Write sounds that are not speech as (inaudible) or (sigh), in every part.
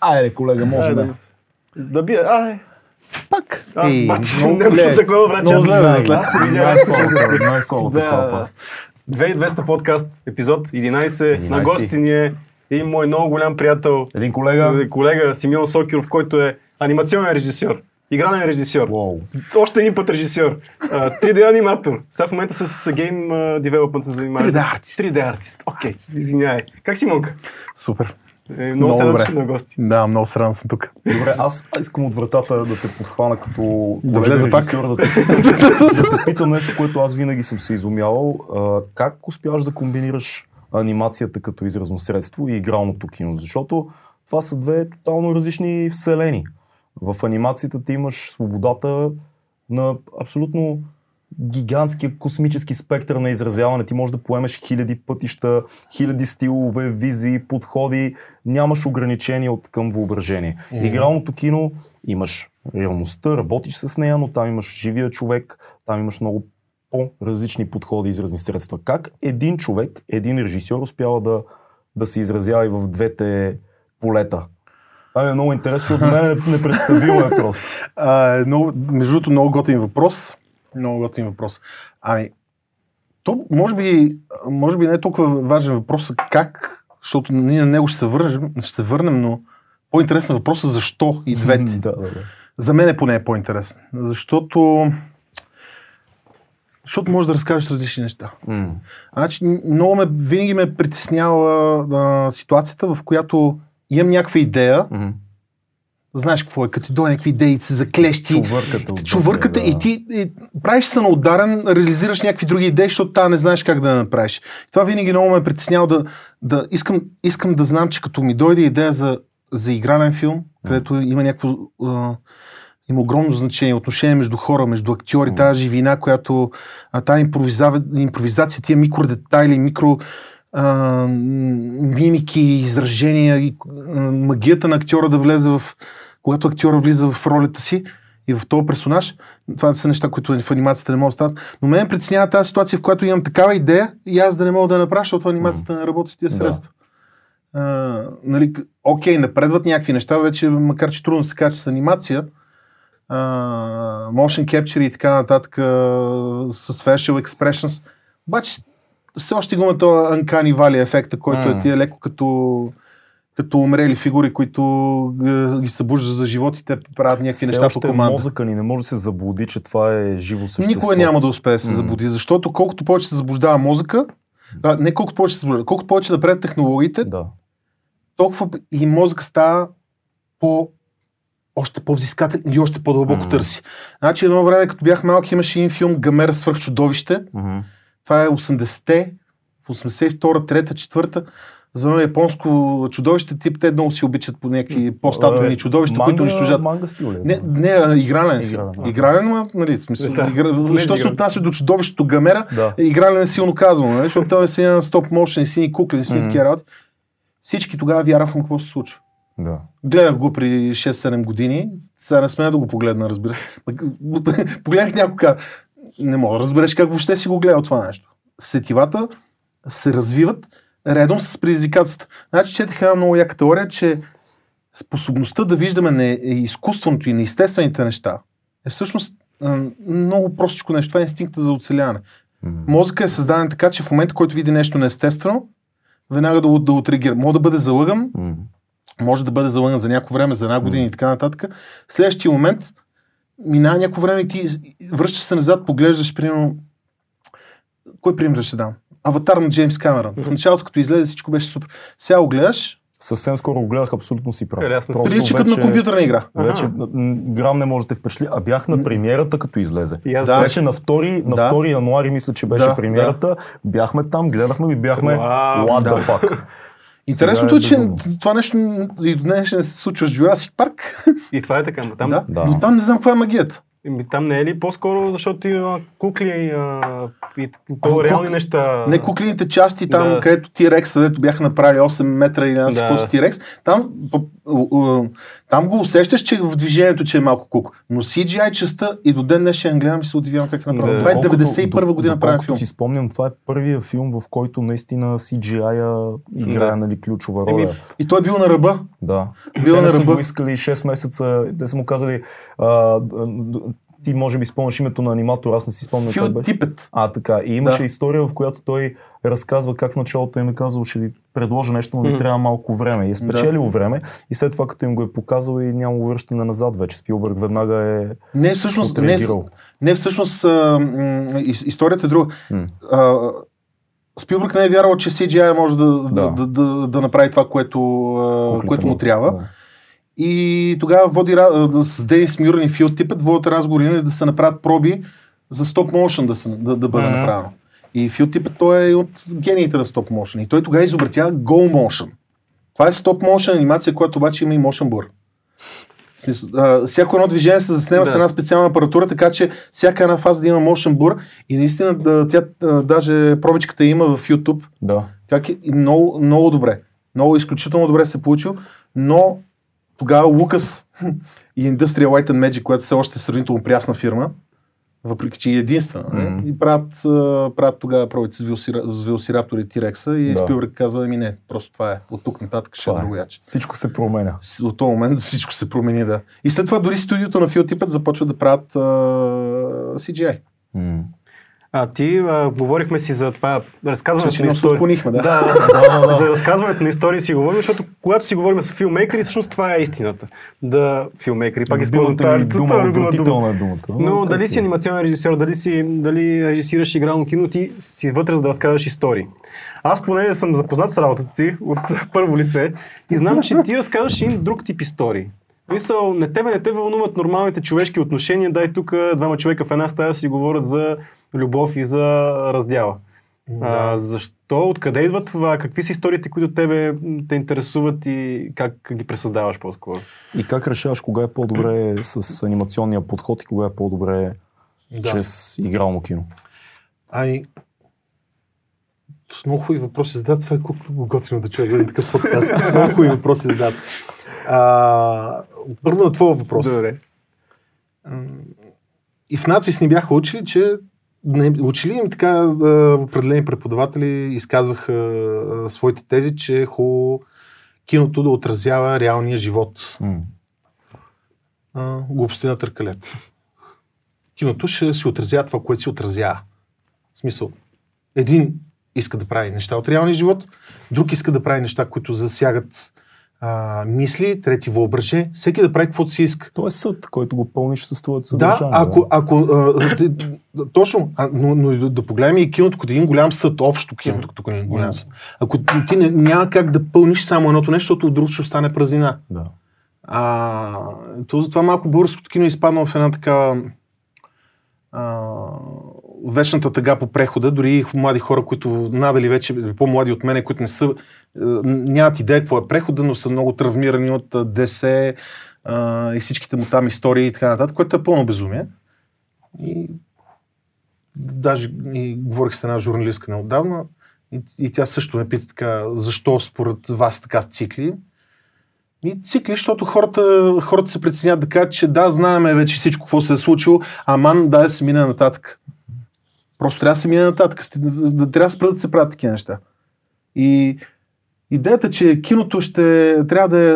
Айде, колега, може Айде. да. Да бия, ай. Пак. Ей, много зле. такова време. Това Да. път. 2200 подкаст, епизод 11. На 11. гости ни е един мой много голям приятел, Един колега. колега Симеон Сокиров, който е анимационен режисьор, игрален режисьор, Уау. още един път режисьор, а, 3D аниматор. Сега в момента с гейм девелопмент се занимава. 3D артист. 3D артист. Окей, извинявай. Как си, Монка? Супер. Е, много, Много се радвам, на гости. Да, много се радвам съм тук. Добре, аз искам от вратата да те подхвана като Да влезе пак. да те, (laughs) да те питам нещо, което аз винаги съм се изумявал. А, как успяваш да комбинираш анимацията като изразно средство и игралното кино? Защото това са две тотално различни вселени. В анимацията ти имаш свободата на абсолютно гигантския космически спектър на изразяване. Ти можеш да поемеш хиляди пътища, хиляди стилове, визии, подходи. Нямаш ограничения от към въображение. Игралното кино имаш реалността, работиш с нея, но там имаш живия човек, там имаш много по-различни подходи и изразни средства. Как един човек, един режисьор успява да, да се изразява и в двете полета? Това ми е много интересно, за мен е (laughs) непредставимо е просто. А, е много, между другото, много готин въпрос. Много готин въпрос. Ами, то може би, може би не е толкова важен въпрос как, защото ние на него ще се върнем, ще се върнем но по-интересен въпрос е защо и двете. (laughs) да, да, да. За мен е поне е по-интересен. Защото защото можеш да разкажеш различни неща. Значи, много ме, винаги ме притеснява а, ситуацията, в която имам някаква идея. Знаеш какво е, като ти дойде някакви идеи, се заклещи, Чувърката. чувърката да. и ти и, правиш се на ударен, реализираш някакви други идеи, защото та не знаеш как да я направиш. Това винаги много ме е притесняло да, да искам, искам да знам, че като ми дойде идея за, за игрален филм, където има някакво а, има огромно значение, отношение между хора, между актьори, тази живина, която а, тази импровиза, импровизация, тия микродетайли, микро а, мимики, изражения, и, а, магията на актьора да влезе в когато актьора влиза в ролята си и в този персонаж, това са неща, които в анимацията не могат да станат. Но мен притеснява тази ситуация, в която имам такава идея и аз да не мога да я направя, защото анимацията не работи с тия Да. средства. А, нали, окей, напредват някакви неща, вече, макар че трудно се кача с анимация, а, motion capture и така нататък, с facial expressions, обаче все още го има този uncanny valley ефекта, който М. е тия леко като като умрели фигури, които е, ги събужда за живот и те правят някакви Все неща по още команда. мозъка ни не може да се заблуди, че това е живо същество. Никога няма да успее да се М. забуди, защото колкото повече се заблуждава мозъка, а, не колкото повече се заблуждава, колкото повече напред технологиите, Да. толкова и мозъка става по още по-взискателен и още по-дълбоко М. търси. Значи едно време, като бях малък, имаше един филм Гамера свърх чудовище. Мгм. Това е 80-те, в 82-та, 3-та, 4-та. За едно японско чудовище, тип те много си обичат по някакви по-статуни Е, чудовища, манга- които унищожат. Манга стил ли? е Не, не, а, игрален. Игрален, а. Игрален, ма, нали, смисъл, Да, игра... що се отнася до чудовището Гамера, Да. игрален е силно казано, нали, защото той е си на стоп мошен, сини кукли, сини Мгм. такива работи. Всички тогава вярвахме какво се случва. Да. Гледах го при 6-7 години, сега не смея да го погледна, разбира се. (laughs) Погледнах някой не мога да разбереш как въобще си го гледал това нещо. Сетивата се развиват редом с предизвикателствата. Значи четех една много яка теория, че способността да виждаме не, изкуственото и неестествените неща е всъщност много простичко нещо. Това е инстинкта за оцеляване. Мозъка е създаден така, че в момента, който види нещо неестествено, веднага да, да отреагира. Може да бъде залъган, може да бъде залъган за някакво време, за една година и така нататък. Следващия момент минава някакво време и ти връщаш се назад, поглеждаш, примерно, кой пример ще дам? Аватар на Джеймс Камерън. В началото, като излезе, всичко беше супер. Сега го гледаш, Съвсем скоро го гледах, абсолютно си прав. Е, прилича като на компютърна игра. Вече Аха. м, грам не може да те впечатли. А бях на премиерата, като излезе. Да. Беше на 2, на Да. 2 януари, мисля, че беше Да, премиерата. Бяхме там, гледахме и бяхме Вау, what да. the fuck. (laughs) Интересното е, че безумно. това нещо и до днес не се случва с Jurassic Park. И това е така, но там да, да. но там не знам каква е магията. Еми, там не е ли по-скоро, защото има кукли а, и по-реални кук- неща? Не куклените части там, Да. където T-Rex, където бяха направили 8 метра или си Да. какво с T-Rex, там, там го усещаш, че в движението, че е малко кук. Но CGI частта и до ден днешен гледам и се удивявам как е направено. Това е Доколкото- 91 година правен филм. си спомням, това е първия филм, в който наистина CGI-а играе Да. нали, ключова роля. Еми, И той е бил на ръба. Да. Бил Те на не са ръба. го искали 6 месеца, те са му казали, а, ти може би спомняш името на аниматора, аз не си спомням кой беше. Типет. А, така. И имаше Да. история, в която той разказва как в началото им е казал, ще ви предложа нещо, но ви трябва малко време. И е спечелил време и след това, като им го е показал и няма връщане назад вече. Спилбърг веднага е Не, всъщност, не, не всъщност а, м, историята е друга. А, Спилбърг не е вярвал, че CGI може да, да. Да. Да, да, да направи това, което, което му му. трябва. Да. И тогава води, с Денис Мюрен и Фил Типет водят разговори нали, да се направят проби за стоп моушен да, се, да, да бъде Мгм. направено. И Фил Типет той е от гениите на стоп моушен. И той тогава изобретява Go Motion. Това е стоп моушен анимация, която обаче има и motion blur. В смисъл, а, всяко едно движение се заснема Да. с една специална апаратура, така че всяка една фаза да има motion blur и наистина да, тя а, даже пробичката има в YouTube. да. Как е, много, много добре. Много изключително добре се е получил, но тогава Лукас и Industrial Light and Magic, която все още е сравнително прясна фирма, въпреки че е единствена, mm-hmm. и правят, правят тогава пробите с, Велосира, с и Тирекса и Да. Спилберг казва, ами не, просто това е. От тук нататък ще е е. друго яче. Всичко се променя. От този момент всичко се промени, да. И след това дори студиото на Фил Типет започва да правят а, CGI. М. А ти а, говорихме си за това разказването Че на истории. отклонихме, да. Да, да, да, за разказването на истории си говорим, защото когато си говорим с филмейкери, всъщност това е истината. Да, филмейкери, пак използвам тази дума, любима отвратителна е думата. Но дали си анимационен режисьор, дали, си, дали режисираш игрално кино, ти си вътре за да разказваш истории. Аз поне съм запознат с работата ти от (laughs) първо лице и знам, че ти разказваш един друг тип истории. Мисъл, не тебе не те вълнуват нормалните човешки отношения, дай тук двама човека в една стая си говорят за любов и за раздяла. А, защо, откъде идва това, какви са историите, които тебе те интересуват и как ги пресъздаваш по-скоро? И как решаваш кога е по-добре с анимационния подход и кога е по-добре Да. чрез игрално кино? Ами, много хубави въпроси задават. Това е колко готино да чуя един такъв подкаст. (laughs) много хубави въпроси задават. А, първо на твоя въпрос. Добре. И в надвис ни бяха учили, че не, учили им така определени преподаватели изказваха своите тези, че е хубаво киното да отразява реалния живот. А, глупости на търкалет. Киното ще си отразява това, което си отразява. В смисъл, един иска да прави неща от реалния живот, друг иска да прави неща, които засягат а, мисли, трети въображе, всеки да прави каквото си иска. То е съд, който го пълниш с твоето Да, съдържание. ако, ако а, точно, а, но, но да, да погледнем и киното като един голям съд, общо киното като един голям съд. Ако ти не, няма как да пълниш само едното нещо, защото от друго ще остане празнина. Да. А, то затова малко българското кино е изпаднало в една такава а, вечната тъга по прехода, дори и млади хора, които надали вече, по-млади от мене, които не са, нямат идея какво е прехода, но са много травмирани от ДС а, и всичките му там истории и така нататък, което е пълно безумие. И даже и говорих с една журналистка неотдавна и, и тя също ме пита така, защо според вас така цикли. И цикли, защото хората, хората се преценят да кажат, че да, знаем вече всичко, какво се е случило, аман да се мине нататък. Просто трябва да се мине нататък. Да- да- Трябва да спрат да се правят такива неща. И идеята, че киното ще трябва да, е,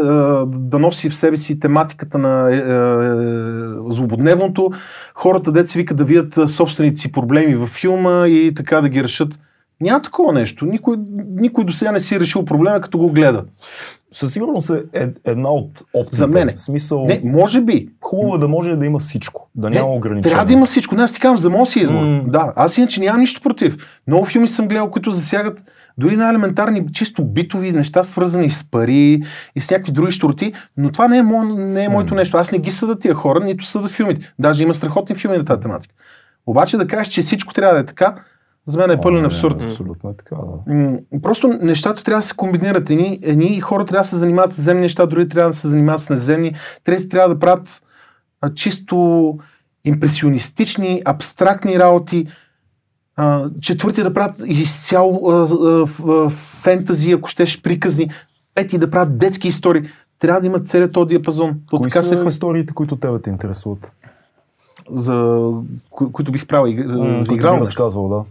да носи в себе си тематиката на е, е, злободневното, хората деца викат да видят собствените си проблеми във филма и така да ги решат. Няма такова нещо. Никой, никой до сега не си е решил проблема, като го гледа. Със сигурност е ед- една от опциите. За мене. В смисъл, Не, може би. хубаво е да може да има всичко, да няма Не, ограничения. Трябва да има всичко. Не, аз ти казвам, за моят си избор. М. Да, аз иначе нямам нищо против. Много филми съм гледал, които засягат дори на елементарни, чисто битови неща, свързани с пари и с някакви други щурти, но това не е, мо, не е моето нещо. Аз не ги съда тия хора, нито съда филмите. Даже има страхотни филми на тази тематика. Обаче да кажеш, че всичко трябва да е така, за мен е пълен не, абсурд. Абсолютно е така, да. Просто нещата трябва да се комбинират. Едни, едни хора трябва да се занимават с земни неща, други трябва да се занимават с неземни, трети трябва да правят а, чисто импресионистични, абстрактни работи. А, четвърти да правят изцяло а, а, фентази, ако щеш, приказни. Пети да правят детски истории. Трябва да имат целият този диапазон. То Кои така са се историите, които тебе те интересуват? за, кои, които бих правил М, за нещо. разказвал, да.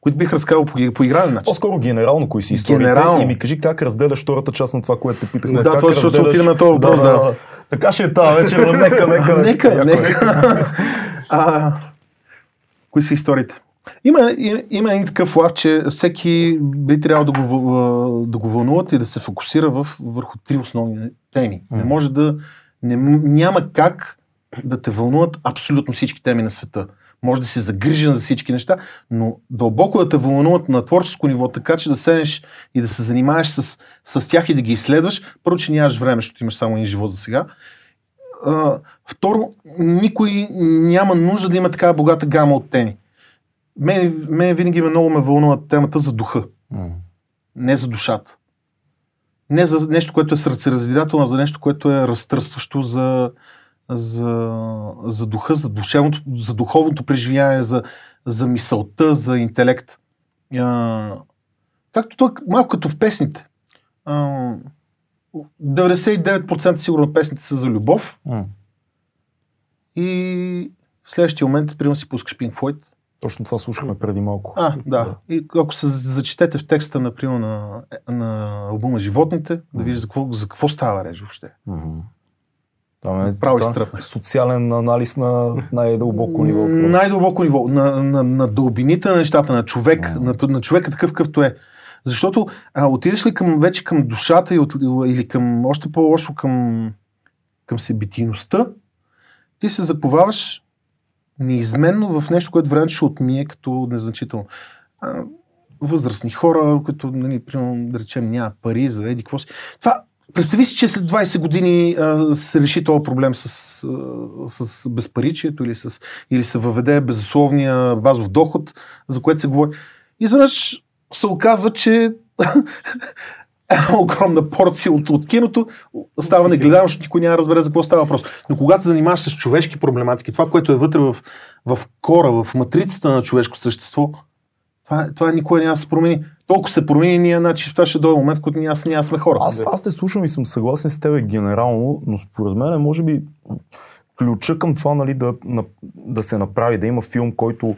Които бих разказал по, по игрален начин. По-скоро генерално кои си историите Генерално. и ми кажи как разделяш втората част на това, което те питахме. Да, как това, ще разделяш- отидем на този въпрос, да. Така ще е тази вечер, нека, нека. (laughs) нека, е. нека. (laughs) а, кои са историите? Има, има един такъв лав, че всеки би трябвало да го, да го вълнуват и да се фокусира в, върху три основни теми. Не Мгм. може да... Не, няма как да те вълнуват абсолютно всички теми на света. Може да си загрижен за всички неща, но дълбоко да те вълнуват на творческо ниво, така че да седнеш и да се занимаваш с, с тях и да ги изследваш. Първо, че нямаш време, защото имаш само един живот за сега. А, второ, никой няма нужда да има такава богата гама от теми. Мен, мен винаги ме много ме вълнува темата за духа, М. не за душата. Не за нещо, което е сърцераздирателно, а за нещо, което е разтърстващо за, за, за духа, за, душевното, за духовното преживяване, за, за мисълта, за интелект. А, както тук, малко като в песните. А, 99% сигурно песните са за любов М. и в следващия момент, примерно си пускаш Pink Floyd. Точно това слушахме преди малко. А, да. И ако се зачетете в текста, например, на, на албума Животните, да видиш за какво, за какво става реч въобще. Мгм. Там е изтръпна. социален анализ на най-дълбоко ниво. Най-дълбоко ниво, на, на, на дълбините на нещата, на човек, М. на, на човека такъв какъвто е. Защото а, отидеш ли към, вече към душата и от, или към още по-лошо към, към себитийността, ти се заповаваш неизменно в нещо, което времето ще отмие като незначително. А, възрастни хора, които, нали, примерно, да речем, няма пари за еди какво си. Това, представи си, че след 20 години а, се реши този проблем с, а, с безпаричието или, с, или се въведе безусловния базов доход, за което се говори. Изведнъж се оказва, че (laughs) (laughs) огромна порция от, от киното става негледано, защото никой няма да разбере за какво става въпрос. Но когато се занимаваш с човешки проблематики, това, което е вътре в, в кора, в матрицата на човешко същество, това, това никой няма да се промени. Толкова се промени ние, значи това ще дойде момент, в който ние, аз, ние сме хора. Аз, аз те слушам и съм съгласен с теб генерално, но според мен може би ключа към това нали, да, да се направи, да има филм, който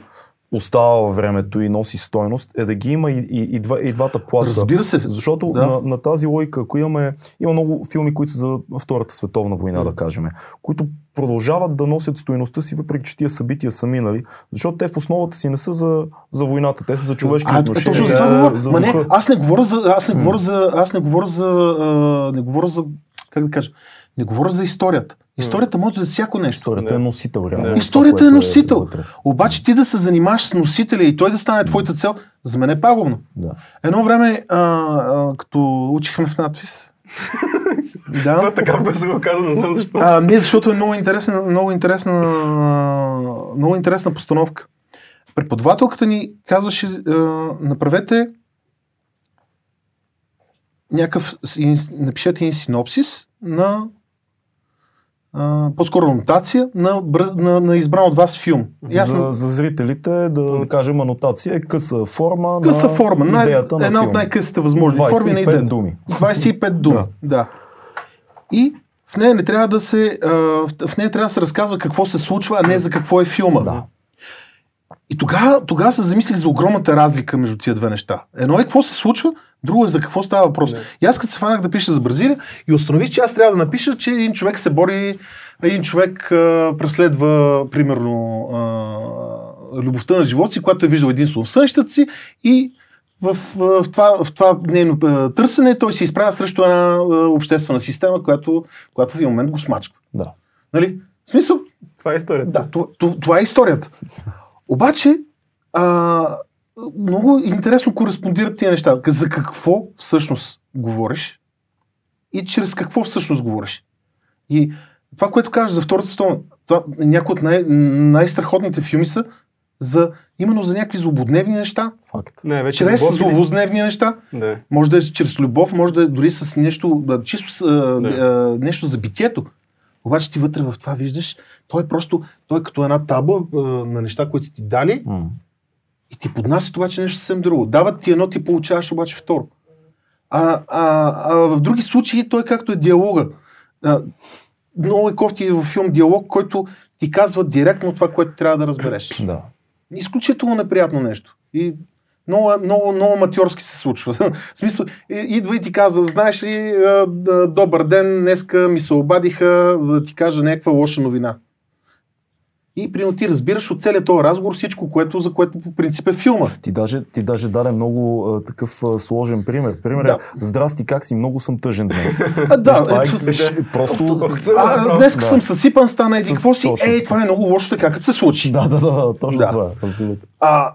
остава във времето и носи стойност, е да ги има и, и, и, два, и двата пласта. Разбира се. Защото Да. да. на, на тази логика, ако имаме, има много филми, които са за Втората световна война, да кажем, които продължават да носят стоеността си, въпреки че тия събития са минали, защото те в основата си не са за, за войната, те са за човешки А, отношения, точно за те това са говоря. за Ма не, аз не говоря за, аз не говоря за, аз не говоря за, а, не говоря за, как да кажа, не говоря за историята. Историята може да е всяко нещо. Историята е носител, реално. Това, Историята е което носител. вътре. Обаче ти да се занимаваш с носителя и той да стане твоята цел, за мен е пагубно. Да. Едно време, а, а, като учихме в надпис, (laughs) Това да, е така, без да го каза, не знам защо. а, не, защото е много интересна, много интересна, много интересна постановка. Преподавателката ни казваше, а, направете някакъв, напишете един синопсис на а, по-скоро анотация на, бърз- на, на избран от вас филм. Аз За, за зрителите, да, да кажем, анотация е къса форма къса на форма, най- идеята на една филма. от най-късите възможни форми на 25 идеята. думи. 25 думи, да. да. И в нея не трябва да се, а, в нея трябва да се разказва какво се случва, а не за какво е филма. Да. И тогава, тогава се замислих за огромната разлика между тия две неща. Едно е какво се случва, друго е за какво става въпрос. Да. И аз като се фанах да пиша за Бразилия и установих, че аз трябва да напиша, че един човек се бори, един човек а, преследва, примерно, а, любовта на живота си, която е виждал единствено в сънщата си и в, в, в, това, в това нейно търсене той се изправя срещу една обществена система, която, която в един момент го смачква. Да. Нали? В смисъл, Това е историята. да, това, това е историята. Обаче, а, много интересно кореспондират тия неща. За какво всъщност говориш и чрез какво всъщност говориш. И това, което кажеш за Втората световна, това някои от най- най-страхотните филми са за, именно за някакви злободневни неща, Факт. Не, вече чрез любов злободневни неща. Да. Може да е чрез любов, може да е дори с нещо, да, чисто с, а, Да. а, нещо за битието. Обаче ти вътре в това виждаш, той е просто, той е като една табла а, на неща, които са ти дали М. и ти поднасят обаче нещо съвсем друго. Дават ти едно, ти получаваш обаче второ. А, а, а в други случаи той както е диалога. А, много е кофти във филм диалог, който ти казва директно това, което трябва да разбереш. Да. Изключително неприятно нещо. И много, много, много аматьорски се случва. (laughs) В смисъл, и- идва и ти казва, знаеш ли, добър ден, днеска ми се обадиха да ти кажа някаква лоша новина. И примерно ти разбираш от целият този разговор всичко, което, за което по принцип е филма. Ти даже, ти даже даде много а, такъв а, сложен пример. Пример е, Да. здрасти, как си, много съм тъжен днес. А, (laughs) да, Виж, това е, ето, виж, просто... а, днес Да. съм съсипан, стана еди С- какво си, точно. ей, това е много лошо така, като се случи. Да, да, да, да, точно Да. това е. Абсолютно. А,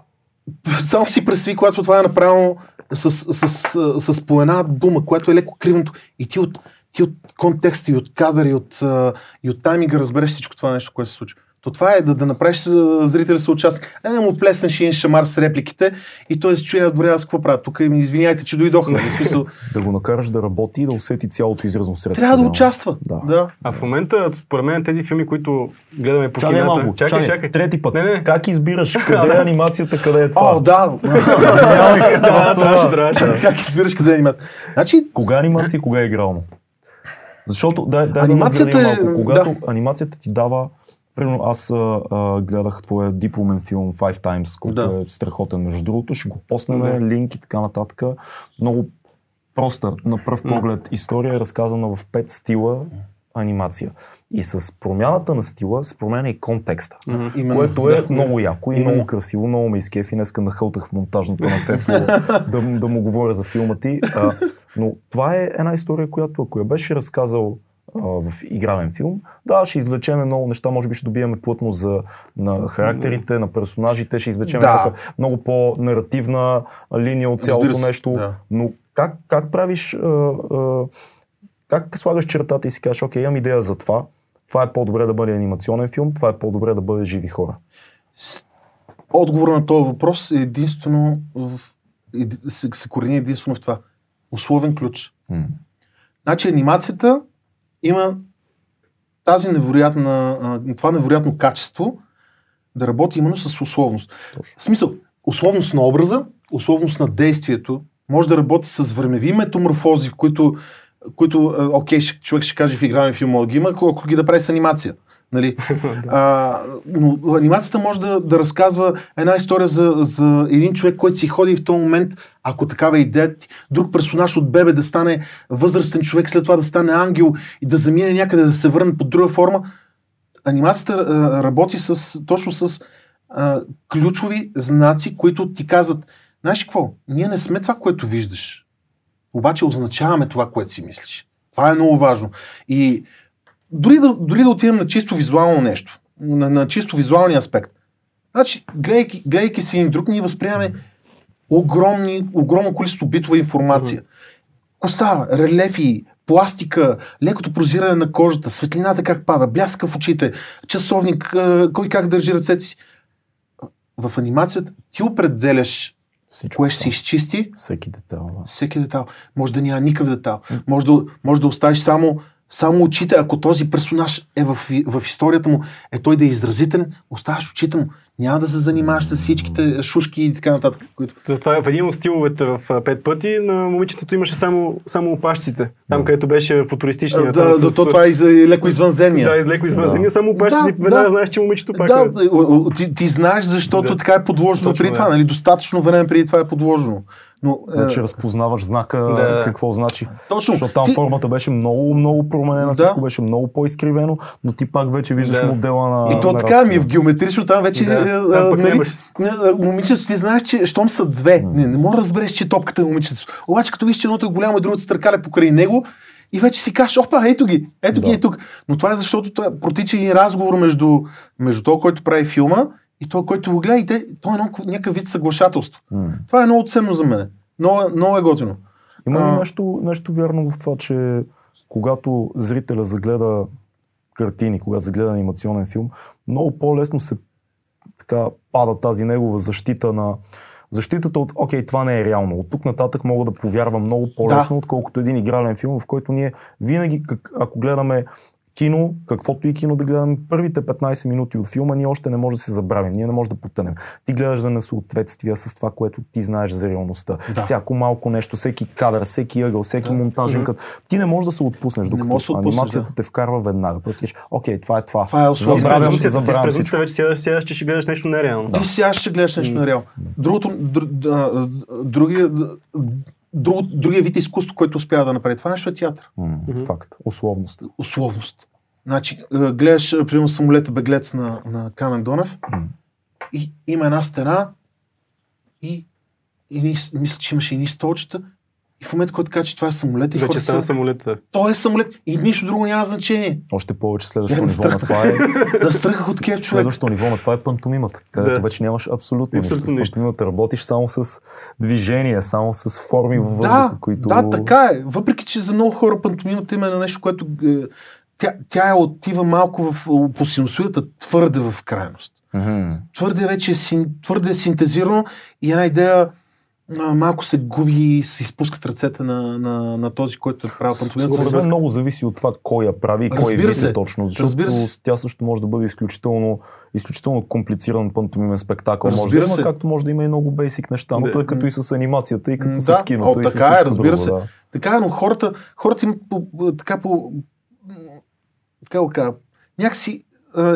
само си представи, когато това е направено с, с, с, с по една дума, което е леко кривното. И ти от, ти от контекста и от кадър и от, и от тайминга разбереш всичко това нещо, което се случва. То това е да, да направиш зрителя се участник. А не му плеснеш един шамар с репликите и той се чуе, добре, аз какво правя тук? Ми извиняйте, че дойдох. Нали? В смисъл, (laughs) Да го накараш да работи и да усети цялото изразно средство. трябва да участва. Да. да. А в момента, според мен, тези филми, които гледаме по Чакай кината... малко, чакай, чакай, чакай. трети път. Не, не. Как избираш? (laughs) Къде е анимацията, къде е това? О, да. (laughs) Да, как избираш къде имат? Значи, Кога е анимация и кога е игрално? Защото, дай, дай Анимацията да е- малко. Когато да. анимацията ти дава, примерно аз а, а, гледах твоя дипломен филм Five Times, който Да. е страхотен между другото, ще го поснем, Да. линк и така нататък. Много проста, на пръв поглед, история е разказана в пет стила анимация. И с промяната на стила се променя и контекста. именно, Което е да. много яко и Именно. много красиво, много ме изкефи. Днеска нахълтах в монтажната на Цецо (laughs) да, да му говоря за филма ти. А, но това е една история, която ако я беше разказал в игрален филм, да, ще извлечеме много неща, може би ще добиеме плътно за, на характерите, на персонажите, ще извлечеме Да. много по-наративна линия от цялото нещо. да. Но как, как правиш, а, а, как слагаш чертата и си кажеш, окей, имам идея за това, това е по-добре да бъде анимационен филм, това е по-добре да бъде живи хора. Отговор на този въпрос е единствено в, се, се корени единствено в това. Условен ключ. Значи анимацията има тази невероятна, това невероятно качество да работи именно с условност. Точно. В смисъл, условност на образа, условност на действието, може да работи с времеви метаморфози, в които, които окей, човек ще каже в игрален филм, ги има, ако ги да прави с анимация. Нали? (laughs) а, но анимацията може да, да разказва една история за, за един човек, който си ходи в този момент, ако такава идея, друг персонаж от бебе да стане възрастен човек, след това да стане ангел и да замине някъде да се върне под друга форма. Анимацията а, работи с, точно с а, ключови знаци, които ти казват, знаеш какво, ние не сме това, което виждаш, обаче означаваме това, което си мислиш. Това е много важно. И дори да, дори да отидем на чисто визуално нещо, на, на чисто визуалния аспект. Значи, гледайки, гледайки си един друг, ние възприемаме огромни, огромно количество битова информация. Коса, релефи, пластика, лекото прозиране на кожата, светлината как пада, бляска в очите, часовник, кой как държи ръцете си. В анимацията ти определяш Всичко. кое ще се изчисти, Всеки детал. Да. всеки детал. Може да няма никакъв детал. Може да, може да оставиш само, само очите, ако този персонаж е в, в историята му, е той да е изразителен, оставаш очите му. Няма да се занимаваш с всичките шушки и така нататък. Които... Затова в един от стиловете в пет пъти на момичетата имаше само, само опашците. Там, където беше футуристичния. Да, там да, с- то това е и за леко извънземния. Да, леко извънземния, Да. само опашците. Да, веднага да. знаеш, че момичето пак Да, е. ти, ти знаеш, защото Да. така е подложено Точно, преди да. това. Нали? Достатъчно време преди това е подложено. Но, Значи е, разпознаваш знака, Да. какво значи. точно. Защото там ти, формата беше много, много променена, Да. всичко беше много по-изкривено, но ти пак вече виждаш Да. модела на и то на така, ми в геометрично там вече... Да, е, там а, нали, момичето ти знаеш, че щом са две, не, не може да разбереш, че топката е момичето. Обаче като виж, че едното е голямо и другото се търкаля покрай него, и вече си кажеш, опа, ето ги, ето ги Да. е тук. Но това е защото това протича един разговор между, между този, който прави филма и този, който го гледа и те, то е едно, някакъв вид съглашателство. М. Това е много ценно за мен. Много, е- много е готино. Има ли А. нещо, нещо вярно в това, че когато зрителя загледа картини, когато загледа анимационен филм, много по-лесно се така пада тази негова защита на защитата от, окей, това не е реално. От тук нататък мога да повярвам много по-лесно, да. отколкото един игрален филм, в който ние винаги, как, ако гледаме кино, каквото и кино да гледаме, първите 15 минути от филма ние още не може да се забравим, ние не може да потънем. Ти гледаш за несъответствия с това, което ти знаеш за реалността. Да. Всяко малко нещо, всеки кадър, всеки ъгъл, всеки Да. монтажен кът. Ти не можеш да се отпуснеш, Не докато да се отпуснеш, анимацията да. те вкарва веднага. Просто кажеш, окей, това е това. Това е особено. Ти Забравям, ти забравям презумцията всичко. вече сядаш, че ще гледаш нещо нереално. Ти сега ще гледаш нещо на реал. Другото, др, да, другия, друг, другия вид изкуство, който успява да направи това нещо е театър. М, Факт. Условност. Условност. Значи, е, гледаш, е, примерно, самолета беглец на, на Камен Донев М. и има една стена и, и мисля, че имаше и ни столчета и в момента, който каза, че това е самолет и Вече хората стана са, самолета. той е самолет и нищо друго няма значение. Още повече следващото ниво на това е (laughs) Настръхах от кеф човек. Следващото ниво на това е пантомимата, където Да. вече нямаш абсолютно, Абсолютно нищо. Пантомимата работиш само с движение, само с форми във въздуха, Да, които... да, така е. Въпреки, че за много хора пантомимата има на нещо, което е, тя, тя е отива малко в, по синусоидата твърде в крайност. Мгм. Твърде вече е, син, твърде е синтезирано и една идея малко се губи и се изпускат ръцете на, на, на този, който е правил пантомимата. Според мен много зависи от това кой я прави и кой Разбира се. е точно, защото Разбира тя също може да бъде изключително, изключително комплициран пантомимен спектакъл. може да Разбира има, се. както може да има и много бейсик неща, но Да. той е като и с анимацията, и като М, с да. киното, О, и с така е, разбира друго, се. Да. Така е, но хората, хората им по, така по... Кажа? Някакси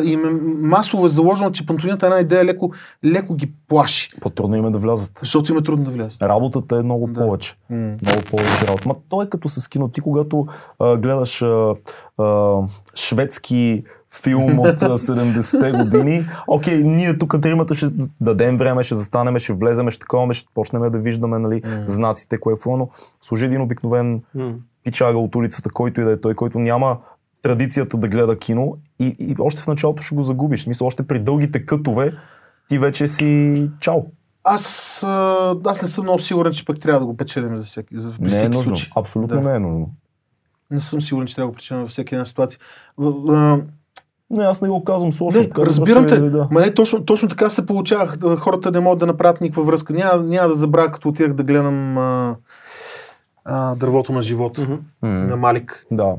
им е масово е заложено, че пантомимата една идея леко, леко ги плаши. По-трудно им е да влязат. Защото им е трудно да влязат. Работата е много Да. повече. Много повече работа. Ма той е като с кино. Ти когато а, гледаш а, а, шведски филм (laughs) от а, 70-те години, окей, ние тук тримата ще дадем време, ще застанем, ще влезем, ще такова, ще почнем да виждаме нали, знаците, кое е но служи един обикновен пичага от улицата, който и да е той, който няма традицията да гледа кино и, и още в началото ще го загубиш. В смисъл, още при дългите кътове ти вече си чао. Аз, аз не съм много сигурен, че пък трябва да го печелим за всеки, за, Не е всеки нужно. случай. Абсолютно Да. не е нужно. Не съм сигурен, че трябва да го печелим във всяка една ситуация. В, а, Не, аз не го казвам с лошо. не, казвам, разбирам че, те. Да. Ма не, точно, точно така се получавах. Да, Хората не могат да направят никаква връзка. Няма, няма да забравя, като отидах да гледам а, а, дървото на живота Мгм. на Малик. Да.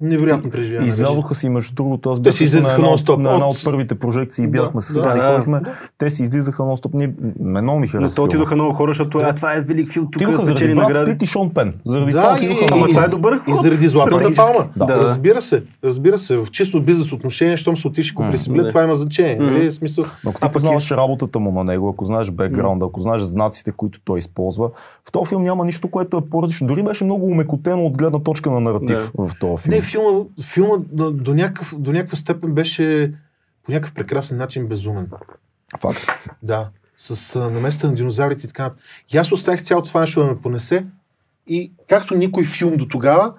Невероятно преживяване. Излязоха си между другото. Аз бях на, една, от- нон-стоп. на една От- първите прожекции. Бяхме с да, Сани, да. ходихме. Те си излизаха нон-стоп. Ние, мен много ми Но харесва. то филма. отидоха много хора, защото а, това е велик филм, тук Отидоха заради спечели Брат награди. Пит и Шон Пен. Заради Да, това и- отидоха Ама това е добър И ход. заради Златната палма. Да. Да. Разбира се, разбира се. В чисто бизнес отношение, щом се отиш и купили си билет, да. това има значение. Нали? Смисъл, Но ако ти пък познаваш и с- работата му на него, ако знаеш бекграунда, ако знаеш знаците, които той използва, в този филм няма нищо, което е по-различно. Дори беше много умекотено от гледна точка на наратив в този филм. Филма, филма до, до, някакъв, до някаква степен беше по някакъв прекрасен начин безумен. Факт. Да. С а, наместа на динозаврите и така. И аз оставих цялото това нещо да ме понесе. И както никой филм до тогава,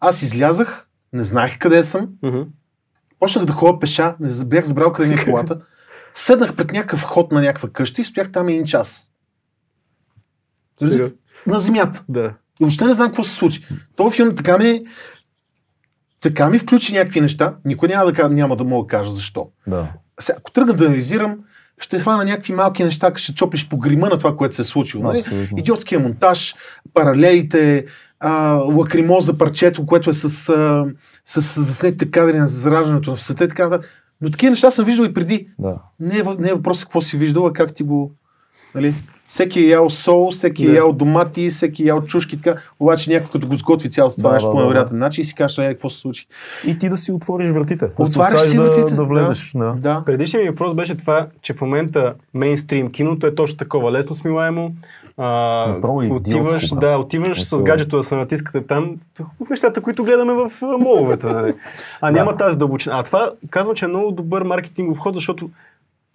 аз излязах, не знаех къде съм, Мгм. почнах да ходя пеша, не бях забрал къде ми е колата, (laughs) седнах пред някакъв ход на някаква къща и стоях там един час. Сега. На земята. Да. И въобще не знам какво се случи. Този филм така ми, така ми включи някакви неща. Никой няма да, няма да мога да кажа защо. Да. Сега, ако тръгна да анализирам, ще хвана някакви малки неща, ще чопиш по грима на това, което се е случило. Нали? Идиотския монтаж, паралелите, а, лакримоза парчето, което е с, а, с, с заснетите кадри на зараждането на света и така нататък. Но такива неща съм виждал и преди. Да. Не е, не е въпросът какво си виждал, а как ти го... Нали? Всеки е ял сол, всеки е Да. ял домати, всеки е ял чушки, така. Обаче някой като го сготви цялото това Да, нещо да, по да, невероятен начин и си кажеш, е, какво се случи. И ти да си отвориш вратите. Да се Отваряш си да, вратите, да влезеш. Да. Да. Предишният ми въпрос беше това, че в момента мейнстрим киното е точно такова, лесно смилаемо. А, Направо идиотско, отиваш, брат. да, отиваш с гаджето да се натискате там, нещата, които гледаме в моловете. Нали? А няма Да. тази дълбочина. А това казвам, че е много добър маркетингов ход, защото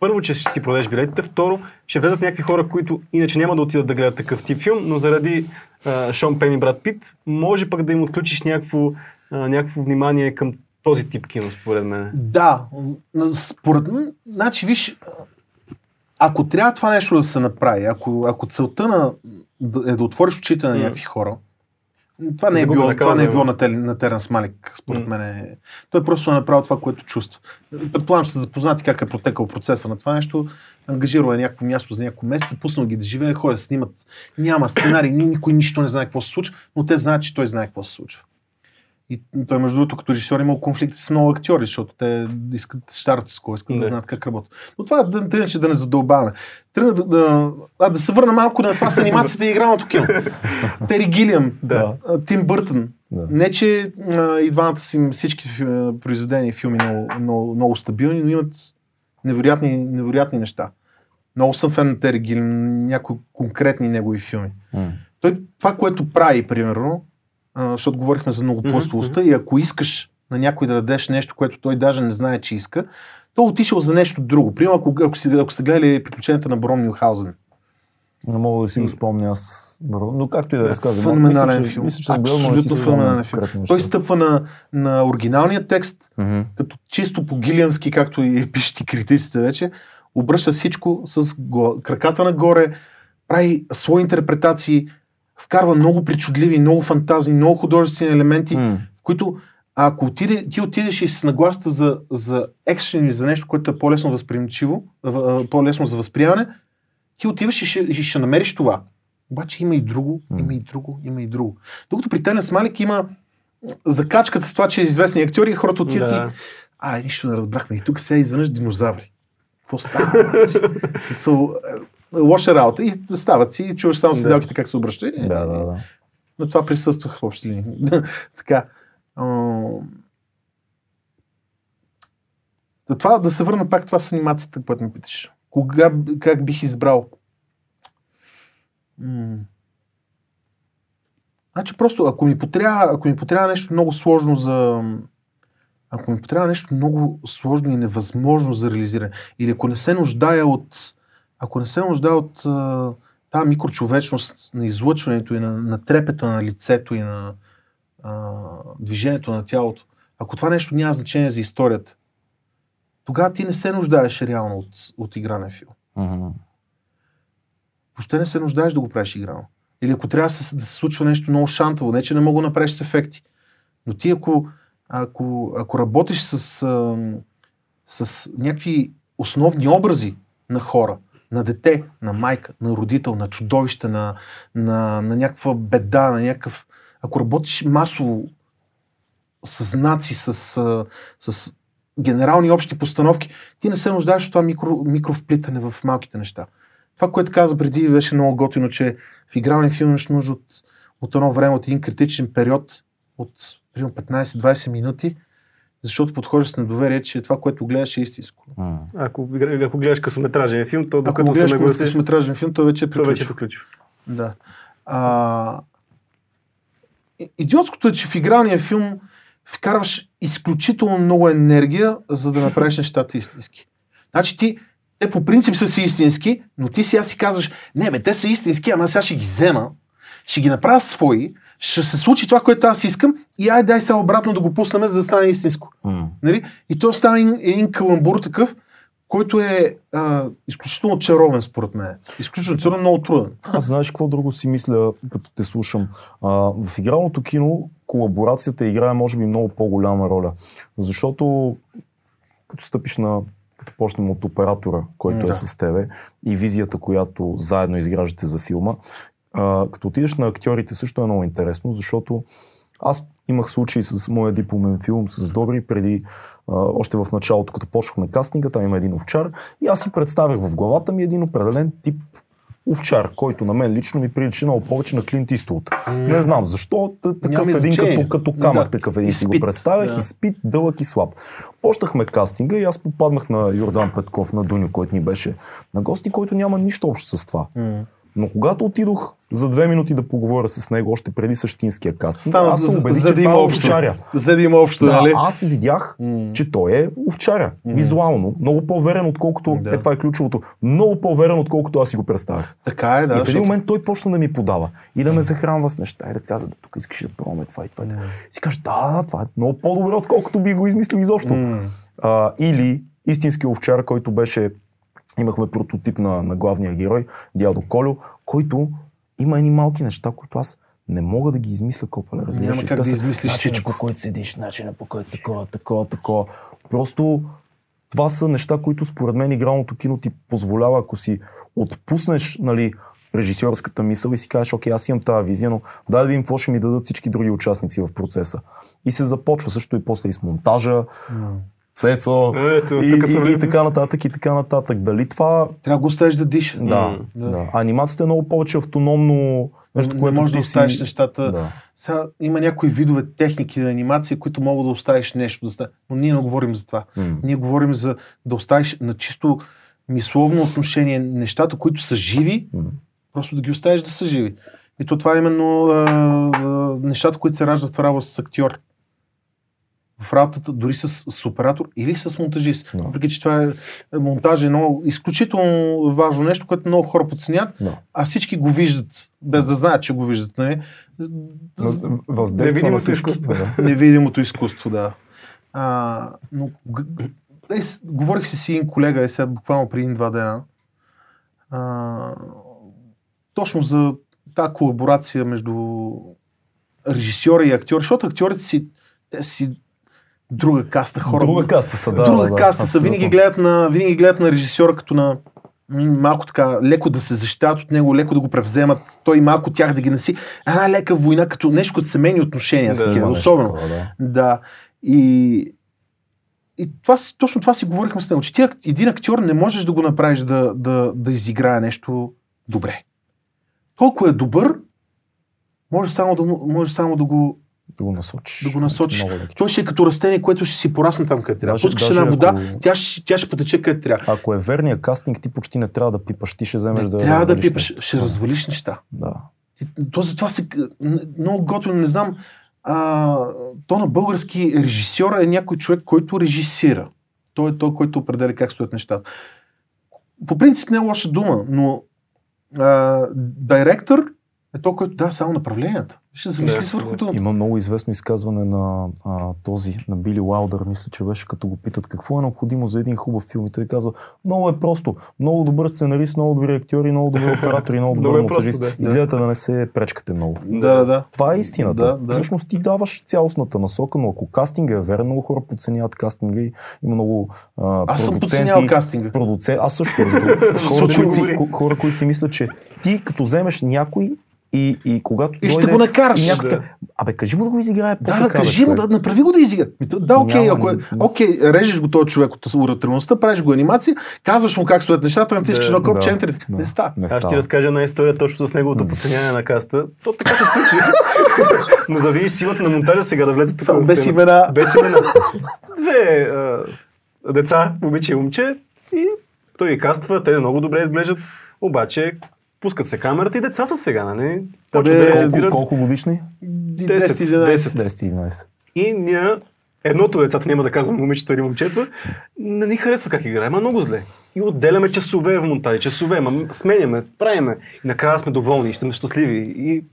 първо, че ще си продадеш билетите, второ, ще влезат някакви хора, които иначе няма да отидат да гледат такъв тип филм, но заради а, Шон Пен и Брат Пит, може пък да им отключиш някакво, а, някакво внимание към този тип кино, според мен. Да, според мен, значи виж, ако трябва това нещо да се направи, ако, ако целта на, е да отвориш очите на някакви хора, това не е било, това не е било на, Тел- на Теренс Малик, според М. мен. Е. Той просто е направил това, което чувства. Предполагам, са запознати как е протекал процеса на това нещо. Ангажирал е някакво място за няколко месеца, пуснал ги да живее, ходят, снимат. Няма сценарий, ни- никой нищо не знае какво се случва, но те знаят, че той знае какво се случва. И той, между другото, като режисьор имал конфликти с много актьори, защото те искат да щарат с кой, искат да, Да. знаят как работят. Но това да, да, иначе да не задълбаваме. Тръгна да, да, а, да се върна малко на това с анимацията и игралното кино. (laughs) Тери Гилиам, Да. Тим Бъртън. Да. Не, че а, и двамата си всички фи- произведения и филми много, много, много стабилни, но имат невероятни, невероятни неща. Много съм фен на Тери Гилиам, някои конкретни негови филми. М. Той това, което прави, примерно, а, защото говорихме за многоплъстовостта, и ако искаш на някой да дадеш нещо, което той даже не знае, че иска, то отишъл за нещо друго. Примерно, ако, ако, си, ако сте гледали приключенията на Брон Мюнхаузен. Не мога да си го спомня аз. бро. Но както и да разказвам. Феноменален мисля, че, филм. Мисля, че Абсолютно феноменален филм. Той стъпва на, на оригиналния текст, Мгм. като чисто по гилиамски, както и пишат и критиците вече, обръща всичко с го, краката нагоре, прави свои интерпретации, вкарва много причудливи, много фантазии, много художествени елементи, М. в които ако отиде, ти отидеш и с нагласта за, за екшен или за нещо, което е по-лесно възприемчиво, по-лесно за възприемане, ти отиваш и ще, и ще намериш това. Обаче има и друго, има и друго, има и друго. Докато при Тенес Малик има закачката с това, че е известни актьори и хората отиват Да. и а, нищо не разбрахме. И тук сега изведнъж динозаври. Какво става? (laughs) И лоша работа. И стават си и чуваш само Да. седелките как се обръща. Да, да, да. На това присъствах в общи линии. (laughs) така. а, За това да се върна пак това с анимацията, което ме питаш. Кога, как бих избрал? М. Значи просто, ако ми потрябва, ако ми потрябва нещо много сложно за... Ако ми потрябва нещо много сложно и невъзможно за реализиране, или ако не се нуждая от... Ако не се нуждая от тази микрочовечност на излъчването и на, на трепета на лицето и на а, движението на тялото, ако това нещо няма значение за историята, тогава ти не се нуждаеш реално от, от игране филм. Мгм. Въобще не се нуждаеш да го правиш игрално. Или ако трябва да се, да се случва нещо много шантово, не че не мога да направиш с ефекти. Но ти ако, ако, ако работиш с, а, с някакви основни образи на хора, на дете, на майка, на родител, на чудовище, на, на, на някаква беда, на някакъв... Ако работиш масово с знаци, с, с генерални общи постановки, ти не се нуждаеш от това микро, микровплитане в малките неща. Това, което каза преди, беше много готино, че в игралния филм имаш нужда от, от едно време, от един критичен период, от примерно 15-20 минути, защото подхожда с недоверие, че това, което гледаш е истинско. М. Ако, ако гледаш късометражен филм, то Ако докато се гледаш нагласиш, късометражен филм, той вече е то вече е приключил. приключил. Да. А, идиотското е, че в игралния филм вкарваш изключително много енергия, за да направиш нещата истински. Значи ти, те по принцип са си истински, но ти сега си казваш, не бе, те са истински, ама сега ще ги взема, ще ги направя свои, ще се случи това, което аз искам и ай дай сега обратно да го пуснем, за да стане истинско. М. Нали? И то става един, един каламбур такъв, който е а, изключително чаровен, според мен. Изключително чаровен, много труден. Аз знаеш какво друго си мисля, като те слушам. А, в игралното кино колаборацията играе, може би, много по-голяма роля. Защото като стъпиш на като почнем от оператора, който Да. е с тебе и визията, която заедно изграждате за филма, а, като отидеш на актьорите също е много интересно, защото аз имах случай с моя дипломен филм с Добри преди, а, още в началото, като почнахме кастинга, там има един овчар и аз си представях в главата ми един определен тип овчар, който на мен лично ми прилича много повече на Клинт Иствуд. Не знам защо, такъв Няма един като, като камък, Да. такъв един си го представях, да. изпит, дълъг и слаб. Почнахме кастинга и аз попаднах на Йордан Петков, на Дуню, който ни беше на гости, който няма нищо общо с това. Но когато отидох за две минути да поговоря с него още преди същинския кастинг, Стана аз се убедих, че да това е овчаря. За да има общо, Да, нали? аз видях, М. че той е овчаря. Визуално. Много по-верен, отколкото. Да. Е, това е ключовото. Много по-верен, отколкото аз си го представях. Така е, да. и в един защото- момент той почна да ми подава и да ме захранва с неща и да казва, «Бе, тук искаш да пробваме това и това. това». Си кажа, да, да, това е много по-добре, отколкото би го измислил изобщо. М. А, или истински овчар, който беше, имахме прототип на, на главния герой, дядо Колю, който има едни малки неща, които аз не мога да ги измисля копале. разбираш Няма как да са измислиш начина, всичко. по който седиш, начина по който такова, такова, такова. Просто това са неща, които според мен игралното кино ти позволява, ако си отпуснеш нали, режисьорската мисъл и си кажеш, окей, аз имам тази визия, но дай да видим какво ще ми дадат всички други участници в процеса. И се започва също и после и с монтажа, Цецо Ето, и, и, и, така нататък и така нататък. Дали това... Трябва да го оставиш да диша. Да, да. да. Анимацията е много повече автономно нещо, не което можеш да ти си- оставиш нещата. Да. Сега има някои видове техники на анимация, които могат да оставиш нещо да. Но ние не говорим за това. М. Ние говорим за да оставиш на чисто мисловно отношение нещата, които са живи, М. просто да ги оставиш да са живи. И то това е именно а, а, нещата, които се раждат в работа с актьор. В работата дори с, с оператор или с монтажист. Да. Въпреки, че това е монтаж е много изключително важно нещо, което много хора подценят, Да. а всички го виждат, без да знаят, че го виждат. Нали? Въз- Въздейства на Невидимото всички. изкуство. Да. Невидимото изкуство, да. А, но е, говорих си с един колега, е сега буквално преди един-два дена, а, точно за тази колаборация между режисьора и актьор, защото актьорите си, те си друга каста хора. Друга каста са, да. друга да, да, каста са. абсолютно. Винаги гледат, на, винаги гледат на режисьора като на малко така, леко да се защитават от него, леко да го превземат, той малко тях да ги наси. Една лека война, като нещо като семейни отношения. Да, Да, Има такива, особено. такова, да. Да. И, и това, точно това си говорихме с него, че ти един актьор не можеш да го направиш да, да, да изиграе нещо добре. Толкова е добър, може само да, може само да го... Да го насочиш. Да го насочиш. Той ще е като растение, което ще си порасне там, къде трябва. Пускаш една вода, ако- тя, ще, тя ще потече къде трябва. Ако е верният кастинг, ти почти не трябва да пипаш, ти ще вземеш Не, да трябва да пипаш, нещо. ще развалиш неща. Да. То затова се... Много готино, не знам. А, то на български режисьор е някой човек, който режисира. Той е той, който определя как стоят нещата. По принцип не е лоша дума, но директор е той, който дава само направленията. Ще замисли Да, върху това. Има много известно изказване на а, този, на Били Уайлдър, мисля, че беше като го питат какво е необходимо за един хубав филм. И той казва, много е просто. Много добър сценарист, много добри актьори, много добри (laughs) оператори, много добър е монтажист. да. И гледате да не се пречкате много. Да, да. Това е истината. Да, да. Всъщност ти даваш цялостната насока, но ако кастинга е верен, много хора подценяват кастинга и има много а, Аз съм продуценти, подценял кастинга. продуцент, аз също (laughs) хора, които си, хора, които си мислят, че ти като вземеш някой и, и когато И ще дойде го накараш. и някой Да. Абе, кажи му да го изиграе Да, да, кажи му, да направи го да изигра. Да, окей, ако е, окей, режеш го този човек от уратрилността, правиш го анимация, казваш му как стоят нещата, натискаш Да, едно копче, да, да. не. Не Аз ще ти разкажа една история точно с неговото подценяване на каста. То така се случи. (laughs) Но да видиш силата на монтажа сега да влезе тук. Само без имена. Без имена. Две деца, момиче и момче. И той ги каства, те много добре изглеждат. Обаче пускат се камерата и деца са сега, нали? Почват Абе, да Колко, рецитират. колко годишни? 10-11. 10-11. И ние, едното от децата, няма да казвам момичето или момчето, не ни харесва как играе, ма много зле. И отделяме часове в монтажи, часове, ма сменяме, правиме. И накрая сме доволни и ще сме щастливи. И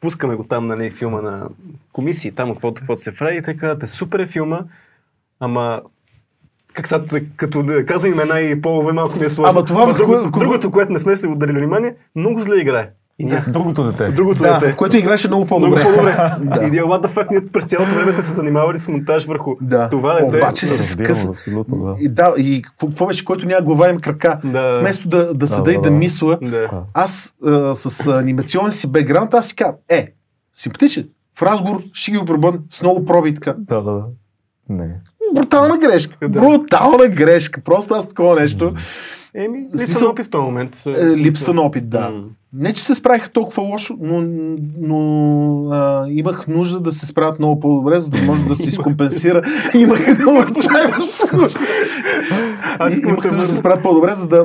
пускаме го там, нали, филма на комисии, там, каквото, каквото се прави. И те казват, «Бе, супер е филма, ама как сега, като да казвам имена и полове, малко ми е сложно. Ама това Ама друго, кое- другото, което не сме се отделили внимание, много зле играе. И ние, Другото дете. другото Да, дете. което играеше много по-добре. Много по-добре. (laughs) Да. И what the fuck, ние през цялото време сме се занимавали с монтаж върху Да. това дете. Обаче се Разбирам, скъса. абсолютно, да. И, да, и беше, който няма глава им крака. Да. Вместо да, да седа Да, и да, да да. мисля, Да. аз а, с анимационен си бекграунд, аз си казвам, е, симпатичен. В разговор ще ги обрабън с много проби и така. Да, да, да. Не. Брутална грешка. Да. Брутална грешка. Просто аз такова нещо. Еми, липса Смисъл- на опит в този момент. Е, липса на опит, да. М. Не, че се справиха толкова лошо, но, но а, имах нужда да се справят много по-добре, за да може да се изкомпенсира. (laughs) имах много отчаяваща нужда. Имах нужда да се справят по-добре, за да,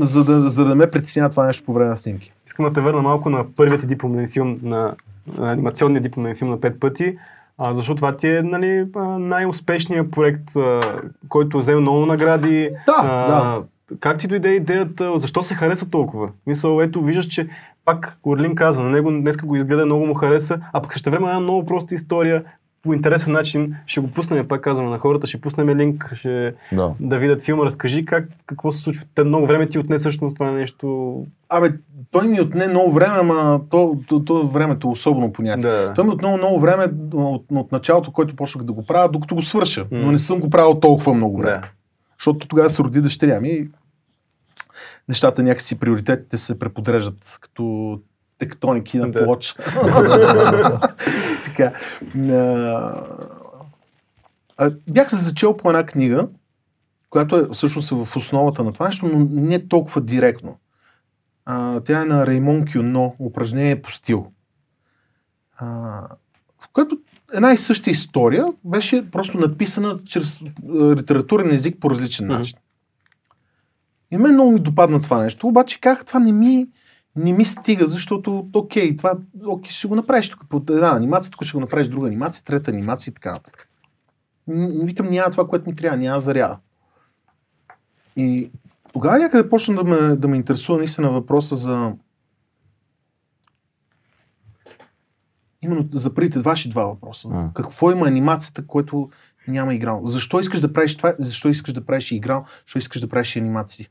за, да, за да ме притеснява това нещо по време на снимки. искам да те върна малко на първият дипломен филм, на, на анимационния дипломен филм на пет пъти. А, защото това ти е нали, най-успешният проект, а, който взел много награди. Да, а, да. Как ти дойде идеята, защо се хареса толкова? Мисъл, ето, виждаш, че пак Орлин каза, на него днеска го изгледа, много му хареса, а пък също време една много проста история, по интересен начин, ще го пуснем, пак казвам на хората, ще пуснем линк, ще Да. да видят филма. Разкажи как, какво се случва. Те много време ти отне всъщност това нещо. Абе, той ми отне много време, ама то, то, то времето е особено понятие. Да. Той ми отне много време от, от началото, който почнах да го правя, докато го свърша. М. Но не съм го правил толкова много време. Да. Защото тогава се роди дъщеря ми. и нещата някакси приоритетите се преподреждат като тектоники на Да. плоч. (laughs) така. А, бях се зачел по една книга, която е всъщност е в основата на това нещо, но не толкова директно. А, тя е на Реймон Кюно, упражнение по стил. А, в което една и съща история беше просто написана чрез а, литературен език по различен начин. И мен много ми допадна това нещо, обаче как това не ми, не ми стига, защото окей, това окей, ще го направиш тук по една анимация, тук ще го направиш друга анимация, трета анимация и така нататък. Викам, няма това, което ми трябва, няма заряда. И тогава някъде почна да ме, да ме интересува наистина въпроса за именно за първите ваши два въпроса. М. Какво има анимацията, което няма играл? Защо искаш да правиш това? Защо искаш да правиш играл? Защо искаш да правиш анимации?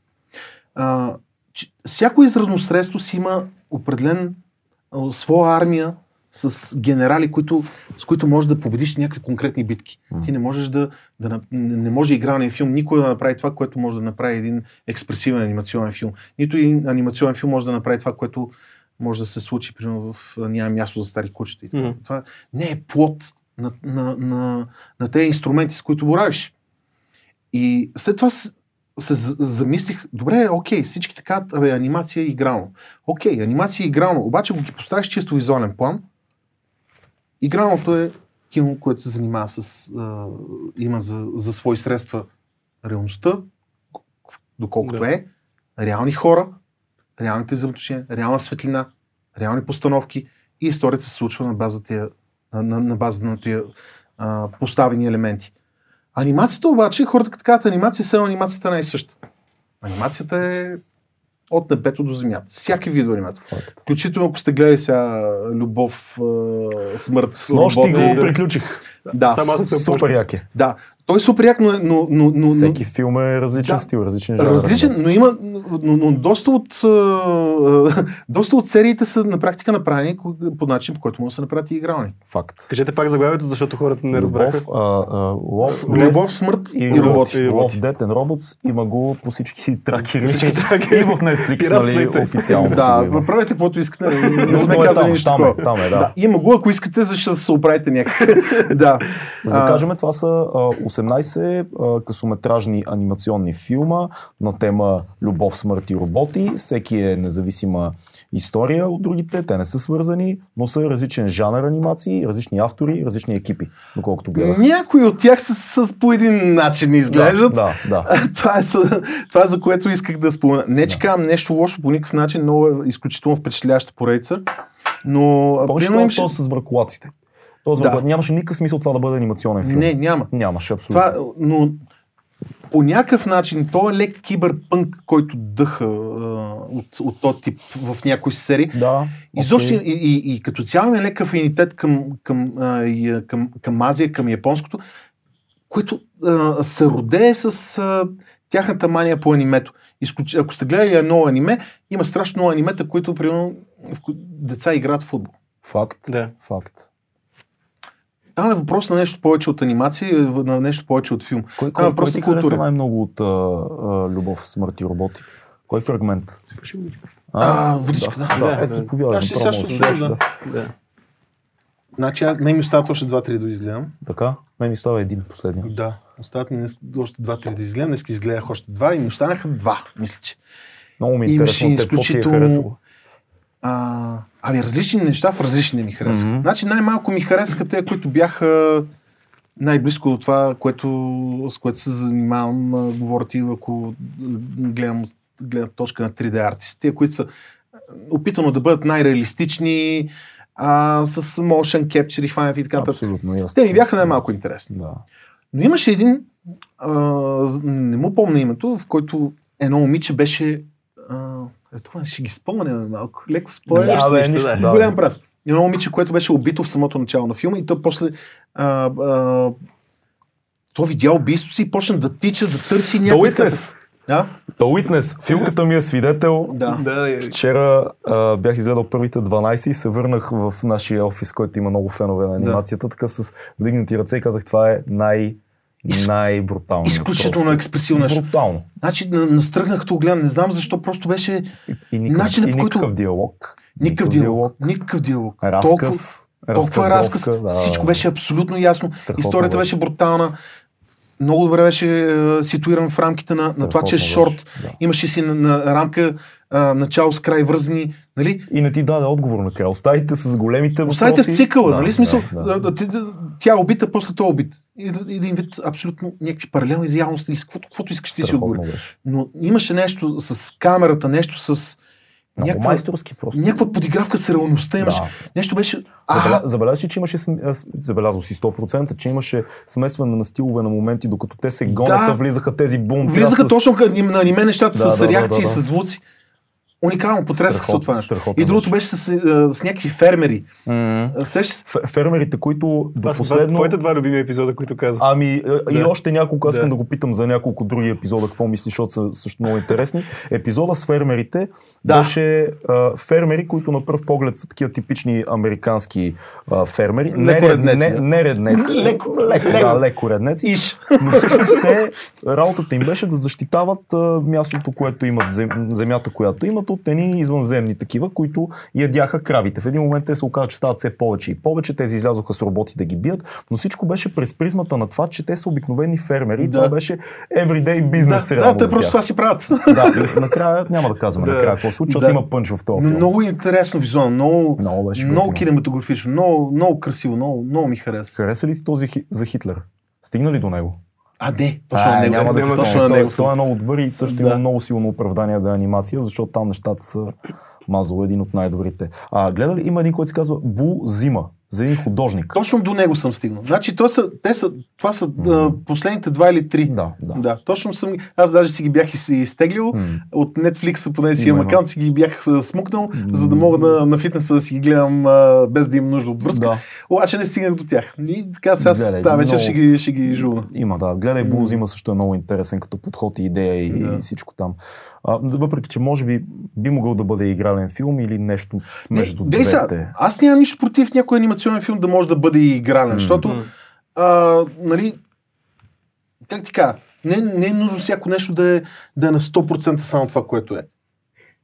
А, че, всяко изразно средство си има определен а, своя армия с генерали, които, с които можеш да победиш някакви конкретни битки. М. Ти не можеш да, да не, не може игралния филм никой да направи това, което може да направи един експресивен анимационен филм. Нито един анимационен филм може да направи това, което може да се случи, примерно в няма място за стари кучета. И така. Мгм. Това не е плод на, на, на, на тези инструменти, с които боравиш. И след това се, се за- замислих, добре, окей, всички така, абе, анимация е игрално. Окей, анимация е игрално, обаче ако ги поставиш чисто визуален план, игралното е кино, което се занимава с, а, има за, за свои средства реалността, доколкото Да. е, реални хора, реалните взаимоотношения, реална светлина, реални постановки и историята се случва на база, тия, на, на, база на тия а, поставени елементи. Анимацията обаче, хората като казват анимация, все анимацията не е съща. Анимацията е от небето до земята. Всяки вид анимация. Включително ако сте гледали сега Любов, смърт, С нощи го приключих. Да, Само аз с- съм Супер як е. да. Той е супер як, но, но, но, но, Всеки филм е различен Да. стил, различен жанр. Различен, но има, но, но доста, от, (laughs) доста от сериите са на практика направени по начин, по който може да се направят и игрални. Факт. Кажете пак заглавието, защото хората не разбраха. Любов, а, а, лов, Любов, смърт и, и роботи. И. Love, Death and Robots има го по всички (laughs) тракери. Всички тракери. и в Netflix, И нали, официално Да, правете каквото искате. Не, Но- не сме е казали нищо там е, там е, да. Да, има го, ако искате, защото се оправите някъде. (laughs) да. За да кажем, това са 18 а, късометражни анимационни филма на тема Любов, смърт и роботи. Всеки е независима история от другите, те не са свързани, но са различен жанр анимации, различни автори, различни екипи, доколкото гледах. Някои от тях са с по един начин изглеждат. Да, да, да. (laughs) това, е, за- това е за което исках да спомена. Не, че казвам нещо лошо по никакъв начин, много е изключително впечатляваща поредица. Но Помниш това, имаше- с върколаците? То с Да. Нямаше никакъв смисъл това да бъде анимационен филм. Не, няма. Нямаше абсолютно. Това, но по някакъв начин, то е лек киберпънк, който дъха а, от, от този тип в някои серии. Да. Изобщо окей. и, и, и като цяло има лек афинитет към, към, а, към, към Азия, към японското, което а, се родее с а, тяхната мания по анимето. Изключ... Ако сте гледали едно аниме, има страшно много анимета, които примерно деца играят в футбол. Факт. Да. Факт. Там е въпрос на нещо повече от анимация, и на нещо повече от филм. Кой, е кой, кой ти хареса най-много от а, а, Любов, смърт и роботи? Кой фрагмент? А, водичка, да. Да, Да, ето, да. заповядай. Аз ще сега ще да. да. Значи, мен ми остават още два-три да изгледам. Така? Мен ми става един последния. Да, остават ми още два-три да изгледам. Днес изгледах още два и ми останаха два, мисля, че. Много ми е Имаше интересно те, какво ти е изключително- харесало. А, ами различни неща в различни ми харесаха. Мгм. Значи най-малко ми харесаха те, които бяха най-близко до това, което, с което се занимавам, говоря ти, ако гледам от гледна точка на 3D артисти, те, които са опитано да бъдат най-реалистични, а, с motion capture и хванати и така нататък. Абсолютно. аз Те ми бяха най-малко интересни. Да. Но имаше един, а, не му помня името, в който едно момиче беше, а, ето ще ги спомням малко, леко спойлер. Да, бе, нищо, да. да. Голям прас. Едно момиче, което беше убито в самото начало на филма и то после а, а, то видя убийството си и почна да тича, да търси някой. Witness. Да? The Witness. Филмата ми е свидетел. Да. Да. Вчера а, бях изгледал първите 12 и се върнах в нашия офис, който има много фенове на анимацията, такъв с вдигнати ръце и казах, това е най- Из- най-брутално. изключително Просто експресивно. Брутално. Значи, на- настръгнах го гледам, не знам защо, просто беше И, и никакъв, Начинът, и по който- никакъв диалог. никакъв диалог. Никакъв диалог. Разказ. толкова разказ. разкадровка, да. Всичко беше абсолютно ясно. Историята беше брутална. Много добре беше е, ситуиран в рамките на, на това, че е шорт. да. Имаше си на, на рамка а, начало с край вързани. Нали? И не ти даде отговор накрая. Оставите с големите въпроси. Оставите в цикъла, Да, нали? Смисъл, да, да, да. да, да, тя е убита, после е. И, да- един вид абсолютно някакви паралелни реалности, с каквото, каквото искаш ти си отговори. Но имаше нещо с камерата, нещо с Много някаква, майсторски просто. някаква подигравка с реалността. Имаше. Да. Нещо беше... Забеля, че имаше, см- с- забелязал си 100%, че имаше смесване на стилове на моменти, докато те се гонаха, Да. влизаха тези бум. влизаха с... точно към- на аниме нещата Да, с да, да, реакции, да, да. с звуци. Уникално, потресах се от това. И другото беше. беше с, а, с някакви фермери. Ф- Фермерите, които до Това са два- последно... твоите два любими епизода, които каза. Ами е, и Да. още няколко, аз искам Да. да го питам за няколко други епизода, какво мислиш, защото са също много интересни. Епизода с фермерите Да. беше а, фермери, които на пръв поглед са такива типични американски а, фермери. Леко ред- реднеци, не, да. не реднеци, леко, леко, Леко. да, леко реднеци. Иш. Но всъщност те, работата им беше да защитават а, мястото, което имат, зем, земята, която имат от едни извънземни такива, които ядяха кравите. В един момент те се оказа, че стават все повече и повече. Тези излязоха с роботи да ги бият, но всичко беше през призмата на това, че те са обикновени фермери. Да. Това беше everyday бизнес. Да, да, те просто това си правят. Да, накрая няма да казваме (laughs) Да. накрая какво случва, Да. има пънч в този филм. Много интересно визуално, много, Много беше много кинематографично, много, много красиво, много, много ми хареса. Хареса ли ти този за Хитлер? Стигна ли до него? А, не, точно на А, него. няма да точно на него. той е много добър и също Да. има много силно оправдание да е анимация, защото там нещата са мазало един от най-добрите. А, гледа ли, има един, който се казва Бу Зима, за един художник. Точно до него съм стигнал. Значи, то са, те са, това са а, последните два или три. Да, да. Да, точно съм. Аз даже си ги бях и изтеглил. М. От Netflix, поне си Има, имам има. акаунт, си ги бях смукнал, М. за да мога на, на фитнеса да си ги гледам а, без да имам нужда от връзка. Да, Обаче не стигнах до тях. И така сега Гледай, тази вечер много- ще ги, ще ги жувна. има, да. Гледай, Бу М. Зима също е много интересен като подход и идея и, Да. и всичко там. А, въпреки, че може би би могъл да бъде игрален филм или нещо между Не, двете. аз нямам нищо против някой анимационен филм да може да бъде и игрален, защото, а, нали, как ти кажа, не, не е нужно всяко нещо да е, да е на 100% само това, което е.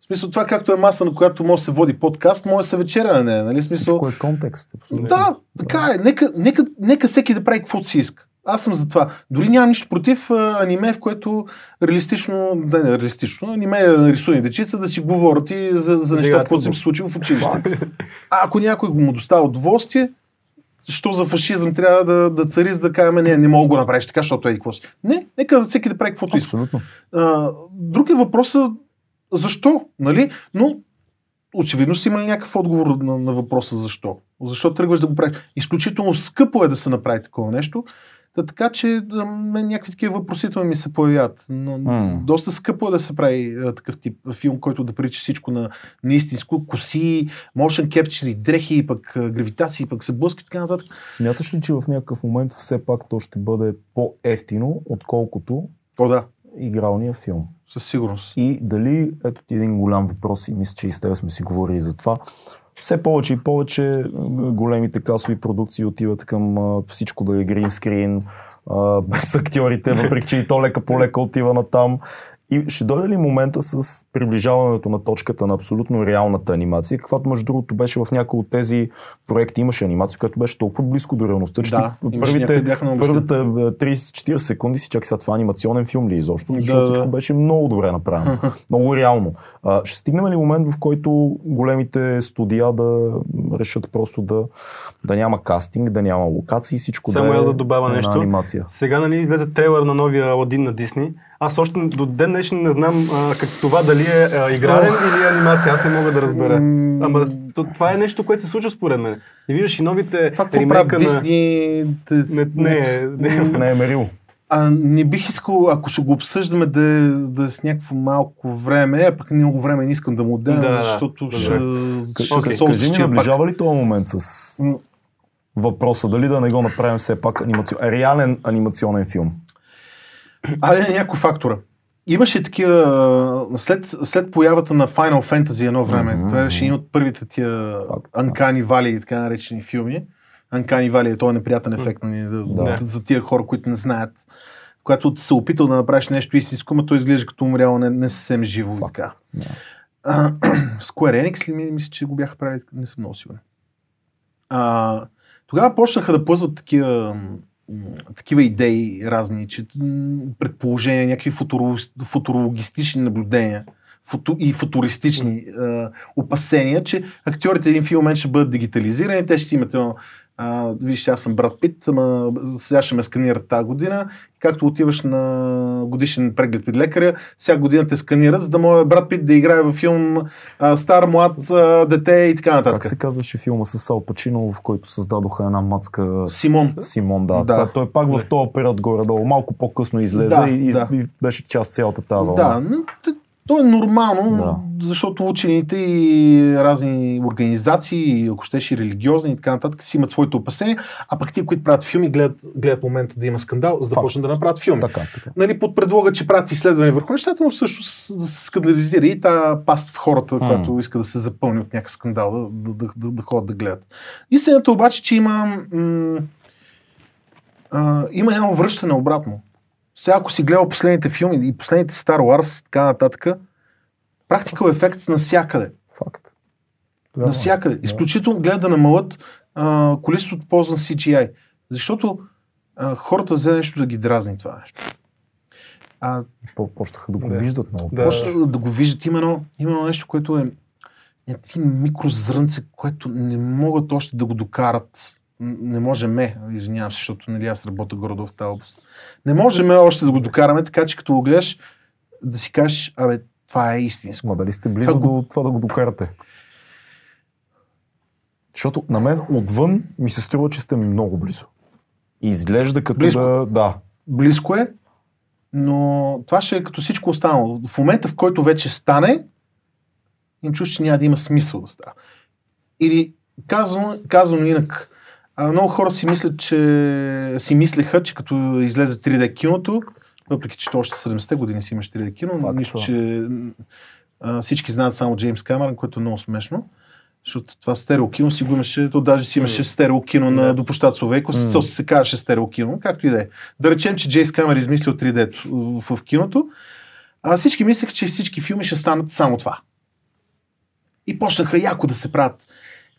В смисъл, това както е маса, на която може да се води подкаст, може да се вечеря на нея, нали? Смисъл, Всичко е контекст. Абсолютно. Да, така е. Нека, нека, нека всеки да прави каквото си иска. Аз съм за това. Дори нямам нищо против а, аниме, в което реалистично, да не реалистично, аниме е нарисувани дечица да си говорят и за, за нещата, които им се случило в училище. А ако някой му доставя удоволствие, що за фашизъм трябва да, да цари, за да кажем, не, не мога да го направиш така, защото е какво си. Не, нека всеки да прави каквото иска. Друг е въпросът защо, нали? Но очевидно си имали някакъв отговор на, на въпроса защо. Защо тръгваш да го правиш? Изключително скъпо е да се направи такова нещо. Та, така че мен някакви такива въпросителни ми се появяват. Но М. доста скъпо е да се прави а, такъв тип филм, който да прилича всичко на, на истинско. Коси, motion capture, дрехи, пък а, гравитации, пък се блъски и така нататък. Смяташ ли, че в някакъв момент все пак то ще бъде по-ефтино, отколкото О, да, игралния филм? със сигурност. И дали, ето ти един голям въпрос и мисля, че и с теб сме си говорили за това, все повече и повече големите касови продукции отиват към всичко да е гринскрин, (laughs) без актьорите, въпреки че и то лека по лека отива на там. И ще дойде ли момента с приближаването на точката на абсолютно реалната анимация, каквато между другото беше в някои от тези проекти, имаше анимация, която беше толкова близко до реалността, че Да, първите, първите е, 30-40 секунди си чакай сега това анимационен филм ли е изобщо, защото Да, да. всичко беше много добре направено, (laughs) много реално. А, ще стигнем ли момент, в който големите студия да решат просто да, да няма кастинг, да няма локации, всичко Само да е аз да добавя нещо. анимация. Сега нали излезе трейлър на новия Аладин на Дисни. Аз още до ден днешен не знам а, как това дали е а, игрален или е анимация. Аз не мога да разбера. М, Ама то, това е нещо, което се случва според мен. И виждаш и новите Това ремейка на... Дисни? Не, не, не, Не е мерил. А не бих искал, ако ще го обсъждаме, да, е- да е с някакво малко време, а пък много време не искам да му отделям, Да, да, защото добре. ще, К- ще се Кажи ми, наближава ли този момент с въпроса, дали да не го направим все пак анимацион... реален анимационен филм? Айде някои фактора. Имаше такива, след, след появата на Final Fantasy едно време, Мгм. това беше един от първите тия. Uncanny Valley и така наречени филми, Uncanny Valley, е този неприятен ефект нали, да, Да. за тия хора, които не знаят. Когато се опитал да направиш нещо истинско, но той изглежда като умряло не, не съвсем живо. и Факт. Така. Да. А, (clears throat) Square Enix ли ми- мисля, че го бяха правили, не съм много сигурен. А, тогава почнаха да плъзват такива, такива идеи разни, че предположения, някакви футуро, футурологистични наблюдения футу, и футуристични а, опасения, че актьорите един филм ще бъдат дигитализирани, те ще имат едно а, виж, аз съм брат Пит, ама сега ще ме сканират тази година. Както отиваш на годишен преглед при лекаря, всяка година те сканират, за да може брат Пит да играе във филм а, стар, млад, а, дете и така нататък. Как се казваше филма с Ал Пачино, в който създадоха една мацка Симон. Симон, да. Да. Той пак в този период горе-долу, малко по-късно излезе Да, и, да. и беше част цялата тази вълна. Да, то е нормално, Да. защото учените и разни организации, ако щеш и религиозни и така нататък, си имат своите опасения, а пък ти, които правят филми, гледат, гледат момента да има скандал, за да Факт. почнат да направят филми. Така, така. нали, под предлога, че правят изследване върху нещата, но всъщност да се скандализира и тази паст в хората, М. която иска да се запълни от някакъв скандал, да, да, да, да, да ходят да гледат. Истината обаче, че има, м- а, има едно връщане обратно. Сега, ако си гледал последните филми и последните Star Wars, така нататък, практикал ефект навсякъде. Факт. Навсякъде. Да. Изключително гледат да намалят а, количеството ползван CGI. Защото а, хората взе нещо да ги дразни това нещо. А, По- Почнаха да го Да. виждат много. Да. почна да го виждат. Има едно, има едно нещо, което е някакви микрозрънце, което не могат още да го докарат. Не може ме, извинявам се, защото нали, аз работя горе в тази област. Не можем още да го докараме, така че като го гледаш, да си кажеш, абе, това е истинско. Ма дали сте близо Как до това да го докарате? Защото на мен отвън ми се струва, че сте много близо. Изглежда като Близко. да... Да. Близко е, но това ще е като всичко останало. В момента, в който вече стане, им чуш, че няма да има смисъл да става. Или казано, казано инак, а, много хора си мислят, че си мислеха, че като излезе 3D киното, въпреки че още 70-те години си имаш 3D кино, Факт, нищо, че а, всички знаят само Джеймс Камерън, което е много смешно. Защото това стерео кино си го имаше, то даже си имаше стерео кино на Да. до площад Словейко, mm. се казваше стерео кино, както и да е. Да речем, че Джеймс Камер измислил 3D в, в киното, а всички мислеха, че всички филми ще станат само това. И почнаха яко да се правят.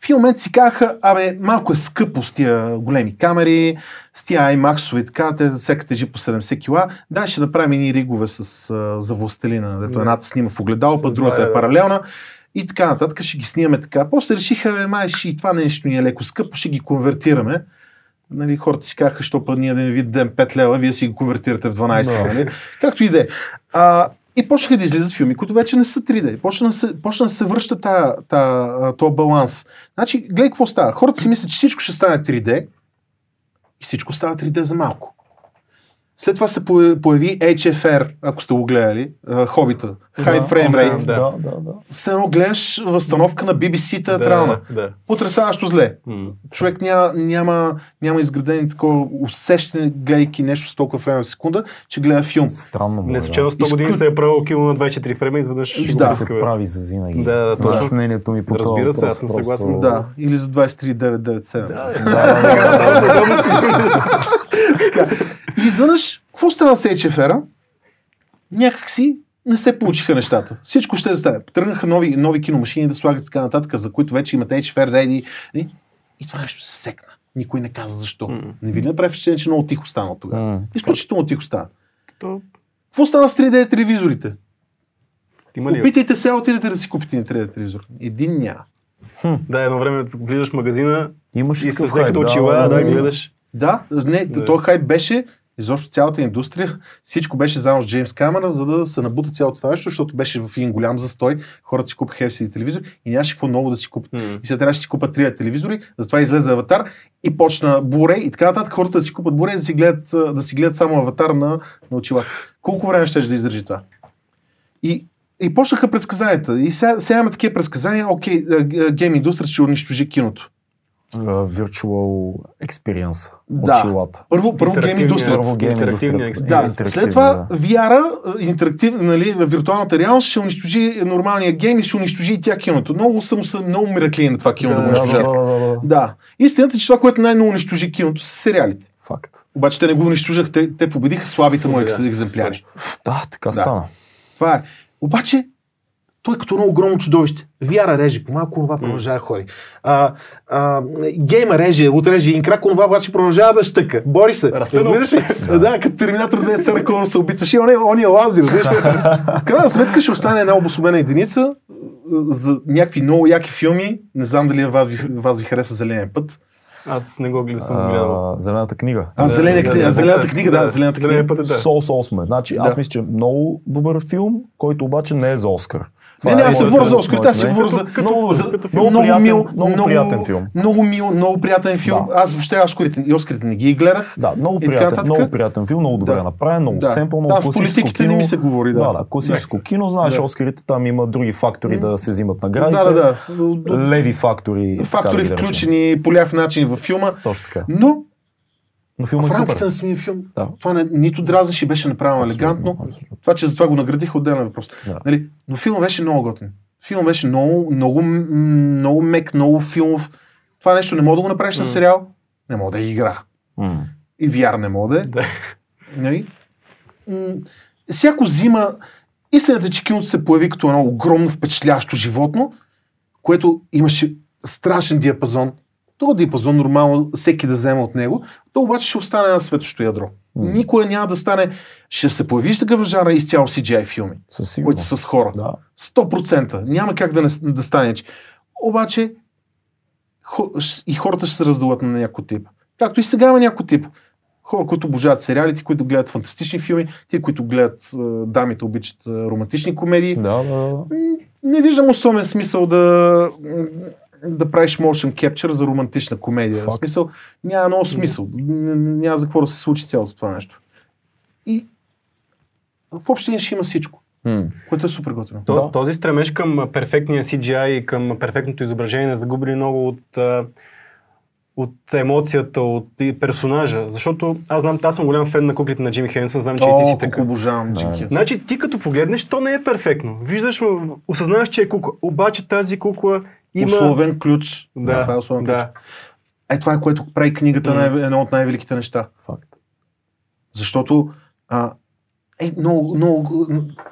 В един момент си казаха, абе, малко е скъпо с тия големи камери, с тия IMAX-ове, така, те всяка тежи по 70 кила. Дай ще направим едни ригове с, а, за властелина, дето Да. едната снима в огледало, пък другата е да. паралелна. И така нататък ще ги снимаме така. После решиха, бе, май, ще и това нещо ни е леко скъпо, ще ги конвертираме. Нали, хората си казаха, що път ние да ви дадем 5 лева, вие си ги конвертирате в 12. Да. Нали? Както и да е. И почнаха да излизат филми, които вече не са 3D. Почна да се, почна да се връща този баланс. Значи, гледай какво става. Хората си мислят, че всичко ще стане 3D и всичко става 3D за малко. След това се появи- HFR, ако сте го гледали, Хобита, High Да, Frame да, Rate. да. Да, да. Все едно гледаш възстановка на BBC театрална. Да, да. Потресаващо зле. М. Човек няма, няма, няма изградени такова усещане, гледайки нещо с толкова време в секунда, че гледа филм. Странно. Не случайно да. 100 години Изклю- се е правил кино на 24 фрейма и изведнъж Да. се прави за винаги. Да, да, Знаеш точно. мнението ми по Разбира се, аз съм просто- съгласен. Да, или за 23997. Да, Да, да, да. (laughs) И изведнъж, какво стана с HFR-а? Някакси не се получиха нещата. Всичко ще да стане. Тръгнаха нови, нови киномашини да слагат така нататък, за които вече имат HFR ready. И, и това нещо се секна. Никой не каза защо. М. Не ви ли направи впечатление, че много тихо стана тогава? М. Изключително тихо стана. То, Какво стана с 3D телевизорите? Има ли? Опитайте се, отидете да си купите на 3D телевизор. Един няма. Да, едно време влизаш в магазина Имаш и с хайп, очила, да, да. гледаш. Да, не, Да. този хайп беше, изобщо цялата индустрия, всичко беше заедно с Джеймс Камера, за да се набута цялото това нещо, защото беше в един голям застой, хората си купиха FCD телевизор и нямаше какво ново да си купят. М. И сега трябваше да си купат 3D телевизори, затова излезе аватар и почна Blu-ray и така нататък хората да си купат Blu-ray, да си гледат, да си гледат само аватар на, на очила. Колко време ще да издържи това? И, и почнаха предсказанията. И сега, сега имаме такива предсказания, окей, гейм индустрията ще унищожи киното. Uh, virtual experience. Да. Очилата. Първо, първо гейм индустрията. Първо гейм интерактивния индустрията. Да, след това VR, интерактив, нали, виртуалната реалност ще унищожи нормалния гейм и ще унищожи и тя киното. Много съм, съм много мираклии на това кино да, Да, Да, да, унищожат. да, да, да. Да. Истината е, че това, което най-много унищожи киното, са сериалите. Факт. Обаче те не го унищожаха, те, те победиха слабите му Да. екземпляри. Да, така стана. Това е. Обаче, той като едно огромно чудовище. VR реже, по-малко това продължава да ходи. А, а, гейма реже, отреже и крак, това обаче продължава да щъка. Бори се. Разбираш ли? Да. като Терминатор 2 се ръководно се опитваш и он е, он е лази, разбираш ли? В крайна сметка ще остане една обособена единица за някакви много яки филми. Не знам дали вас ви, вас ви хареса Зеления път. Аз не го гледам, съм гледал. Зелената книга. А, Да, зеления, да, книга, да, зелената да, книга, да, да, зелената книга. е да. Сол Сол сме. Значи, аз Да. мисля, че е много добър филм, който обаче не е за Оскар. Не, не, аз не моят- говоря за моят Оскар, аз си говоря за много, за- като много, много приятен, мил, много, много- приятен филм. Много мил, много приятен филм. Да. Аз въобще Оскарите и Оскарите не ги гледах. Да, много приятен, много приятен филм, много добре Да. направен, много Да. семпъл, много Там с политиките кино. не ми се говори, да. Да, да, класическо кино, знаеш, Да. Оскарите там има други фактори да се взимат наградите. Да, да, да. Леви фактори. Фактори да включени по ляв начин във филма. Точно така. Но Но филмът в е рамките супер. на самия филм Да. това не, нито дразнеше, беше направено елегантно. абсолютно. Това, че за това го наградиха, отделен въпрос. Да. Нали? Но филма беше много готин. Филма беше много, много, много мек, много филмов. Това нещо не мога да го направиш М. с сериал, не мога да е игра. М. И VR не мога да е. Да. Нали? М, Всяко зима, истината че киното се появи като едно огромно впечатлящо животно, което имаше страшен диапазон. Този диапазон нормално всеки да взема от него, то обаче ще остане на светощо ядро. М. Никога няма да стане, ще се появи такъв жара изцяло CGI филми, които са с хора. Да. 100%. Няма как да, не, да стане. че- Обаче и хората ще се раздават на някой тип. Както и сега има някой тип. Хора, които обожават сериалите, които гледат фантастични филми, ти, които гледат е, дамите, обичат е, романтични комедии. Да, да, Не виждам особен смисъл да, да правиш motion capture за романтична комедия. В Факт. смисъл, няма много смисъл. Няма за какво да се случи цялото това нещо. И в общи ще има всичко, М. което е супер готино. То, Да. Този стремеж към перфектния CGI и към перфектното изображение не загуби ли много от, от емоцията, от персонажа. Защото аз знам, аз съм голям фен на куклите на Джимми Хенсън, знам, че и ти О, си така. обожавам Да. Джим Хенс. Значи ти като погледнеш, то не е перфектно. Виждаш, осъзнаваш, че е кукла. Обаче тази кукла има... Условен ключ. Да, това е условен ключ. да. Е, това е което прави книгата най- едно от най-великите неща. Факт. Защото а, е, много, много,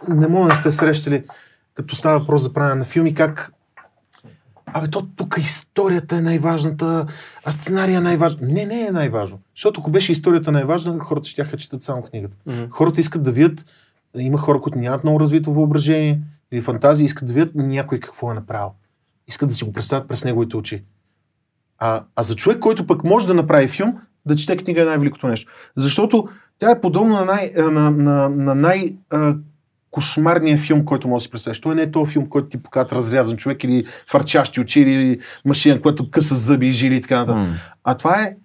не мога да сте срещали, като става въпрос за правене на филми, как Абе, то тук историята е най-важната, а сценария е най-важен. Не, не е най-важно. Защото ако беше историята най-важна, хората ще четат само книгата. Мгм. Хората искат да видят, има хора, които нямат много развито въображение или фантазия, искат да видят някой какво е направил. Искат да си го представят през неговите очи. А, а за човек, който пък може да направи филм, да чете книга е най-великото нещо. Защото тя е подобна на, най, на, на, на най- а, кошмарния филм, който може да си представиш. Той не е този филм, който ти показват разрязан човек или фарчащи очи или машина, която къса зъби и жили и така нататък. М. А това е,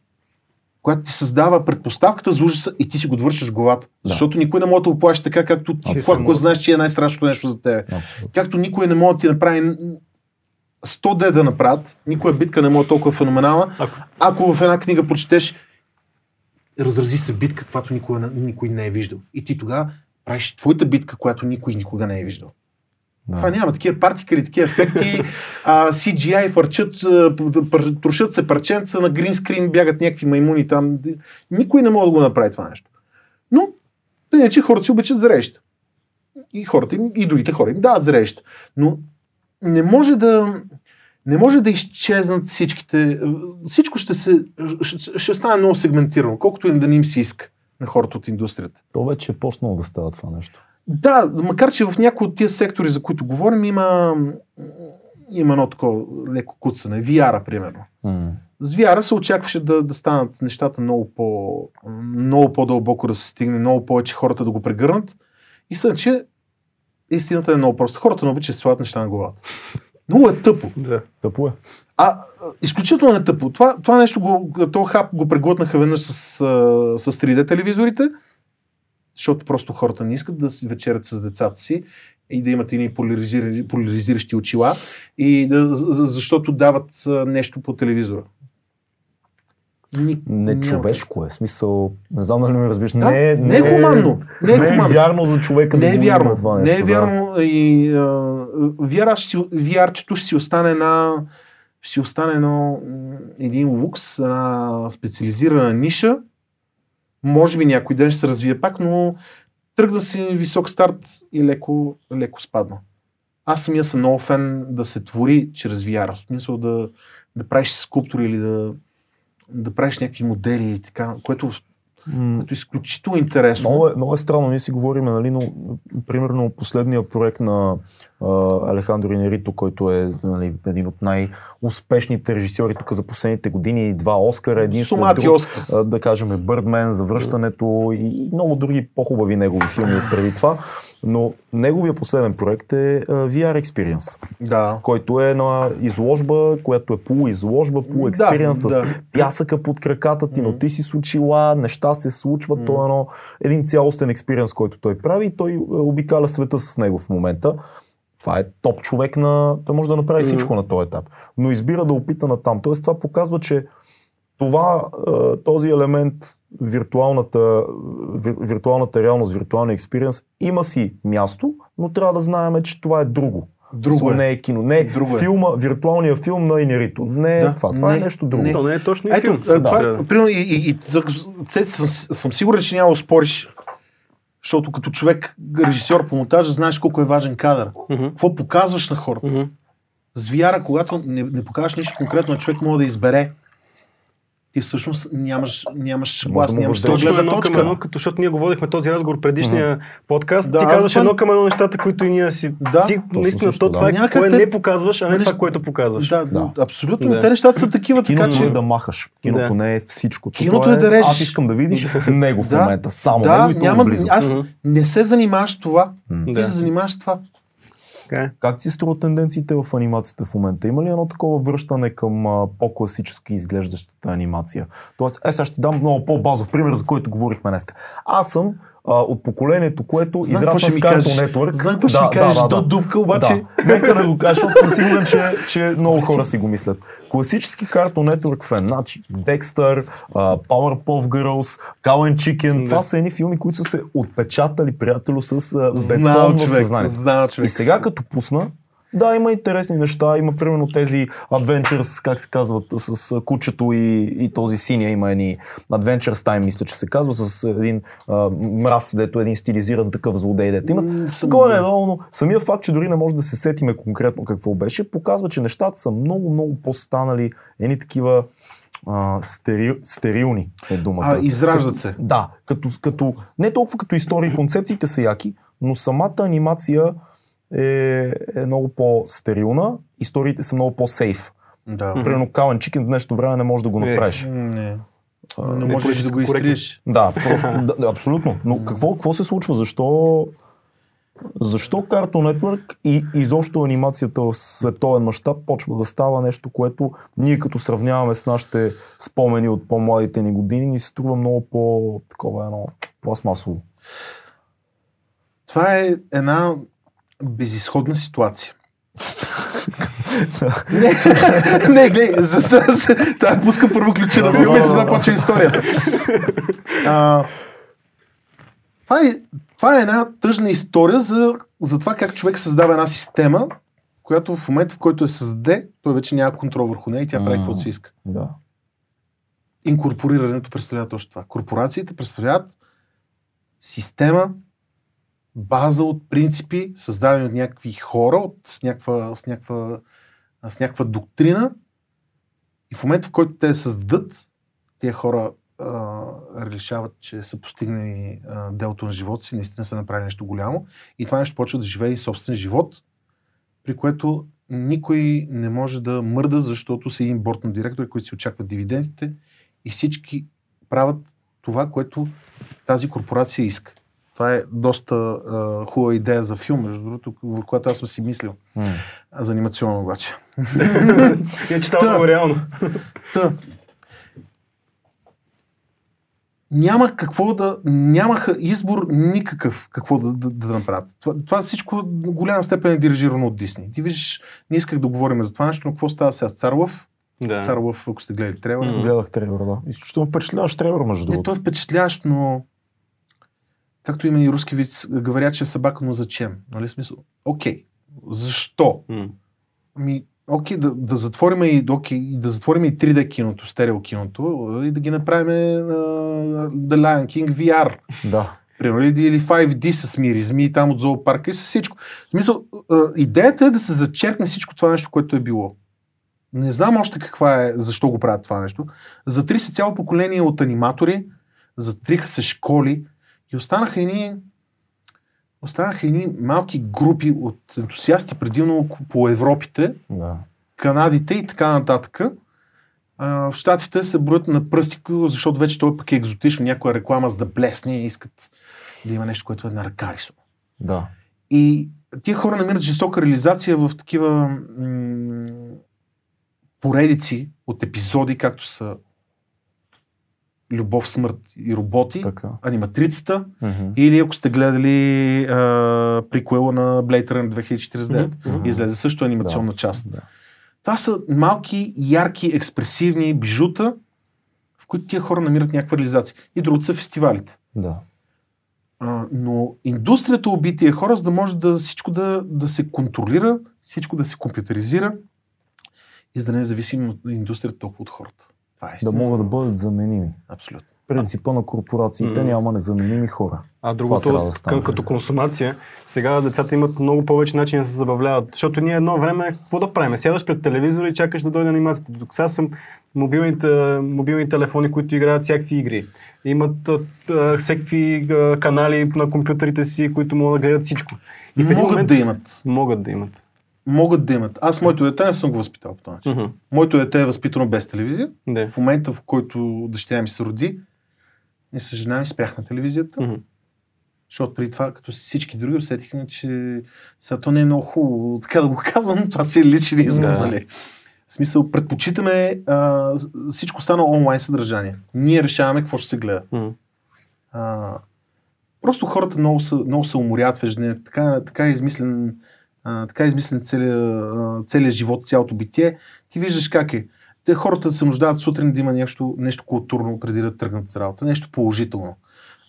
когато ти създава предпоставката за ужаса и ти си го довършиш в главата. Да. Защото никой не може да оплаши така, както ти, когато знаеш, че е най-страшното нещо за теб. Абсолютно. Както никой не може да ти направи 100 де да направят, никоя битка не може толкова феноменална. Ако, Ако в една книга прочетеш, разрази се битка, каквато никой, никой не е виждал. И ти тогава правиш твоята битка, която никой никога не е виждал. Да. Това няма такива партикали, такива ефекти, а, CGI фърчат, трошат се парченца на гринскрин, бягат някакви маймуни там. Никой не може да го направи това нещо. Но, да не, че хората си обичат зреща. И хората им, и другите хора им дават зреща. Но не може да, не може да изчезнат всичките. Всичко ще, се, ще, ще стане много сегментирано, колкото и да не им се иска на хората от индустрията. То вече е почнало да става това нещо. Да, макар че в някои от тия сектори, за които говорим, има, има едно такова леко куцане. VR, примерно. М. С VR се очакваше да, да станат нещата много, по, много по-дълбоко да се стигне, много повече хората да го прегърнат. И съд, че истината е много проста. Хората не обичат да слагат неща на главата. (laughs) Много е тъпо. да. Тъпо е. А, изключително е тъпо. Това, това нещо, го, то хап го преглътнаха веднъж с, с 3D телевизорите, защото просто хората не искат да си вечерят с децата си и да имат едни поляризиращи, очила, и да, за- за- защото дават нещо по телевизора. Ни, Не няма човешко е. Смисъл, не знам дали ме разбираш. Да, не, не е хуманно. Не е не е хуманно. вярно за човека Не да е го вярно. това не нещо. е да. вярно. И а, VR, ще, VR-чето ще си остане една ще остане едно, един лукс, една специализирана ниша. Може би някой ден ще се развие пак, но тръгна си висок старт и леко, леко спадна. Аз самия съм много фен да се твори чрез VR. В смисъл да, да правиш скулптури или да, да правиш някакви модели и така, което, което е изключително интересно. Много е, много е странно, ние си говорим, нали, но примерно последния проект на Алехандро Инерито, който е нали, един от най-успешните режисьори тук за последните години, два Оскара, един Сумати друг, Оскарс. а, да кажем Бърдмен, Завръщането и много други по-хубави негови филми от преди това, но неговия последен проект е VR Experience, Да. който е на изложба, която е полуизложба, полуекспириенс с да. пясъка под краката ти, но ти си с очила, неща се случват, то е едно, един цялостен експириенс, който той прави и той е, обикаля света с него в момента. Това е топ човек на... Той може да направи Мгм. всичко на този етап, но избира да опита на там. Тоест това показва, че това, е, този елемент, виртуалната, вир- виртуалната реалност, виртуалния експириенс, има си място, но трябва да знаем, че това е друго. Друго е. Не е кино. Не е Друго е. филма, виртуалния филм на Инерито. Не е Да, това. Това не, е нещо друго. не. То не е точно и Ето, филм. а, това, Да. е, примерно, и, и, и съм, съм сигурен, че няма да спориш, защото като човек, режисьор по монтажа, знаеш колко е важен кадър. Мгм. Какво показваш на хората? Мгм. С VR, когато не, не покажеш нищо конкретно, човек може да избере. Ти всъщност нямаш, нямаш глас, да нямаш Точно гледна едно към точка. едно, като, защото ние го водихме този разговор предишния подкаст. Да, ти аз казваш едно към едно нещата, които и ние си... Да, ти точно наистина, също, то да. това е Няма кое не показваш, а не това, което показваш. Да, Да. абсолютно. Да. Те нещата са такива, така Киното че... е да махаш. Киното Да. не е всичко. Киното Това е да режеш. Аз искам да видиш него в Да. момента. Само да, него и няма, аз не се занимаваш с това. Ти Да. се занимаваш с това. Така е. Как ти струва тенденциите в анимацията в момента? Има ли едно такова връщане към а, по-класически изглеждащата анимация? Тоест, е, сега ще дам много по-базов пример, за който говорихме днес. Аз съм а, от поколението, което Знам израсна с Cartoon кажеш. Network. Знам какво ще ми кажеш до дупка, обаче... Да. (laughs) Нека да го кажа, защото съм сигурен, че, че много хора си го мислят. Класически Cartoon Network фен, значи Dexter, а, Powerpuff Girls, Cow and Chicken, Да. това са едни филми, които са се отпечатали, приятелю, с Знал бетонно човек, съзнание. знал човек. И сега като пусна, да, има интересни неща. Има примерно тези Adventures, как се казват, с, с кучето и, и този синия. Има едни Adventures Time, мисля, че се казва, с един а, мраз, дето е един стилизиран такъв злодей, дето има. М, съм- Горе-долу, но самия факт, че дори не може да се сетиме конкретно какво беше, показва, че нещата са много, много по-станали едни такива а, стери, стерилни е думата. А, израждат се. Да, като, като, не толкова като истории, концепциите са яки, но самата анимация е, е много по-стерилна, историите са много по-сейф. Да. Примерно Кален Чикен в днешно време не може да го Е. направиш. Не. А, Не не можеш да го изтриеш. Да, просто, да, да, абсолютно. Но какво, какво се случва? Защо, защо Cartoon Network и изобщо анимацията в световен мащаб почва да става нещо, което ние като сравняваме с нашите спомени от по-младите ни години, ни се струва много по такова едно пластмасово. Това е една безисходна ситуация. не, (laughs) не, не, за, за, за, да, пускам първо ключа на филма и се започва историята. А, това, е, това е една тъжна история за, за това как човек създава една система, която в момента, в който я създаде, той вече няма контрол върху нея и тя прави каквото си иска. Да. Инкорпорирането представлява точно това. Корпорациите представляват система, база от принципи, създадени от някакви хора, от, с, някаква, с, някаква, с някаква доктрина. И в момента, в който те създадат, тези хора а, решават, че са постигнали а, делото на живота си, наистина са направили нещо голямо. И това нещо почва да живее и собствен живот, при което никой не може да мърда, защото са един борт на директори, които си очакват дивидендите и всички правят това, което тази корпорация иска. Това е доста а, хубава идея за филм, между другото, в която аз съм си мислил. А, за анимационно обаче. (laughs) Иначе става Да. много реално. Та. Няма какво да. Нямаха избор никакъв какво да, да, да направят. Това, това всичко до голяма степен е дирижирано от Дисни. Ти виждаш, не исках да говорим за това нещо, но какво става сега с Царлов? Да. Цар Лъв, ако сте гледали трейлера. М. Гледах Тревор, да. Изключително впечатляващ Тревор, между Не, другото. той е впечатляващ, но както има и руски вид, говорят, че е събака, но зачем? Нали смисъл? Окей. Защо? М. Ами, окей, да, да затворим и, и да затворим и 3D киното, стерео киното и да ги направим uh, The Lion King VR. Да. Примерно, или, или 5D с миризми там от зоопарка и с всичко. В смисъл, а, идеята е да се зачеркне всичко това нещо, което е било. Не знам още каква е, защо го правят това нещо. Затри се цяло поколение от аниматори, затриха се школи и останаха едни останаха едни малки групи от ентусиасти, предимно по Европите, Да. Канадите и така нататък. А, в Штатите се броят на пръсти, защото вече той пък е екзотично. Някоя реклама за да блесне и искат да има нещо, което е на ръка рисувано. Да. И тия хора намират жестока реализация в такива м- поредици от епизоди, както са Любов, смърт и роботи, Така. аниматрицата, Мгм. или ако сте гледали а, приквела на Blade Runner 2049. Мгм. Излезе също анимационна Да. част. Да. Това са малки, ярки, експресивни бижута, в които тия хора намират някаква реализация. И другото са фестивалите. Да. А, но индустрията уби тия хора, за да може да всичко да, да се контролира, всичко да се компютъризира и за да не е от индустрията толкова от хората. Това е Да могат да бъдат заменими. Абсолютно. Принципа на корпорациите М. няма незаменими хора. А другото, да към, като консумация, сега децата имат много повече начини да се забавляват. Защото ние едно време, какво да правим? Сядаш пред телевизора и чакаш да дойде анимацията. Тук сега съм мобилните, мобилни телефони, които играят всякакви игри. Имат а, а, всякакви а, канали на компютрите си, които могат да гледат всичко. И в един могат момент- да имат. Могат да имат. Могат да имат. Аз моето дете не съм го възпитал по този начин. Мгм. Моето дете е възпитано без телевизия. Да. В момента, в който дъщеря ми се роди, и с жена ми спряхме телевизията. Мгм. Защото преди това, като всички други, усетихме, че сега то не е много хубаво, така да го казвам, но това си е личен избор, Да. нали? В смисъл, предпочитаме а, всичко стана онлайн съдържание. Ние решаваме какво ще се гледа. Мгм. А, просто хората много, са, много се уморят в ежедневието. Така, така е измислен, така измислен целият, целият живот, цялото битие. Ти виждаш как е. Те хората се нуждаят сутрин да има нещо, нещо културно преди да тръгнат с работа, нещо положително.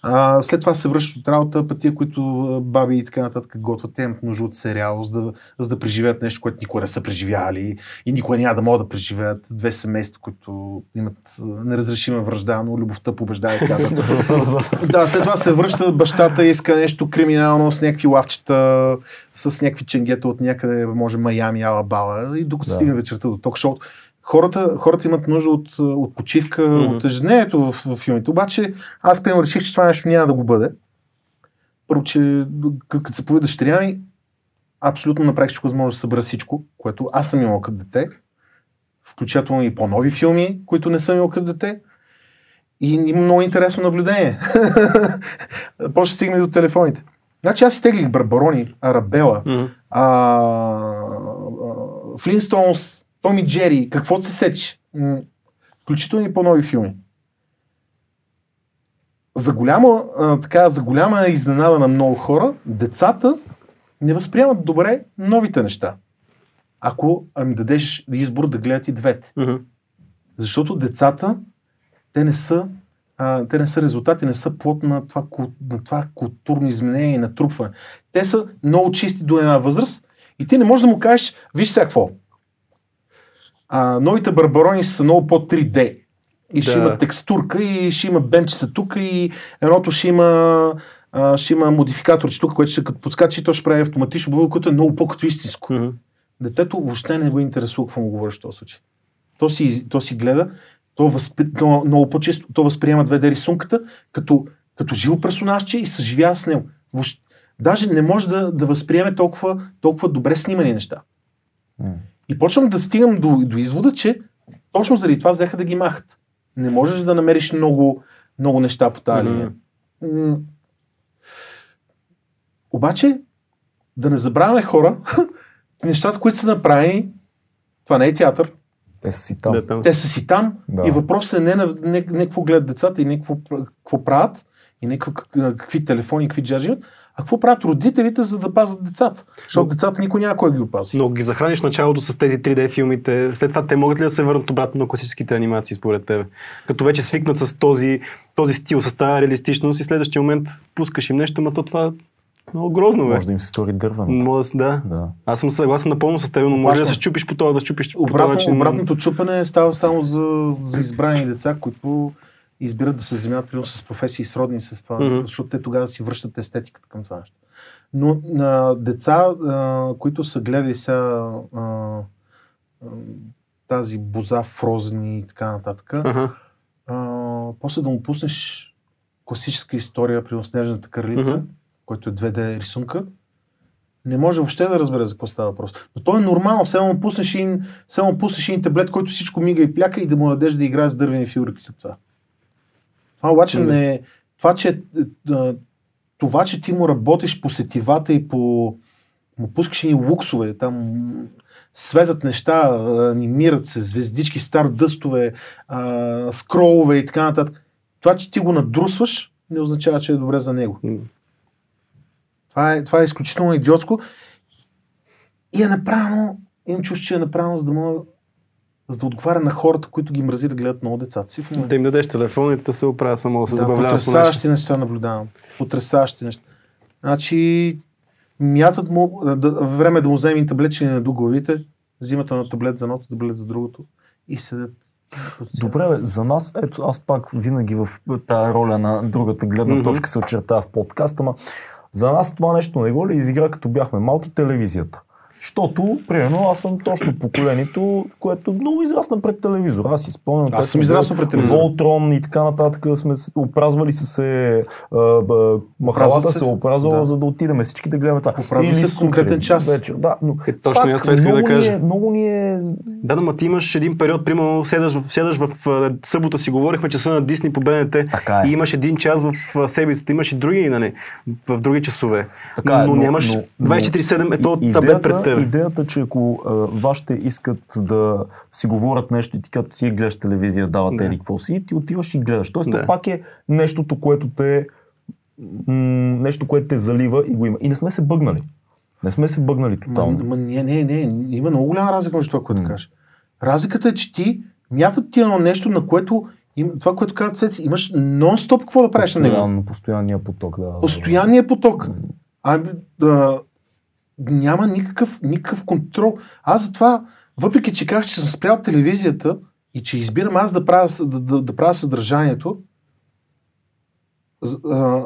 А, след това се връщат от работа, пък тия, които баби и така нататък готвят, те имат нужда от сериал, за да, за да преживеят нещо, което никога не са преживяли и никога няма да могат да преживеят. Две семейства, които имат неразрешима връжда, но любовта побеждава и казват. (laughs) Да, след това се връща бащата и иска нещо криминално с някакви лавчета, с някакви ченгета от някъде, може Майами, Алабала, и докато Да. стигне вечерта до ток шоу. Хората, хората имат нужда от, от почивка, mm-hmm. от ежедневието в, в филмите. Обаче аз примерно реших, че това нещо няма да го бъде. Първо, че като се пови дъщеря ми, абсолютно направих всичко възможно да събера всичко, което аз съм имал като дете. Включително и по-нови филми, които не съм имал като дете. И има много интересно наблюдение. (laughs) После стигне до телефоните. Значи аз изтеглих Барбарони, Арабела, Мгм. а, Флинстоунс, Томи Джери, каквото се сетиш. Включително и по-нови филми. За голяма, а, така, за голяма изненада на много хора, децата не възприемат добре новите неща. Ако ами дадеш избор да гледат и двете. Мгм. Защото децата, те не са, а, те не са резултати, не са плод на това, на това културно изменение и натрупване. Те са много чисти до една възраст и ти не можеш да му кажеш, виж сега какво. А, новите барбарони са много по-3D. И ще Да. има текстурка, и ще има бенчица тук, и едното ще има, а, ще има модификатор тук, което ще като подскачи, и то ще прави автоматично бубъл, което е много по-като истинско. Мгм. Детето въобще не го интересува какво му говориш в този случай. То си, то си гледа, то, възпри, то много по-често то възприема 2D рисунката като, като живо персонажче и съживява с него. Въобще, даже не може да, да възприеме толкова, толкова добре снимани неща. М. И почвам да стигам до, до извода, че точно заради това взеха да ги махат. Не можеш да намериш много, много неща по тази линия. М. Обаче, да не забравяме хора, (laughs) нещата, които са направени, това не е театър, Те са си там. Да, там. те са си там Да. и въпросът е не, на, не, не какво гледат децата и не какво, какво правят и не как- какви телефони, какви джаджи имат, А какво правят родителите, за да пазят децата? Защото децата никой няма кой ги опази. Но ги захраниш началото с тези 3D филмите, след това те могат ли да се върнат обратно на класическите анимации според тебе? Като вече свикнат с този, този стил, с тази реалистичност и следващия момент пускаш им нещо, но то това много грозно, бе. Може да им се стори дървено. Може да, да. Аз съм съгласен напълно с теб, но може да се чупиш по това, да щупиш по този Обратно, начин. обратното чупене става само за, за избрани деца, които избират да се занимават примерно с професии сродни с това, Мгм. защото те тогава си връщат естетиката към това нещо. Но на деца, а, които са гледали сега а, а, тази боза Фрозен и така нататък, Ага. а, после да му пуснеш класическа история при Снежната кралица, Мгм. който е 2D рисунка, не може въобще да разбере за какво става въпрос. Но то е нормално, само му пуснеш един, само пуснеш един таблет, който всичко мига и пляка и да му дадеш да играе с дървени фигурки за това. Това обаче не е... Това, че, това, че ти му работиш по сетивата и по... му пускаш ни луксове, там светят неща, анимират се, звездички, стар дъстове, а, скролове и така нататък. Това, че ти го надрусваш, не означава, че е добре за него. Това е, това е изключително идиотско. И е направено, имам чувство, че е направено, за да мога за да отговаря на хората, които ги мрази да гледат много децата си в момента. Да им дадеш телефон и да се оправя само да се Да, нещо. потрясаващи неща наблюдавам. Потрясаващи неща. Значи, мятат му, да, време е да му вземем таблетчени на до главите, взимат на таблет за едното, таблет за другото и седят. Добре, бе, за нас, ето аз пак винаги в тази роля на другата гледна Мгм. точка се очертава в подкаста, ма за нас това нещо не го ли изигра като бяхме малки телевизията? Защото, примерно, аз съм точно поколението, което много израсна пред телевизора. Аз си спомням. Аз съм сме израснал пред телевизора. Волтрон и така нататък сме опразвали са се, а, б, махалата се. се опразвала, Да. за да отидем всички да гледаме това. Опразва се в конкретен час. Вечер, да, но Е, точно, пак, аз това исках да кажа. Ни е, много ни е Да, ма ти имаш един период, примерно, седаш, в- седаш в а, събота си говорихме часа на Дисни по БНТ Така е. и имаш един час в седмицата, имаш и други, нали, в други часове. Така е, но, но- нямаш но- но- 24-7 е то И- таблет пред теб. Идеята, че ако а, вашите искат да си говорят нещо и ти като ти гледаш телевизия, дават Да. еди какво си, ти отиваш и гледаш. Тоест, Да. то пак е нещото, което те м- нещо, което те залива и го има. И не сме се бъгнали. Не сме се бъгнали тотално. ма, не, не, не, има много голяма разлика между това, което М. кажеш. Разликата е, че ти мятат ти едно нещо, на което им, това, което казват Цеци, имаш нон-стоп какво да правиш на него. Постоянно, постоянния поток. Да. Постоянния поток. М. Ами, да, няма никакъв, никакъв контрол. Аз затова, въпреки че казах, че съм спрял телевизията и че избирам аз да правя, да, да, да правя съдържанието, а,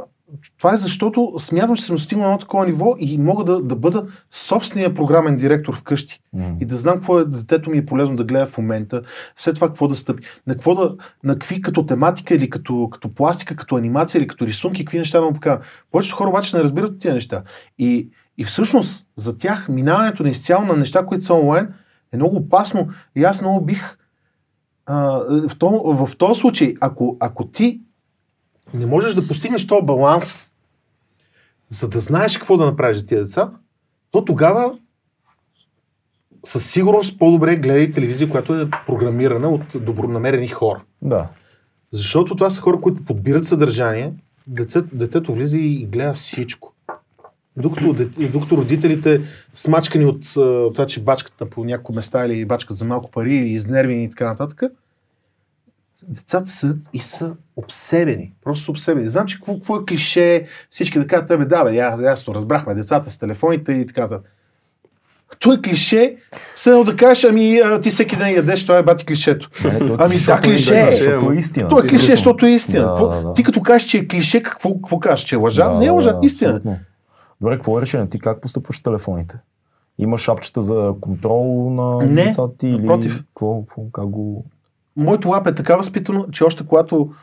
това е защото смятам, че съм достигнал на едно такова ниво и мога да, да бъда собствения програмен директор вкъщи М. и да знам какво е детето ми е полезно да гледа в момента, след това какво да стъпи, на какво да, на какви като тематика или като, като пластика, като анимация или като рисунки, какви неща да му покажа. Повечето хора обаче не разбират тези неща. И, и всъщност за тях минаването на изцяло на неща, които са онлайн, е много опасно. И аз много бих а, в, то, в този случай, ако, ако ти не можеш да постигнеш този баланс, за да знаеш какво да направиш за тия деца, то тогава със сигурност по-добре гледай телевизия, която е програмирана от добронамерени хора. Да. Защото това са хора, които подбират съдържание, деце, детето влиза и гледа всичко. Докато, родителите смачкани от а, това, че бачкат по няколко места или бачкат за малко пари или изнервени и така нататък, децата са и са обсебени. Просто са обсебени. Знам, че какво, какво е клише, всички да кажат, тебе, да, бе, ясно, разбрахме, децата с телефоните и така нататък. То е клише, все едно да кажеш, ами а, ти всеки ден ядеш, това е бати клишето. Не, то е Ами да, клише е. Защото е истина. То е клише, защото е истина. Да, да, да. Ти като кажеш, че е клише, какво, какво кажеш? Че е лъжа? Да, не е лъжа, да, истина. абсолютно. Добре, какво е решение? Ти как постъпваш с телефоните? Имаш шапчета за контрол на Не, децата ти или напротив. какво, какво, как го... Моето лап е така възпитано, че още когато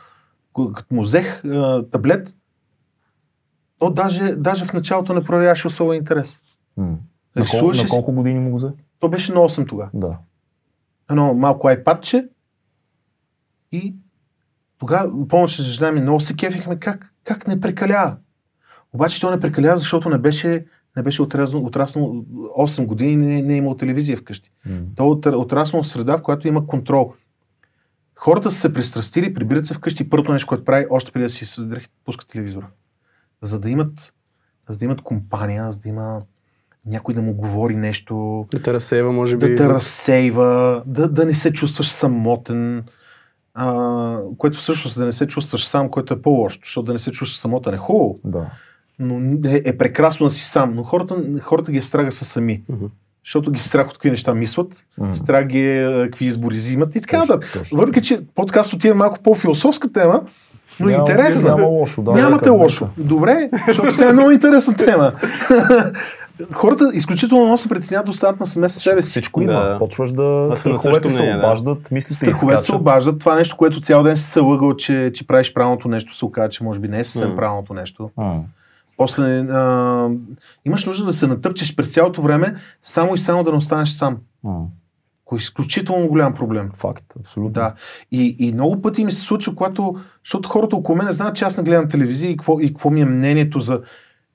ко- като му взех а, таблет, то даже, даже в началото не проявяваше особен интерес. М. На, кол, на колко години му го взе? То беше на 8 тогава. Да. Едно малко айпадче и тогава, помня, че жена ми много се кефихме как, как не прекалява. Обаче то не прекалява, защото не беше, не беше отраснал, отраснал 8 години, не, не е имал телевизия вкъщи. М. То е от- отраснал в среда, в която има контрол. Хората са се пристрастили, прибират се вкъщи, първото нещо, което прави, още преди да си се дрехи, пускат телевизора. За да имат за да имат компания, за да има някой да му говори нещо, Да те разсейва, може би. да те разсейва, да, да не се чувстваш самотен, а, което всъщност да не се чувстваш сам, което е по-лошо, защото да не се чувстваш самотен е хубаво, Да. Но е, е прекрасно да си сам, но хората, хората ги е страга са сами. Мгм. Защото ги е страх от какви неща мислят, М. страх ги е какви избори взимат и така нататък. Въпреки, че подкаст отива малко по-философска тема, но Няма- интересна. Няма лошо, да. Нямате нека, лошо. Добре, защото тя е много интересна тема. (laughs) Хората изключително много се притесняват да остават на сме с себе си. Всичко идва. Да. Почваш да... Страховете се да. обаждат, мисли се Страховете се обаждат. Това нещо, което цял ден си се лъгал, че, че правиш правилното нещо, се оказа, че може би не е съвсем правилното нещо. После а, имаш нужда да се натъпчеш през цялото време, само и само да не останеш сам. Кой е изключително голям проблем. Факт, абсолютно. Да. И, и много пъти ми се случва, когато, защото хората около мен знаят, че аз не гледам телевизия и какво, и какво ми е мнението за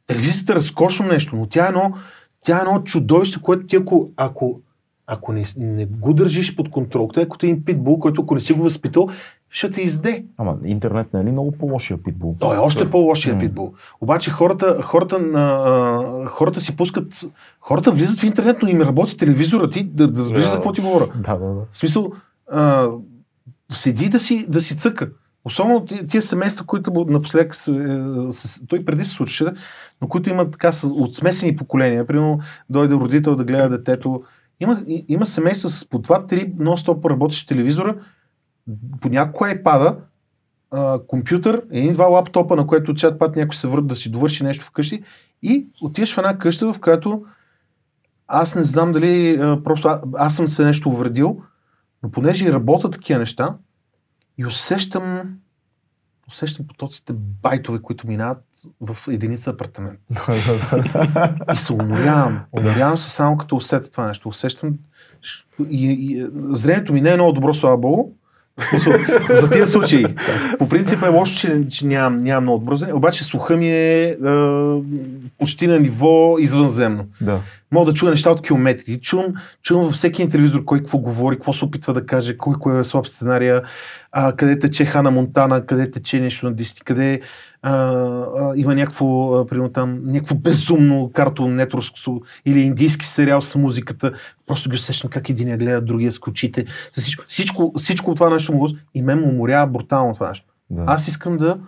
телевизията е разкошно нещо, но тя е едно, тя е едно чудовище, което ти ако, ако, ако не, не го държиш под контрол, тъй като един питбул, който ако не си го възпитал, ще те изде. Ама интернет не е ли много по-лошия питбул? Той е още по-лошия М. питбул. Обаче хората, хората, а, хората си пускат, хората влизат в интернет, но им работи телевизора, ти да, да разбереш Да. за какво ти говоря. (laughs) Да, да, да. В смисъл, а, седи да си, да си цъка. Особено ти- тия семейства, които напоследък, е, той преди се случваше, но които имат така от смесени поколения. Примерно дойде родител да гледа детето. Има, има семейства с по 2-3 нон-стоп работещи телевизора, по няколко iPad, а, компютър, един-два лаптопа, на което чат-пат някой се върт да си довърши нещо вкъщи и отиваш в една къща, в която аз не знам дали а, просто а, аз съм се нещо увредил, но понеже и работят такива неща и усещам усещам потоците байтове, които минават в единица апартамент. (laughs) И се уморявам. Уморявам се само като усетя това нещо. Усещам и, и, зрението ми не е много добро, слава богу. За тия случаи. По принцип е лошо, че, че нямам, нямам много зрение, обаче слуха ми е, е почти на ниво извънземно. да. Мога да чуя неща от километри. Чувам, чувам във всеки един телевизор кой какво говори, какво се опитва да каже, кой кой е слаб сценария, а, къде тече Хана Монтана, къде тече нещо на Дисти, къде а, а, има някакво, а, примерно там, някакво безумно карто нетроско или индийски сериал с музиката. Просто ги усещам как един я гледа, другия с очите. Всичко, всичко, всичко това нещо му и мен му уморява брутално това нещо. да. Аз искам да,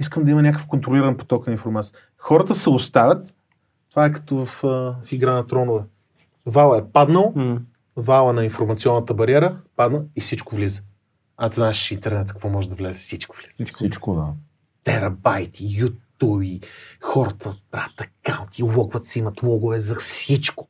искам да има някакъв контролиран поток на информация. Хората се оставят. Това е като в, в игра на тронове. Вала е паднал, М. вала на информационната бариера, падна и всичко влиза. А ти знаеш интернет какво може да влезе? Всичко влезе. Всичко, да. Терабайти, ютуби, хората правят акаунти, логват си, имат логове за всичко.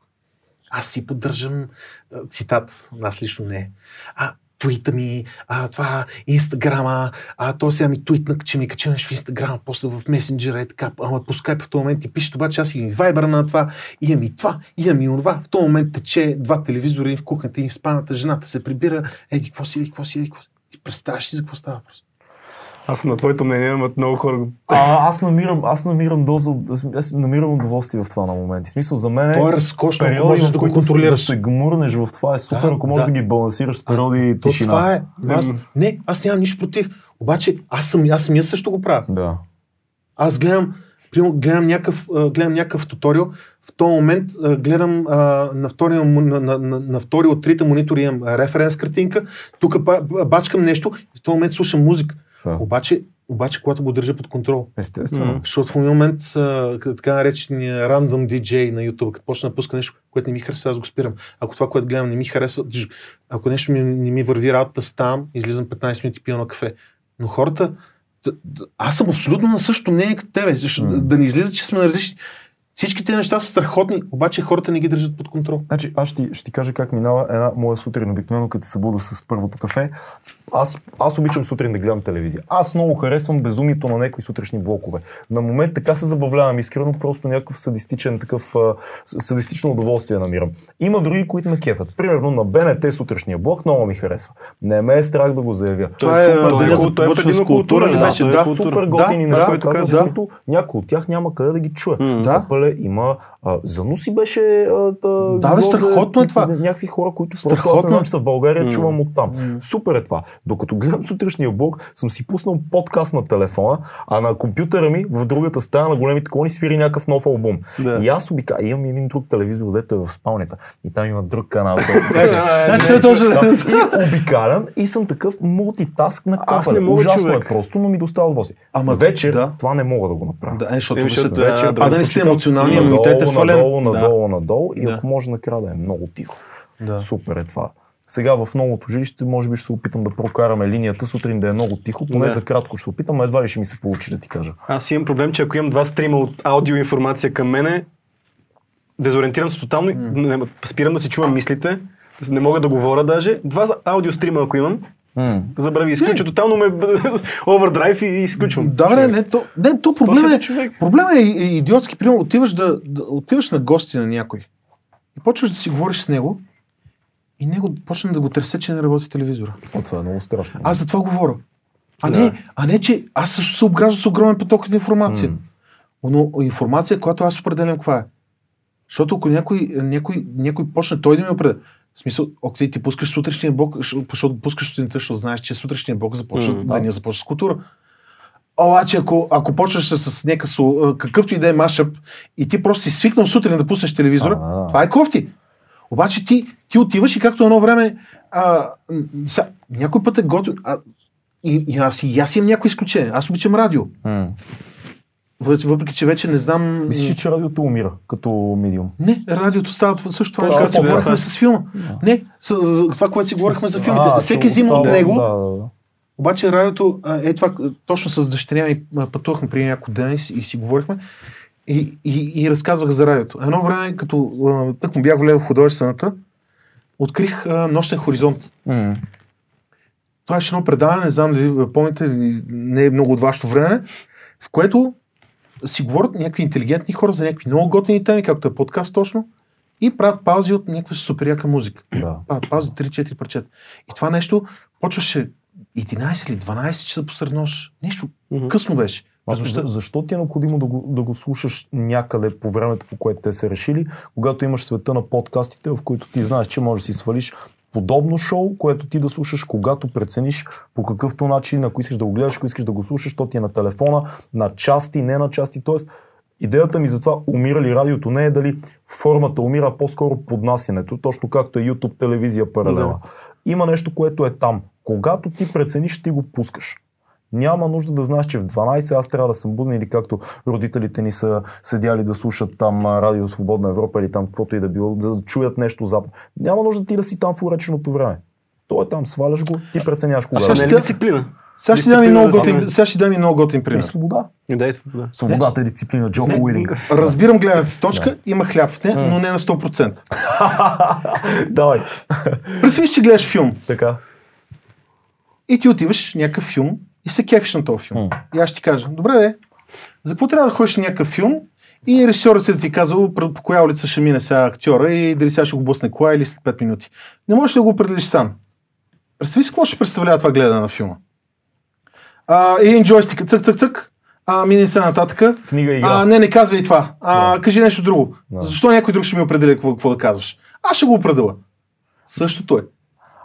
Аз си поддържам а, цитат, аз лично не. А, твита ми, а, това, инстаграма, а, то сега ми твитна, че ми качи в инстаграма, после в месенджера и така, ама по скайп в този момент ти пишеш, обаче аз имам и вайбъра на това, имам и това, имам и онова. В този момент тече два телевизора, един в кухнята, един в спаната, жената се прибира, еди, какво си, еди, какво си, еди, какво си. Ти представяш си за какво става въпрос? Аз съм на твоето мнение, но много хора го... А, аз намирам, аз намирам доза, аз намирам удоволствие в това на моменти. В смисъл, за мен То е разкошно, периоди, можеш да го си- да контролираш. се гмурнеш в това е супер, Да, ако можеш да. да. ги балансираш с периоди То тишина. това е. Аз, не, аз нямам нищо против. Обаче аз съм, аз самия също го правя. Да. Аз гледам, примерно, гледам някакъв, гледам някакъв туториал, в този момент гледам а, на, втория, на, на, на, втори от трите монитори имам референс картинка, тук ба- бачкам нещо и в този момент слушам музика. Да. Обаче, обаче, когато го държа под контрол. Естествено. Защото в един момент а, така наречения random DJ на YouTube, като почна да пуска нещо, което не ми харесва, аз го спирам. Ако това, което гледам, не ми харесва, ако нещо ми, не ми върви работата, ставам, излизам 15 минути пия на кафе. Но хората, аз съм абсолютно на същото мнение като тебе, защото М. да, да не излиза, че сме на различни. Всички тези неща са страхотни, обаче хората не ги държат под контрол. Значи, аз ще, ти- ще ти кажа как минава една моя сутрин, обикновено като се събуда с първото кафе. Аз, аз обичам сутрин да гледам телевизия. Аз много харесвам безумието на някои сутрешни блокове. На момент така се забавлявам искрено, просто някакъв садистичен такъв, садистично удоволствие намирам. Има други, които ме кефят. Примерно на БНТ сутрешния блок много ми харесва. Не ме е страх да го заявя. Това е, Супер за за той е предимно култура, да, той е Да, култура. супер готини да, неща, да, казват, да. които някои от тях няма къде да ги чуя. Да. Има. А, Зануси беше. А, да, Да, бе, страхотно е това. Някакви хора, които просто Страхотно аз не знам, е. че са в България, М. чувам оттам. М. Супер е това. Докато гледам сутрешния блог, съм си пуснал подкаст на телефона, а на компютъра ми в другата стая на големите колони свири някакъв нов албум. Да. И аз обика... имам един друг телевизор, дето е в спалнята. И там има друг канал. Значи, е обикалям и съм такъв мултитаск на Аз капане. не мога, Ужасно човек. е просто, но ми доставя удоволствие. Ама Вечер да. това не мога да го направя. Да, е, защото вечер, да, да а да не сте предпочитам- емоционални, Надолу, имунитет е свален. надолу, надолу, надолу и Да. ако може накрая да е много тихо. Да. Супер е това. Сега в новото жилище може би ще се опитам да прокараме линията сутрин да е много тихо, поне Да. за кратко ще се опитам, а едва ли ще ми се получи да ти кажа. Аз имам проблем, че ако имам два стрима от аудио информация към мене, дезориентирам се тотално, не, спирам да си чувам мислите, не мога да говоря даже. Два аудио стрима, ако имам, забрави, изключа тотално ме (laughs) овердрайв и изключвам. Да, не, не, то, не, то проблем е, човек. проблем е идиотски. Примерно, отиваш, да, да, отиваш на гости на някой и почваш да си говориш с него и него почна да го тресе, че не работи телевизора. О, това е много страшно. Аз за това говоря. А, Да. не, а не, че аз също се обграждам с огромен поток от информация. Но информация, която аз определям каква е. Защото ако някой, някой, някой почне той да ми определя, в смисъл, окей, ти пускаш сутрешния блок, защото пускаш сутринта, защото знаеш, че сутрешния блок започва, М, да, деня започва с култура. Обаче, ако, ако почваш с, някакъв, какъвто и да е машъп и ти просто си свикнал сутрин да пуснеш телевизора, А, това е кофти. Обаче ти, ти отиваш и както едно време, а, сега, някой път е готин, а, и, и аз, и аз имам някои изключения. Аз обичам радио. М. Въпреки, че вече не знам... Мислиш, че радиото умира като медиум? Не, радиото става също това, което си говорихме с филма. Не, с, за, това, което си говорихме за филмите. А, Всеки взима от него, Да, да, да. обаче радиото, е това, точно с дъщеря ми пътувахме преди няколко дена и, си- и си говорихме и, и, и разказвах за радиото. Едно време, като тък му бях влезе в художествената, открих а, Нощен хоризонт. М. Това беше едно предаване, не знам дали помните, не е много от вашето време, в което си говорят някакви интелигентни хора за някакви много готини теми, както е подкаст точно, и правят паузи от някаква супер яка музика. Да. А, паузи 3-4 парчета. И това нещо почваше 11 или 12 часа посред нощ. Нещо Мгм. късно беше. Защо? защо, защо ти е необходимо да го, да го слушаш някъде по времето, по което те са решили, когато имаш света на подкастите, в които ти знаеш, че можеш да си свалиш подобно шоу, което ти да слушаш, когато прецениш по какъвто начин, ако искаш да го гледаш, ако искаш да го слушаш, то ти е на телефона, на части, не на части. Тоест, идеята ми за това умира ли радиото не е дали формата умира, по-скоро поднасянето, точно както е YouTube телевизия паралела. Има нещо, което е там. Когато ти прецениш, ти го пускаш. Няма нужда да знаеш, че в 12 аз трябва да съм буден или както родителите ни са седяли да слушат там Радио Свободна Европа или там каквото и да било, да чуят нещо запад. Няма нужда ти да си там в уреченото време. Той е там, сваляш го, ти преценяваш кога. сега да. Не е ще- ли дисциплина? Сега ще дам и много да си готин, сега ще дам и много готин И пример. свобода. Да, е свобода. Свободата е дисциплина, Джоко Не. Уилинг. Разбирам гледната точка, има хляб в нея, но не на 100%. (laughs) Давай. Представи че гледаш филм Така. и ти отиваш някакъв филм и се кефиш на този филм. М. И аз ще ти кажа, добре де, за какво трябва да ходиш на някакъв филм и режисьорът си да ти казал по коя улица ще мине сега актьора и дали сега ще го блъсне кола или след 5 минути. Не можеш да го определиш сам. Представи си какво ще представлява това гледане на филма. А, един джойстик, цък, цък, цък, а, мине се нататък. Книга игра. А, не, не казвай това. А, Да. Кажи нещо друго. Да. Защо някой друг ще ми определя какво, какво да казваш? Аз ще го определя. Същото е.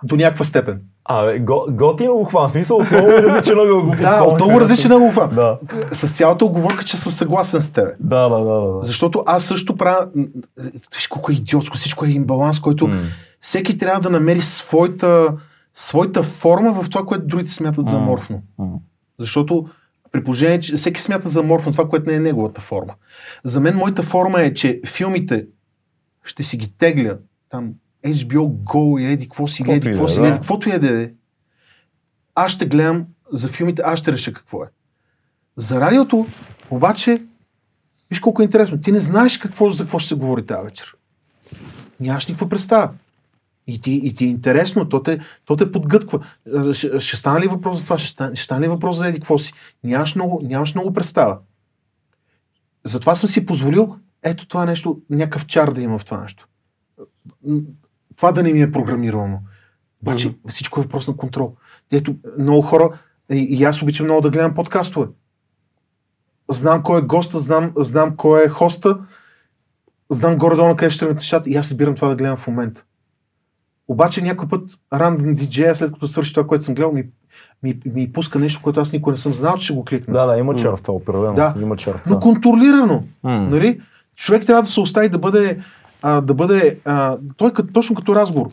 До някаква степен. Абе, го, готино го хван. Смисъл, от (laughs) много различен ъгъл го Да, подхвана. от много различен да го хвана. Да. С цялата оговорка, че съм съгласен с теб. Да, да, да, да. Защото аз също правя... Виж колко е идиотско, всичко е имбаланс, който М. всеки трябва да намери своята, своята форма в това, което другите смятат за морфно. Защото при положение, че всеки смята за морфно това, което не е неговата форма. За мен моята форма е, че филмите ще си ги тегля там HBO Go и еди какво си, Каквото еди и какво е, си, да. еди каквото и да е. Аз ще гледам за филмите, аз ще реша какво е. За радиото, обаче, виж колко е интересно. Ти не знаеш какво, за какво ще се говори тази вечер. Нямаш никаква представа. И ти, и ти е интересно, то те, то те подгътква. Е, Ще, ще стане ли въпрос за това? Ще стане, ще стане ли въпрос за еди какво си? Нямаш много, нямаш много представа. Затова съм си позволил, ето това нещо, някакъв чар да има в това нещо. Това да не ми е програмирано. Обаче Мгм. всичко е въпрос на контрол. Ето, много хора, и, и аз обичам много да гледам подкастове. Знам кой е госта, знам, знам кой е хоста знам горе-долу на къде ще тръгнат нещата и аз събирам това да гледам в момента. Обаче някой път рандом диджея, след като свърши това, което съм гледал, ми, ми, ми пуска нещо, което аз никога не съм знал, че ще го кликна. Да, да, има това, определено. Да. Има в Но контролирано. М. Нали? Човек трябва да се остави да бъде, а, да бъде а, той като, точно като разговор.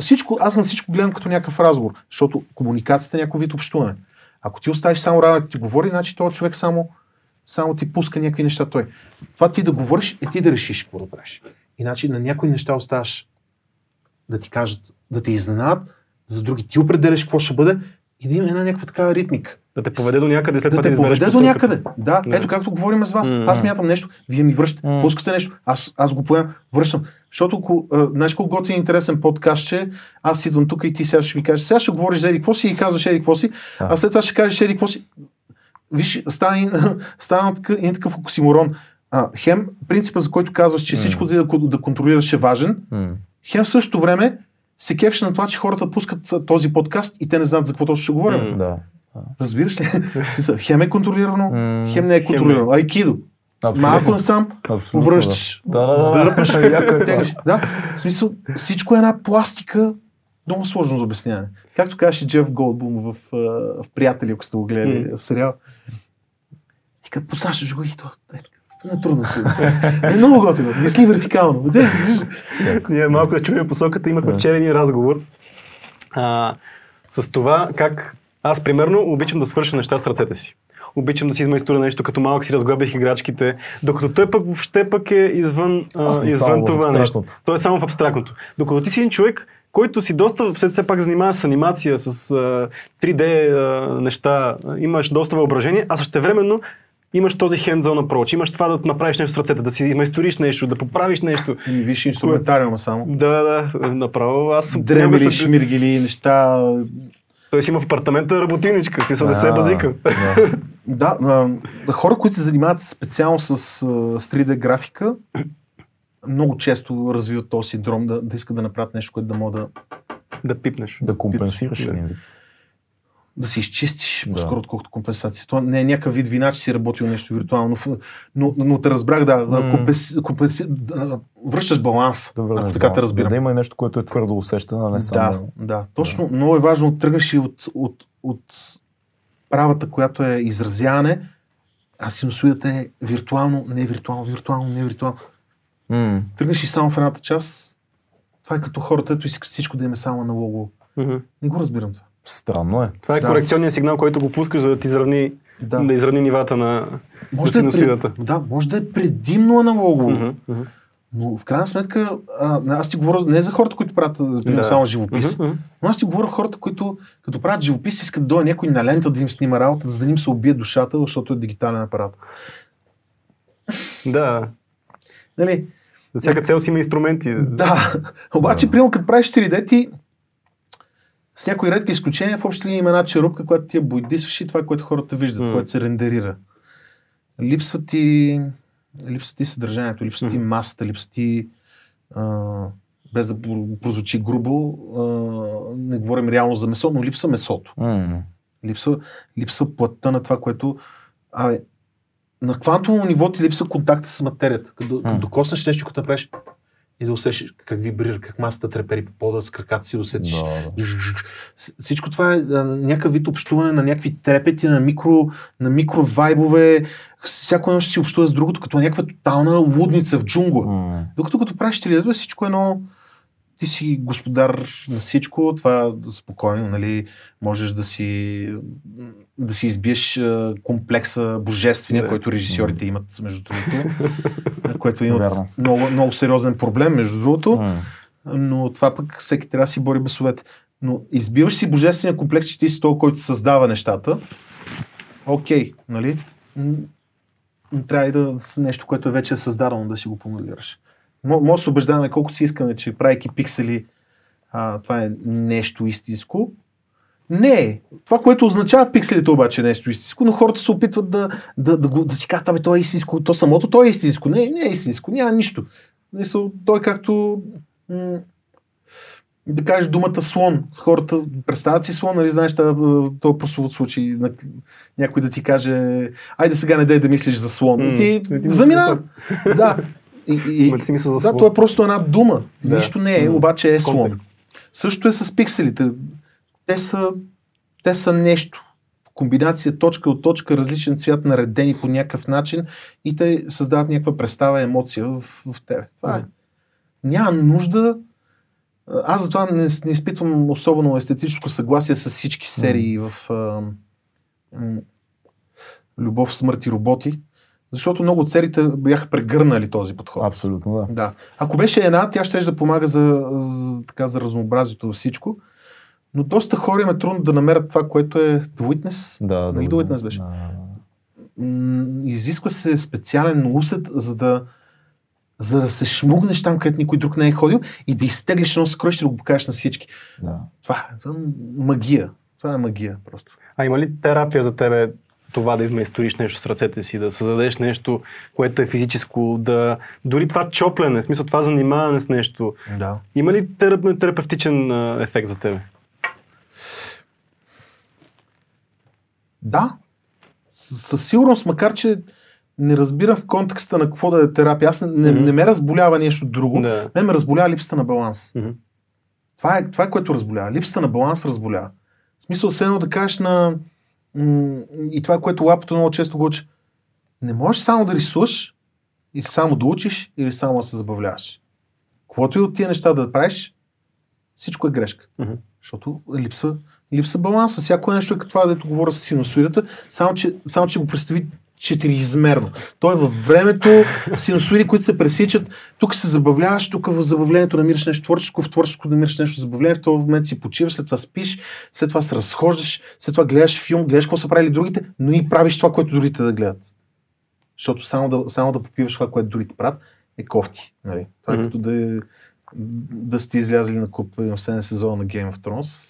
Всичко, аз на всичко гледам като някакъв разговор, защото комуникацията е някакъв вид общуване. Ако ти оставиш само радио да ти говори, значи този човек само, само ти пуска някакви неща той. Това ти да говориш е ти да решиш какво да правиш. Иначе на някои неща оставаш да ти кажат, да те изненадат, за други ти определяш какво ще бъде и да има една някаква такава ритмика Да те поведе до някъде, след да това те да поведе до някъде. Да, Да. ето както говорим с вас. Мгм. Аз мятам нещо, вие ми връщате, Мгм. пускате нещо, аз, аз го поемам, връщам. Защото, а, знаеш колко готин интересен подкаст, че аз идвам тук и ти сега ще ми кажеш, сега ще говориш за еди какво си и казваш еди какво си, а след това ще кажеш еди какво си. Виж, стана, и- (laughs) стана такъв, един такъв оксиморон. А, хем, принципа, за който казваш, че всичко да, да контролираш е важен, М. хем в същото време се кефиш на това, че хората пускат а, този подкаст и те не знаят за какво точно ще говорим. Да. Разбираш ли? Хем е контролирано, хем не е контролирано. Айкидо. Абсолютно. Малко насам, връщаш. Да, да, да. да. Дърпаш, (laughs) е. Да, в смисъл, всичко е една пластика, много сложно за обясняване. Както казваше Джеф Голдбум в, в Приятели, ако сте го гледали М. сериал. И като посаждаш го и то е така. Нетрудно се. Е много готино. Мисли вертикално. Ние малко да чуем посоката. Имахме вчера един разговор а, с това как аз, примерно, обичам да свърша неща с ръцете си. Обичам да си измайстуря нещо, като малък си разглабях играчките, докато той пък въобще пък е извън, а, извън това нещо. Той е само в абстрактното. Докато ти си един човек, който си доста, все, все пак занимаваш с анимация, с а, 3D а, неща, имаш доста въображение, а същевременно имаш този hands-on approach, имаш това да направиш нещо с ръцете, да си майсториш нещо, да поправиш нещо. Ами, Виж инструментариума само. Да, да, направо аз Дремели, съм- шмиргели, неща. Той си има в апартамента работилничка, писал да се е А, базика. да. Хора, които се занимават специално с, а, с 3D графика, много често развиват този синдром да, да искат да направят нещо, което да могат да, Да пипнеш. Да компенсираш един вид. Да си изчистиш, Да. по-скоро отколкото компенсация. Това не е някакъв вид вина, че си работил нещо виртуално, но, но те разбрах, да, да, М. компенси, компенси, да връщаш баланс, Да ако така те баланс. разбирам. Да има и нещо, което е твърдо усещане, а не Да, само... да. Точно, много е важно да тръгнеш и от, от, от правата, която е изразяване, а синусоидата е виртуално, не виртуално, виртуално, не виртуално. М. Тръгнеш и само в едната част, това е като хората, ето искат всичко да им е само аналогово. Мгм. Не го разбирам това. Странно е. Това е Да. корекционният сигнал, който го пускаш, за да ти изравни, да. Да. изравни нивата на, Може, на да е, пред, да, може да е предимно аналогово, Мгм, мгм. но в крайна сметка, а, аз ти говоря не за хората, които правят например, Да. само живопис, мгм. но аз ти говоря хората, които като правят живопис, искат да дойде някой на лента да им снима работа, за да им се убие душата, защото е дигитален апарат. Да. Нали? За всяка цел си има инструменти. Да, (laughs) обаче, Да. примерно, като правиш 3D, ти с някои редки изключения, в общи линии има една черупка, която ти бойдисваш и това, е което хората виждат, М. което се рендерира. Липсва ти, липсва ти съдържанието, липсва ти Мгм. масата, липсва ти, а, без да про- прозвучи грубо, а, не говорим реално за месо, но липсва месото. М. Липсва, липсва плътта на това, което... Абе, на квантово ниво ти липсва контакта с материята. Като, М. като докоснеш нещо, като направиш и да усещаш как вибрира, как масата трепери по пода, с краката си да усетиш. Да, да. С- Всичко това е някакъв вид общуване на някакви трепети, на микро, на микровайбове. Всяко едно ще си общува с другото, като някаква тотална лудница в джунгла. Докато като правиш 3D, всичко е едно ти си господар на всичко, това спокойно, нали, можеш да си, да си избиеш комплекса божествения, Да. който режисьорите имат, между другото, (laughs) което имат Вярно. много, много сериозен проблем, между другото, но това пък всеки трябва да си бори бесовете. Но избиваш си божествения комплекс, че ти си този, който създава нещата. Окей, нали? М, м, Трябва и да нещо, което е вече създадено, да си го помоделираш. Мо- Може да се убеждаваме колкото си искаме, че правейки пиксели, а, това е нещо истинско. Не. Това, което означават пикселите обаче е нещо истинско, но хората се опитват да, да, да, го, да си кажат, абе, то е истинско, то самото, то е истинско. Не, не е истинско, няма нищо. Той както м- да кажеш думата слон. Хората представят си слон, нали знаеш този прословут случай, на, някой да ти каже, айде сега не дай да мислиш за слон. М, и ти ти замина. да. И, и, Имате си мисъл за да, това е просто една дума. Да. Нищо не е, обаче е слон. Също е с пикселите. Те са, те са нещо. Комбинация точка от точка, различен цвят, наредени по някакъв начин и те създават някаква представа, емоция в, в тебе. Това е. Няма нужда. Аз затова не, не изпитвам особено естетическо съгласие с всички серии в а, м, Любов, смърт и роботи, защото много от сериите бяха прегърнали този подход. Абсолютно, да. Да. Ако беше една, тя ще да помага за, за, така, за разнообразието във всичко. Но доста хора им е трудно да намерят това, което е The Witness. Да, Нали The да, Witness беше? да. Изисква се специален усет, за да, за да се шмугнеш там, където никой друг не е ходил и да изтеглиш едно съкровище и да го покажеш на всички. да. Това е това е магия. Това е магия просто. А има ли терапия за тебе това да измайсториш нещо с ръцете си, да създадеш нещо, което е физическо, да дори това чоплене, в смисъл това занимаване с нещо, Да. има ли терап, терапевтичен а, ефект за тебе? Да. Със сигурност, макар че не разбирам в контекста на какво да е терапия. Аз не, Мгм. не ме разболява нещо друго. Да. Мен ме разболява липсата на баланс. Мгм. Това е, това е което разболява. Липсата на баланс разболява. В смисъл, все едно да кажеш на... и това, което лапото много често го учи. Не можеш само да рисуваш, или само да учиш, или само да се забавляваш. Каквото и от тия неща да правиш, всичко е грешка. Мгм. Защото липсва, липсва баланс. Всяко нещо е като това, дето говоря с синусоидата, само че, само че го представи четириизмерно. Той е във времето, синусоиди, които се пресичат, тук се забавляваш, тук в забавлението намираш нещо творческо, в творческо намираш нещо забавление, в този момент си почиваш, след това спиш, след това се разхождаш, след това гледаш филм, гледаш какво са правили другите, но и правиш това, което другите да гледат. Защото само да, само да попиваш това, което другите правят, е кофти. Нали? Това Мгм. като да, е, да сте излязли на на 7 сезона на Game of Thrones.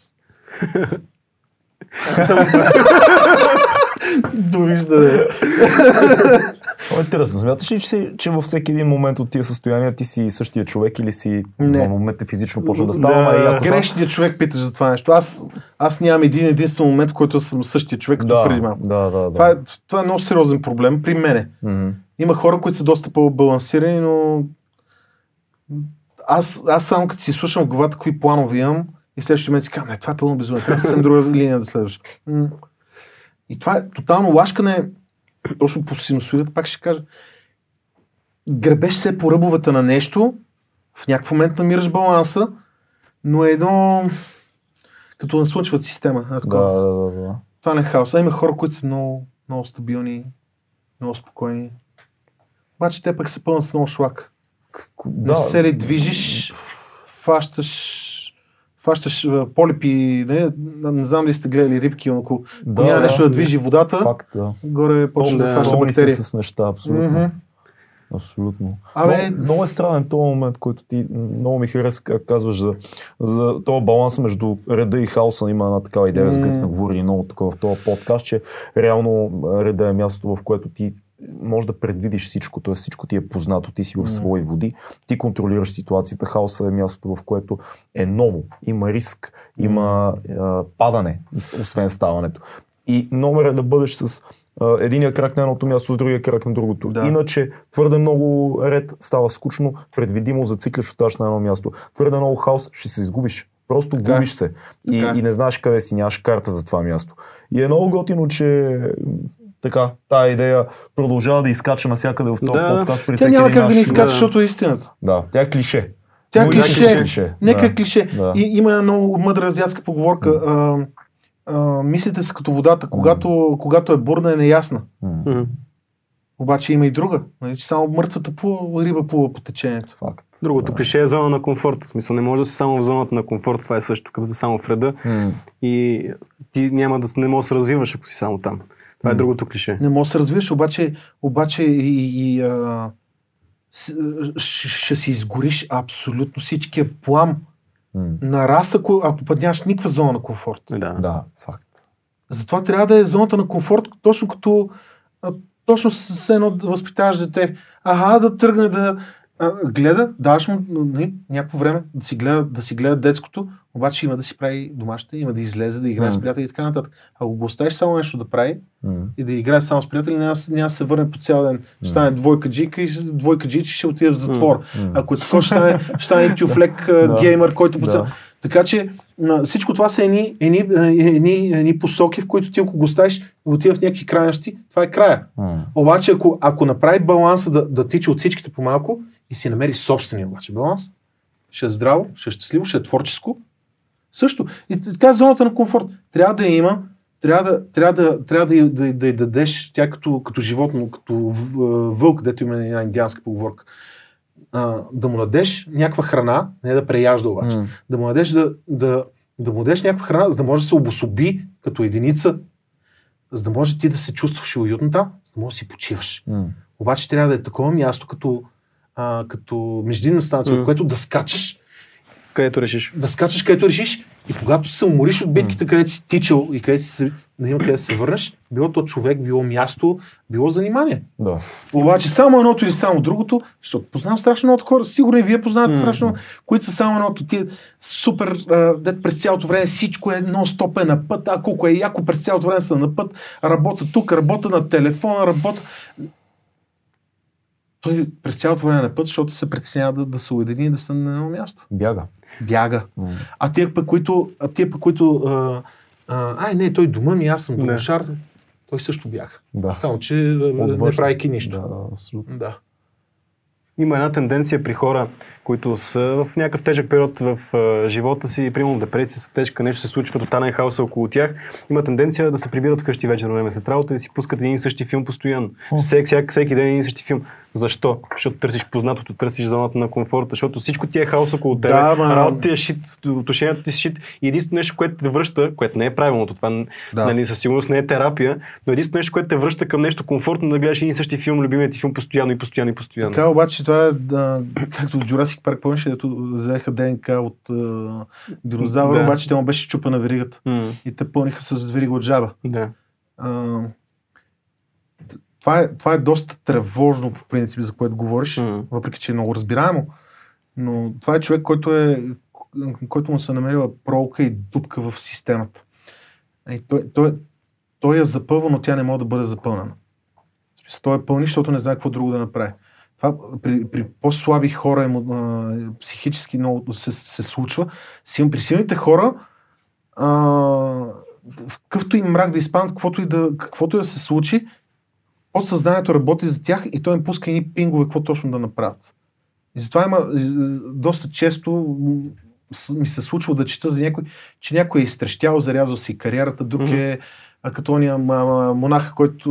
(laughs) Довиждане. Много интересно. Смяташ ли, че, си, че във всеки един момент от тия състояния ти си същия човек или си Не. на момент физично почва да става, Да. Грешният човек питаш за това нещо. Аз, аз нямам един единствен момент, в който съм същия човек, като да, преди малко. да, да, да. Това е, това е много сериозен проблем при мене. Мгм. Има хора, които са доста по-балансирани, но аз, аз само като си слушам в главата кои планове имам и следващия момент си казвам, не, това е пълно безумие, трябва съвсем друга линия да следваш. И това е тотално лашкане, точно по синусоидата, пак ще кажа. Гребеш се по ръбовете на нещо, в някакъв момент намираш баланса, но е едно като наслънчват система. е Да, да, да, да. Това не е хаос. А има хора, които са много, много стабилни, много спокойни. Обаче те пък са пълни с много шлак. Да, Не се ли движиш, фащаш, фащаш полипи, не, не знам ли сте гледали рибки, но ако да, няма нещо да движи водата, Факт, да. горе почва да, фаща се с неща, абсолютно. Мгм. Абсолютно. Абе- много, много е странен този момент, който ти много ми харесва, как казваш, за, за този баланс между реда и хаоса. Има една такава идея, за която сме говорили много тук в този подкаст, че реално реда е мястото, в което ти може да предвидиш всичко, т.е. всичко ти е познато, ти си в свои води, ти контролираш ситуацията, хаоса е мястото, в което е ново, има риск, има а, падане, освен ставането. И номер е да бъдеш с а, единия крак на едното място, с другия крак на другото. Да. Иначе твърде много ред става скучно, предвидимо, зацикляш, оставаш на едно място. Твърде много хаос, ще се изгубиш. Просто е. губиш се. И, и не знаеш къде си, нямаш карта за това място. И е много готино, че така, тая идея продължава да изкача навсякъде в този Да. подкаст при Тя всеки няма как да наш- изкаже, Да. защото е истината. Да, тя е клише. Тя е клише. клише. Нека да. клише. Да. И, има една много мъдра азиатска поговорка. А, а, мислите се като водата. Когато, когато е бурна, е неясна. Мгм. Обаче има и друга. Нали, че само мъртвата плува, риба плува по течението. Факт. Другото Да. клише е зона на комфорт. В смисъл, не може да си само в зоната на комфорт, това е също, като си само в реда М, и ти няма да, не можеш да се развиваш, ако си само там. Това е другото клише. Не можеш да се развиеш, обаче, обаче и, и а, ще, ще си изгориш абсолютно всичкия плам на раса, ако, ако път нямаш никаква зона на комфорт. Да. Да, факт. Затова трябва да е зоната на комфорт, точно като а, точно с едно да възпитаваш дете. Ага, да тръгне да, а, гледа, даваш му нали, някакво време да си, гледа, да си гледа детското, обаче има да си прави домашните, има да излезе, да играе М. с приятели и така нататък. Ако го оставиш само нещо да прави М. и да играе само с приятели, няма, да се- няма да се върне по цял ден. Ще стане двойка джика и двойка джичи ще отиде в затвор. М. Ако е такова, ще стане, ще стане (laughs) тюфлек Да. геймър, който по цял... Да. Така че всичко това са едни, едни, едни, едни посоки, в които ти ако го оставиш и отива в някакви крайности, това е края. М. Обаче, ако, ако направи баланса да, да тича от всичките по малко и си намери собствения обаче баланс, ще е здраво, ще е щастливо, ще е творческо. Също. И така е зоната на комфорт. Трябва да я има, трябва да, трябва да, трябва да, да, да, я дадеш, тя като, като животно, като вълк, дето има една индианска поговорка. А, да му дадеш някаква храна, не да преяжда обаче, М. да му дадеш, да, да, да му дадеш някаква храна, за да може да се обособи като единица, за да може ти да се чувстваш уютно там, за да може да си почиваш. М. Обаче трябва да е такова място, като, а, като междинна станция, М. от което да скачаш, Където решиш. да скачаш където решиш и когато се умориш от битките, където си тичал и където си да има къде да се върнеш, било то човек, било място, било занимание. Да. Обаче само едното или само другото, защото познавам страшно много хора, сигурно и вие познавате М. страшно които са само едното, ти супер, а, дет през цялото време всичко е нон-стоп е на път, а колко е яко през цялото време са на път, работя тук, работя на телефона, работя... Той през цялото време на път, защото се притеснява да, да се уедини и да са на едно място. Бяга. Бяга. М. А тия пък, които, а тия пък, които а, а, ай не, той дома ми, аз съм домашар, той също бяга. Да. Само, че а, не правейки нищо. Да, абсолютно. Да. Има една тенденция при хора, които са в някакъв тежък период в живота си, примерно депресия са тежка, нещо се случва, тотален хаос е около тях. Има тенденция да се прибират вкъщи вечерно време след работа и да си пускат един и същи филм постоянно. Всеки, всеки, всеки ден един и същи филм. Защо? Защото търсиш познатото, търсиш зоната на комфорта, защото всичко ти е хаос около теб. Да, ма- Работа ти е шит, отношенията ти са шит. И единственото нещо, което те връща, което не е правилното, това Да. нали, със сигурност не е терапия, но единственото нещо, което те връща към нещо комфортно, да гледаш един и същи филм, любимият ти филм постоянно и постоянно и постоянно. Така обаче това е, да, както в Jurassic Park, помниш, дето взеха ДНК от а, динозавър, Да. обаче те му беше чупа на веригата. М, И те пълниха с верига от жаба. да. А, това, е, това е доста тревожно по принцип, за което говориш, М. въпреки че е много разбираемо. Но това е човек, който, е, който му се намерила пролка и дупка в системата. И той, той, той я запълва, но тя не може да бъде запълнена. Той е пълни, защото не знае какво друго да направи. Това при, при по-слаби хора емо, а, психически много се, се случва. Сил, при силните хора а, в какъвто и мрак да изпаднат, каквото и да, каквото и да се случи, подсъзнанието работи за тях и той им пуска едни пингове, какво точно да направят. И затова има доста често ми се случва да чета за някой, че някой е изтрещял, зарязал си кариерата, друг е като ония монах, който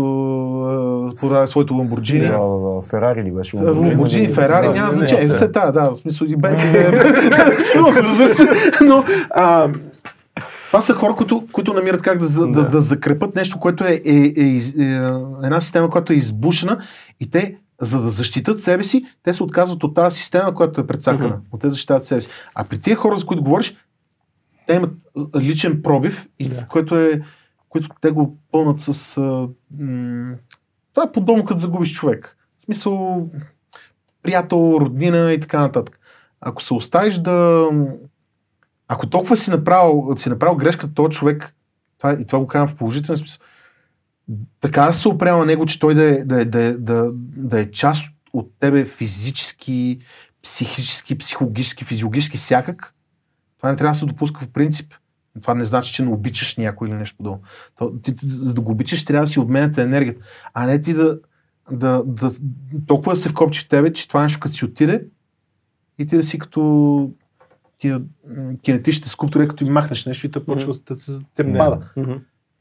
а, продаде своето Ламборджини. Да. Ферари ли беше? Ламборджини, Ферари, Да, няма значение. Все та, да, в смисъл и бе. Сигурно се, разбира се. Но а, това са хора, които, които намират как да, да, Да. закрепат нещо, което е, е, е, е, една система, която е избушена и те, за да защитат себе си, те се отказват от тази система, която е прецакана. Мгм. От те защитават себе си. А при тия хора, за които говориш, те имат личен пробив, и, Да. което е, които те го пълнат с... М- това е подобно като загубиш човек. В смисъл, приятел, роднина и така нататък. Ако се оставиш да... Ако толкова си направил, си направил грешката този човек, това, и това го казвам в положителен смисъл, така се опрява на него, че той да е, да, е, да, е, да, да е част от тебе физически, психически, психологически, физиологически, всякак, това не трябва да се допуска по принцип. Това не значи, че не обичаш някой или нещо подобно. То, ти, ти, за да го обичаш, трябва да си обменяте енергията, а не ти да, да, да толкова да се вкопчи в тебе, че това нещо като си отиде и ти да си като тия кинетичните скулптури, като им махнеш нещо и те почва да се пада.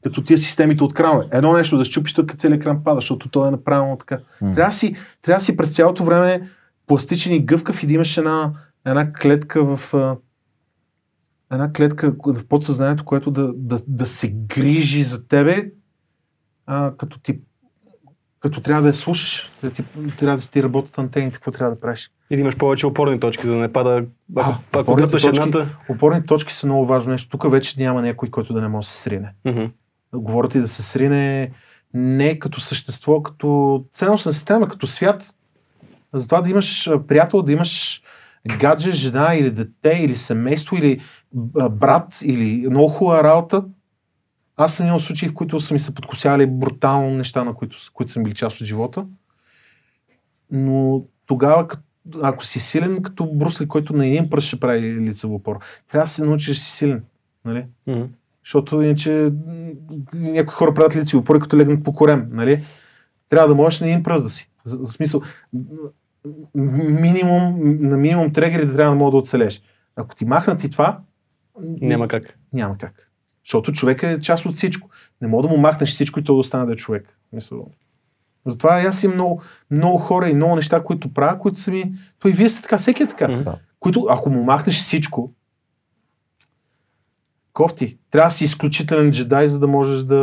Като тия системите от крана. Едно нещо да щупиш, тук целият кран пада, защото то е направено така. Трябва да си, трябва да си през цялото време пластичен и гъвкав и да имаш една, една клетка в една клетка в подсъзнанието, което да, да, да се грижи за тебе, а, като ти като трябва да я слушаш, да ти, трябва да ти работят антените, какво трябва да правиш. И да имаш повече опорни точки, за да не пада. Ако, А, ако дръпнеш точки- едната. Опорните точки са много важно нещо. Тук вече няма някой, който да не може да се срине. Мгм. Говорят и да се срине не като същество, като ценностна система, като свят. за това да имаш приятел, да имаш гадже, жена или дете, или семейство, или брат, или много хубава работа. Аз съм имал случаи, в които са ми се подкосяли брутално неща, на които, които са били част от живота. Но тогава, ако си силен, като Брусли, който на един пръст ще прави лицево опор, трябва да се научиш да си силен. Нали? Мгм. Защото иначе някои хора правят лицеви опори, като легнат по корем. Нали? Трябва да можеш на един пръст да си. За, за смисъл, минимум, на минимум трегери да трябва да мога да оцелеш. Ако ти махнат и това, Няма как. няма как. Защото човек е част от всичко. Не мога да му махнеш всичко и той да остане да е човек. Мисъл. Затова аз имам много, много хора и много неща, които правя, които са ми... Той вие сте така, всеки е така. Да. Които, ако му махнеш всичко, кофти, трябва да си изключителен джедай, за да можеш да,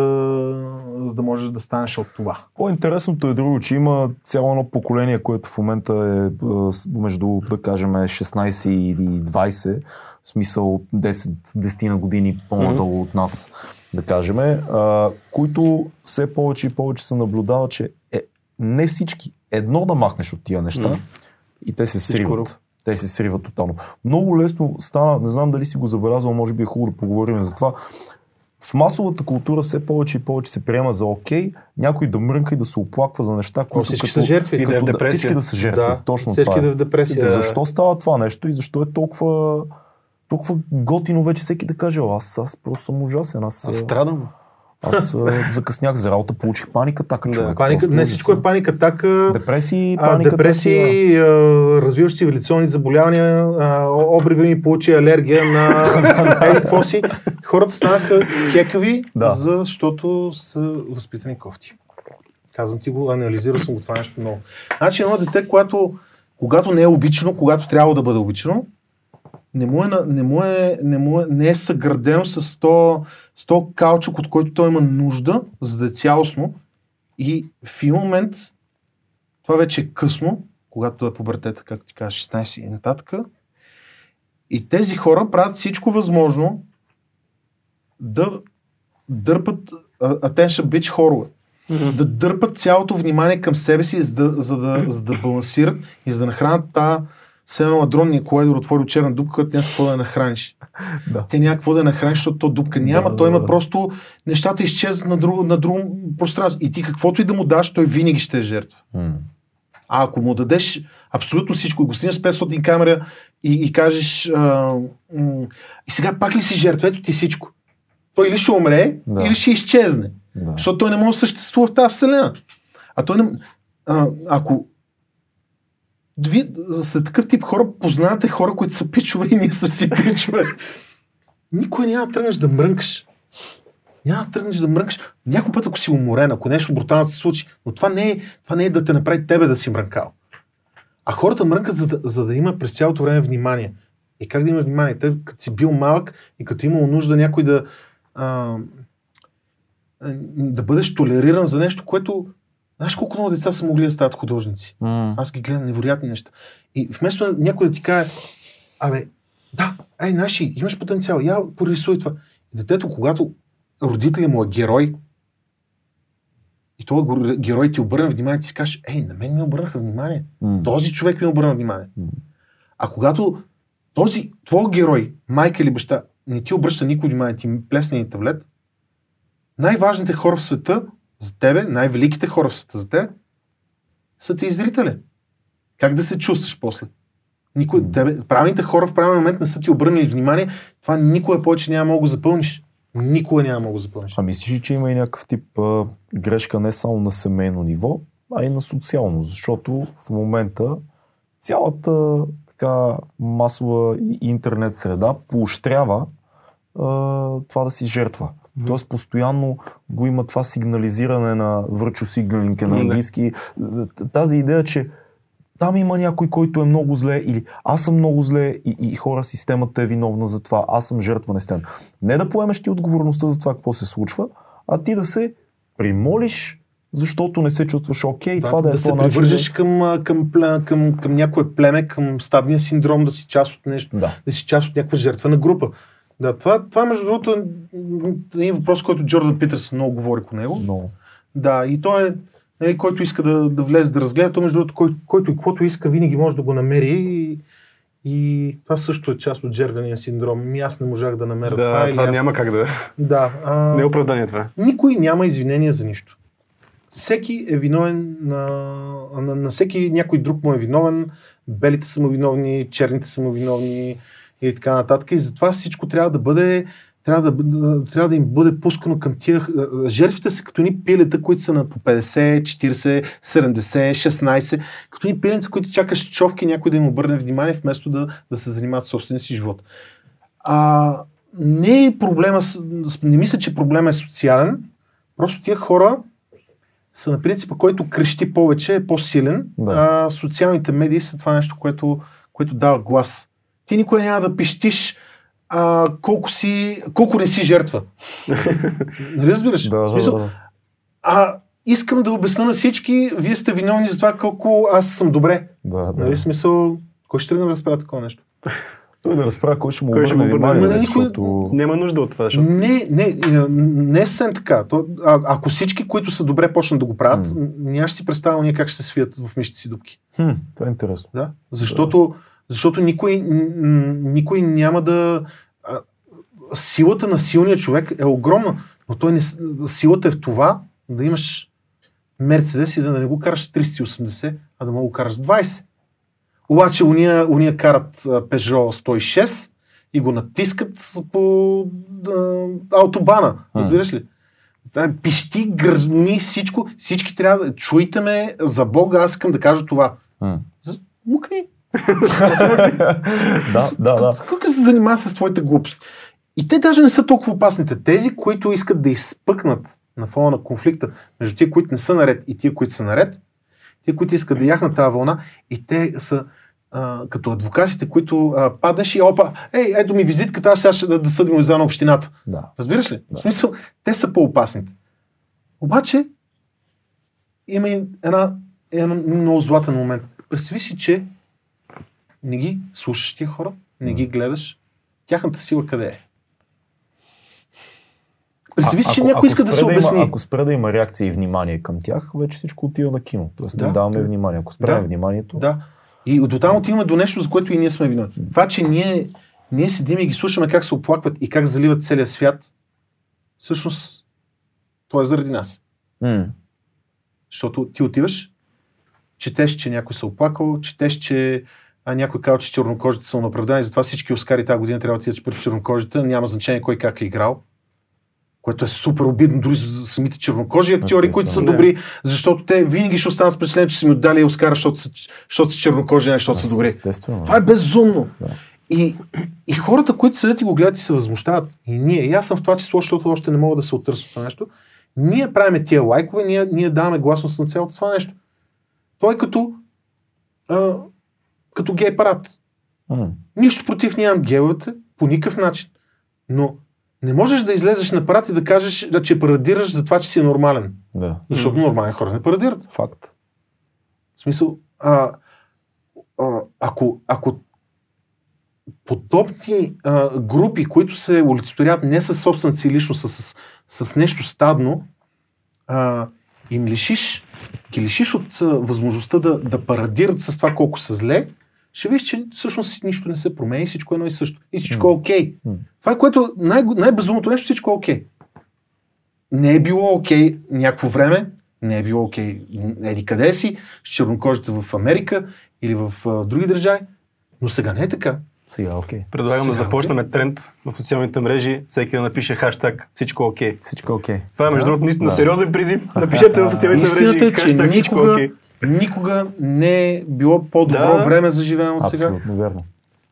за да, можеш да станеш от това. По-интересното е друго, че има цяло едно поколение, което в момента е с- между, да кажем, 16 и 20, в смисъл 10, 10 на години по-надолу от нас, да кажем, а, които все повече и повече се наблюдава, че е, не всички, едно да махнеш от тия неща Мгм. и те се Всичко сриват. Те се сриват тотално. Много лесно стана, не знам дали си го забелязал, може би е хубаво да поговорим за това. В масовата култура все повече и повече се приема за окей, някой да мрънка и да се оплаква за неща, които всички са жертви. И да е в депресия. всички да са жертви. Да, Точно Всички това да е. в депресия. Защо става това нещо и защо е толкова, толкова готино вече всеки да каже, «О, аз, аз просто съм ужасен, аз, Аз страдам. Аз (laughs) закъснях за работа, получих паника, така Да, човек. Паника, не всичко е паника, така. Депресии, паника, депресии, а, развиващи цивилизационни заболявания, а, обриви ми получи алергия на (laughs) какво си. Хората станаха кекави, Да. защото са възпитани кофти. Казвам ти го, анализирал съм го това нещо много. Значи едно дете, което, когато не е обичано, когато трябва да бъде обичано, не му е, не му е, не му е, не е съградено с то, с то каучук, от който той има нужда, за да е цялостно. И в един момент това вече е късно, когато е пубертета, както ти кажа, 16 и нататък. И тези хора правят всичко възможно да дърпат attention bitch хорове. Да дърпат цялото внимание към себе си, за да, за да, за да балансират и за да нахранят тази все едно адронния коледор отвори черна дупка, която няма какво да нахраниш. (laughs) Да. Те няма какво да нахраниш, защото то дупка няма. Да, той да, има да. просто нещата изчезват на друго, на друго пространство. И ти каквото и да му даш, той винаги ще е жертва. М. А ако му дадеш абсолютно всичко и го снимаш с 500 камера и, и кажеш а, м- и сега пак ли си жертва, ето ти всичко. Той или ще умре, Да. или ще изчезне. Да. Защото той не може да съществува в тази вселена. А той не... А, ако вие след такъв тип хора познавате хора, които са пичове и ние са си пичове, никой няма да тръгнеш да мрънкаш. Няма да тръгнеш да мрънкаш. Някой път, ако си уморен, ако нещо брутално се случи, но това не, е, това не е да те направи тебе да си мрънкал. А хората мрънкат, за да, за да има през цялото време внимание. И как да има внимание? Те, като си бил малък и като имал нужда някой да, а, да бъдеш толериран за нещо, което... Знаеш колко много деца са могли да стават художници? М. Аз ги гледам невероятни неща. И вместо някой да ти каже, абе, да, ей, наши, имаш потенциал, я порисуй това. И детето, когато родителя му е герой, и този герой ти обърне внимание, ти си кажеш, ей, на мен ми обърнаха внимание. М. Този човек ми обърна внимание. М. А когато този твой герой, майка или баща, не ти обръща никой внимание, ти плесне един таблет, най-важните хора в света за тебе, най-великите хора в света за тебе, са ти зрители. Как да се чувстваш после? Никой, тебе, правилните хора в правилен момент не са ти обърнали внимание, това никога повече няма да го запълниш. Никога няма да го запълниш. А мислиш, ли, че има и някакъв тип а, грешка не само на семейно ниво, а и на социално, защото в момента цялата така масова интернет среда поощрява а, това да си жертва. Мгм. Тоест постоянно го има това сигнализиране на virtue signaling е на Да. английски. Тази идея, че там има някой, който е много зле или аз съм много зле и, и хора, системата е виновна за това, аз съм жертва на системата. Не да поемеш ти отговорността за това какво се случва, а ти да се примолиш, защото не се чувстваш окей, това да, е да се привържеш към, а, към, към, към, към някое племе, към стадния синдром, да си част от нещо, Да. да си част от някаква жертвена група. Да, това, това между другото е един въпрос, който Джордан Питърсън много говори по него. Но, Да, и то е Нали, който иска да, да влезе да разгледа, то между другото, кой, който и каквото иска, винаги може да го намери и, и това също е част от жертвения синдром. Ми аз не можах да намеря Да, това. това, аз... няма как да... Да, а... Не е оправдание това. Никой няма извинения за нищо. Всеки е виновен на, на, на всеки някой друг му е виновен. Белите са му виновни, черните са му виновни и така нататък. И затова всичко трябва да бъде трябва да, трябва да им бъде пускано към тия. Жертвите са като ни пилета, които са на по 50, 40, 70, 16. Като ни пиленца, които чакаш човки някой да им обърне внимание, вместо да, да се занимават с собствения си живот. А, не е проблема, не мисля, че проблема е социален. Просто тия хора са на принципа, който крещи повече, е по-силен. Да. А социалните медии са това нещо, което, което дава глас. Ти никога няма да пищиш а, колко, си, колко не си жертва. (laughs) Нали разбираш? Да, да, да, да. А, искам да обясна на всички, вие сте виновни за това колко аз съм добре. да, да. Нали смисъл, кой ще тръгне да разправя такова нещо? Той да разправя кой ще му Кой обърне внимание, защото... Няма нужда от това, защото... Не, не, не е съвсем така. То, а, ако всички, които са добре, почнат да го правят, м. няма ще си представя ние как ще се свият в мишите си дупки. Хм, това е интересно. Да? Защото, защото никой, никой няма да... Силата на силния човек е огромна, но той не, силата е в това да имаш Мерцедес и да не го караш с 380, а да мога го караш с 20. Обаче уния, уния карат Peugeot 106 и го натискат по а, автобана. Разбираш ли? Пищи, гръзни, всичко. Всички трябва да... Чуйте ме, за Бога, аз искам да кажа това. Мукни. (laughs) да, да, да. Как се занимава с твоите глупости? И те даже не са толкова опасните. Тези, които искат да изпъкнат на фона на конфликта между тия, които не са наред и тия, които са наред, тия, които искат да яхнат тази вълна, и те са а, като адвокатите, които а, паднеш и опа, ей, ето ми визитката, аз сега ще да, да съдим за на общината. да. Разбираш ли? Да. В смисъл, те са по-опасните. Обаче, има и една, един много златен момент. Представи си, че не ги слушаш тия хора, не ги гледаш. Тяхната сила къде е? Представи си, че някой иска да се обясни. Има, ако спре да има реакция и внимание към тях, вече всичко отива на кино. Тоест Да, не даваме да. внимание. Ако спрем Да. вниманието, Да. И до там отиваме до нещо, за което и ние сме виновни. Това, че ние, ние седим и ги слушаме как се оплакват и как заливат целия свят, всъщност, то е заради нас. М. Защото ти отиваш, четеш, че някой се оплакал, четеш, че а, някой казва, че чернокожите са оправдани, затова всички Оскари тази година трябва да отидат пред чернокожите, няма значение кой как е играл. Което е супер обидно дори за самите чернокожи актьори, които са добри, защото те винаги ще останат с впечатление, че са ми отдали Оскара, защото са, защото са чернокожи, а не защото са добри. Естествено. Това е безумно. Да. И, и хората, които седят и го гледат и се възмущават, и ние, и аз съм в това число, защото още не мога да се оттърся от това нещо, ние правиме тия лайкове, ние, ние даваме гласност на цялото това нещо. Той като, а, като гей парад. М. Нищо против нямам гейовете, по никакъв начин. Но не можеш да излезеш на парад и да кажеш, да, че парадираш за това, че си нормален. Да. Защото Мгм. нормални хора не парадират. Факт. В смисъл, а, а, ако, ако подобни а, групи, които се олицетворяват не със собствената си личност, а с, с нещо стадно, а, им лишиш, ги лишиш от а, възможността да, да парадират с това колко са зле, ще видиш, че всъщност нищо не се променя и всичко е едно и също. И всичко е окей. М. Това е което най- най-безумното нещо, всичко е окей. Не е било окей някакво време, не е било окей еди къде си, с чернокожите в Америка или в а, други държави, но сега не е така. Сега, окей. Предлагам да Сега, започнем тренд в социалните мрежи, всеки да напише хаштаг всичко е окей. Всичко е окей. Това е между Да, другото наистина да. сериозен призив. Напишете в (laughs) социалните мрежи е, хаштаг всичко е никога, окей. Никога не е било по-добро Да. време за живеене от сега. Абсолютно верно.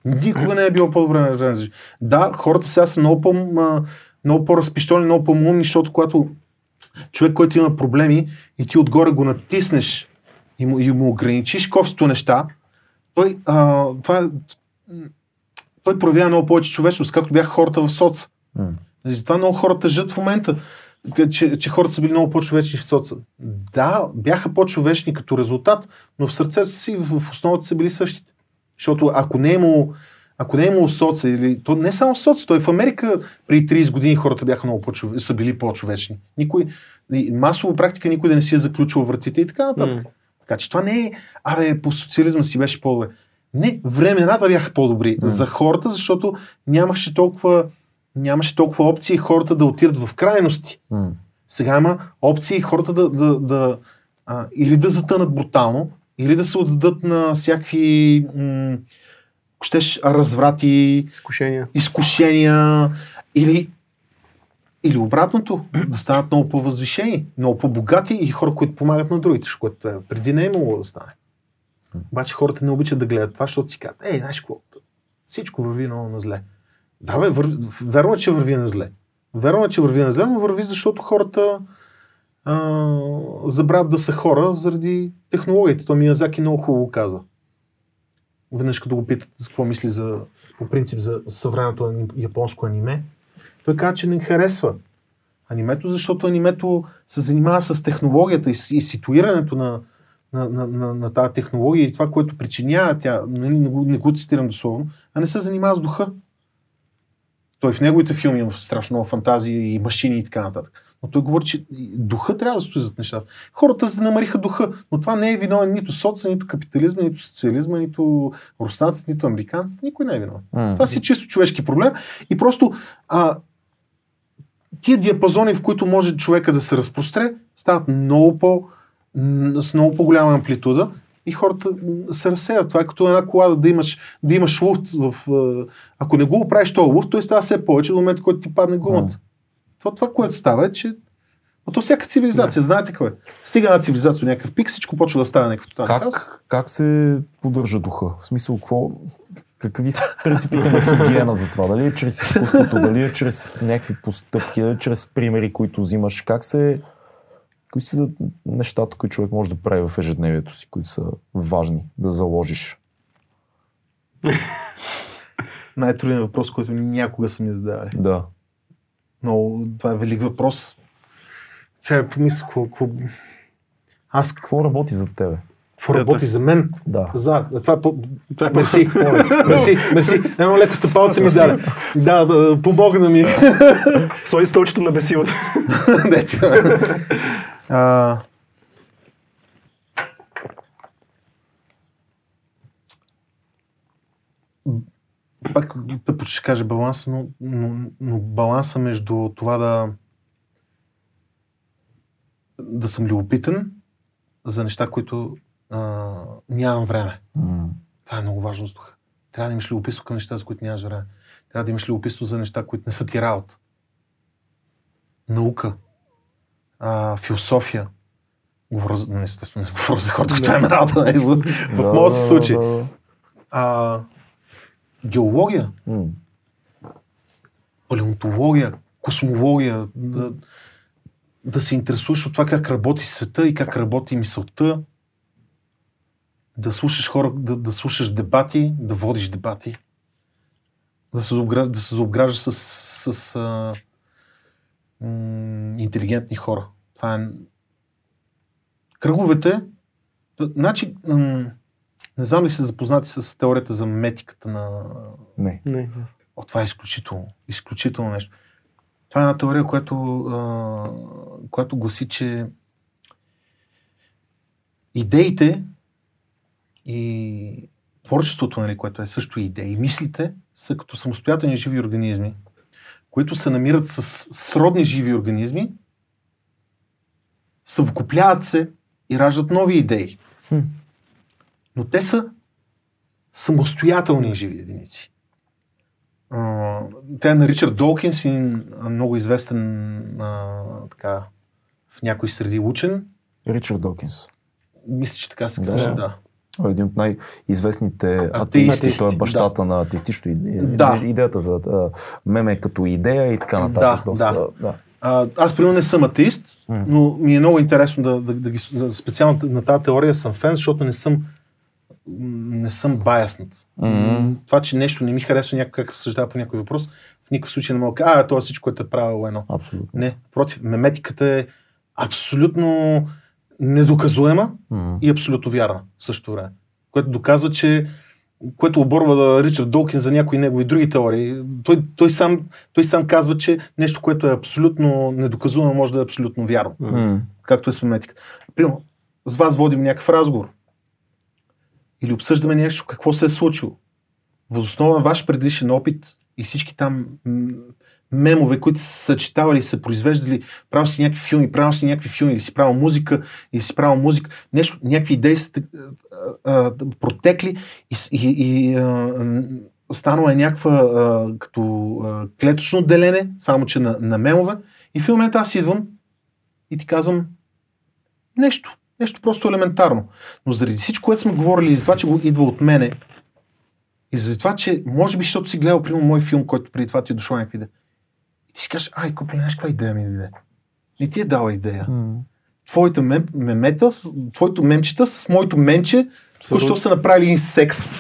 Никога не е било по-добре време за живеене. Да, хората сега са много, по, много по-разпищоли, много по-умни, защото когато човек, който има проблеми и ти отгоре го натиснеш и му, и му ограничиш кофтото неща, той, а, това, е- той проявява много повече човечност, както бяха хората в соц. И Затова много хора тъжат в момента, че, че хората са били много по-човечни в соца. Да, бяха по-човечни като резултат, но в сърцето си, в, основата са били същите. Защото ако не е имало, ако не е имало соца, или то не само соц, той в Америка преди 30 години хората бяха много по са били по-човечни. Никой, масово практика никой да не си е заключил вратите и така нататък. М. Така че това не е, абе, по социализма си беше по-добре. Не, времената бяха по-добри М. за хората, защото нямаше толкова, нямаше толкова опции хората да отидат в крайности. М. Сега има опции хората да, да, да а, или да затънат брутално, или да се отдадат на всякакви м- щеш, разврати, Изкушения. изкушения, или, или обратното, да станат много по-възвишени, много по-богати и хора, които помагат на другите, което е, преди не е могло да стане. Обаче хората не обичат да гледат това, защото си казват, ей, знаеш какво, всичко върви много на зле. Да, бе, вър... верно е, че върви на зле. Верно е, че върви на зле, но върви, защото хората а, забравят да са хора заради технологията. То Миязаки много хубаво каза. Веднъж като го питат за какво мисли за, по принцип за съвременното японско аниме, той каза, че не харесва анимето, защото анимето се занимава с технологията и, и ситуирането на, на, на, на, на тази технология и това, което причинява тя, нали, не, го, не го цитирам дословно, а не се занимава с духа. Той в неговите филми има страшно много фантазии и машини и така нататък. Но той говори, че духа трябва да стои зад нещата. Хората се намариха духа, но това не е виновен нито соца, нито капитализма, нито социализма, нито руснаците, нито американците. Никой не е виновен. М. Това си чисто човешки проблем. И просто а, тия диапазони, в които може човека да се разпростре, стават много по, с много по-голяма амплитуда и хората се разсеят. Това е като една кола да, да имаш, да имаш луфт. В, ако не го оправиш този луфт, той става все повече до момента, който ти падне гумата. Това, това, което става е, че но то всяка цивилизация, знаете какво е. Стига една цивилизация някакъв пик, всичко почва да става някакъв тотален хаос. Как, как се поддържа духа? В смисъл, какво, какви са принципите на хигиена за това? Дали е чрез изкуството, дали е чрез някакви постъпки, дали е чрез примери, които взимаш? Как се... Кои са нещата, които човек може да прави в ежедневието си, които са важни да заложиш? (laughs) Най-трудният въпрос, който някога са ми задавали. Да. Но това е велик въпрос. Че помисля, какво... Аз Какво работи за тебе? какво работи за мен? Да. За, това е по... Това е (laughs) Мерси, мерси, мерси. Едно леко стъпалце ми даде. Да, помогна ми. Сложи столчето на бесилата. (laughs) А, Пак тъпо ще кажа баланс, но, но, но баланса между това да да съм любопитен за неща, които а, нямам време. М. Това е много важно с духа. Трябва да имаш любопитство към неща, за които нямаш време. Трябва да имаш любопитство за неща, които не са ти работа. Наука, а, философия. Говоря за, не, естествено, не говоря за хората, които имаме работа. Не, в в Да, моят се случай. да. А, геология, М. палеонтология, космология, да, да се интересуваш от това как работи света и как работи мисълта, да слушаш хора, да, да слушаш дебати, да водиш дебати, да се, заобгра- да се заобграждаш с, с а, м- интелигентни хора. Това е... Кръговете, значи, м- не знам ли се запознати с теорията за метиката на Не. Не, О, това е изключително, изключително нещо. Това е една теория, която, а, която гласи, че идеите и творчеството, нали, което е също идеи, мислите са като самостоятелни живи организми, които се намират с сродни живи организми, съвкупляват се и раждат нови идеи. Хм. Но те са самостоятелни живи единици. А, Тя е на Ричард Долкинс, а, много известен а, така, в някои среди учен. Ричард Докинс. Мисля, че така се Да. каже, да. Е един от най-известните атеисти. Атеисти, Той е да. бащата на атеистично. Да. идеята за а, меме като идея и така нататък. Да, Доста, да. да. А, аз, примерно, не съм атеист, М. но ми е много интересно да, да, да ги... да- Специално на тази теория съм фен, защото не съм не съм баяснат. Мгм. Това, че нещо не ми харесва някой как разсъждава по някой въпрос, в никакъв случай не мога да кажа, а, това всичко, което е правило едно. Абсолютно. Не, против, меметиката е абсолютно недоказуема М. и абсолютно вярна в същото време. Което доказва, че което оборва да Ричард Долкин за някои негови други теории. Той, той, сам, той сам казва, че нещо, което е абсолютно недоказуемо, може да е абсолютно вярно. М. Както е с метиката. Примерно, с вас водим някакъв разговор. Или обсъждаме нещо, какво се е случило. Възоснова ваш предишен опит и всички там мемове, които са съчетавали, са произвеждали, правил си някакви филми, правил си някакви филми, или си правил музика, или си правил музика, нещо, някакви идеи са а, протекли и, и, и а, м, станало е някаква а, като а, клеточно делене, само че на, на мемове. И в момента аз идвам и ти казвам нещо, нещо просто елементарно. Но заради всичко, което сме говорили, и за това, че го идва от мене, и за това, че може би, защото си гледал, примерно, мой филм, който преди това ти е дошло някакви идеи. Ти си кажеш, ай, купли, знаеш каква идея ми иде? Не ти е дала идея. Твоите мем, мемета, твоето мемчета с моето мемче, защото са направили един секс.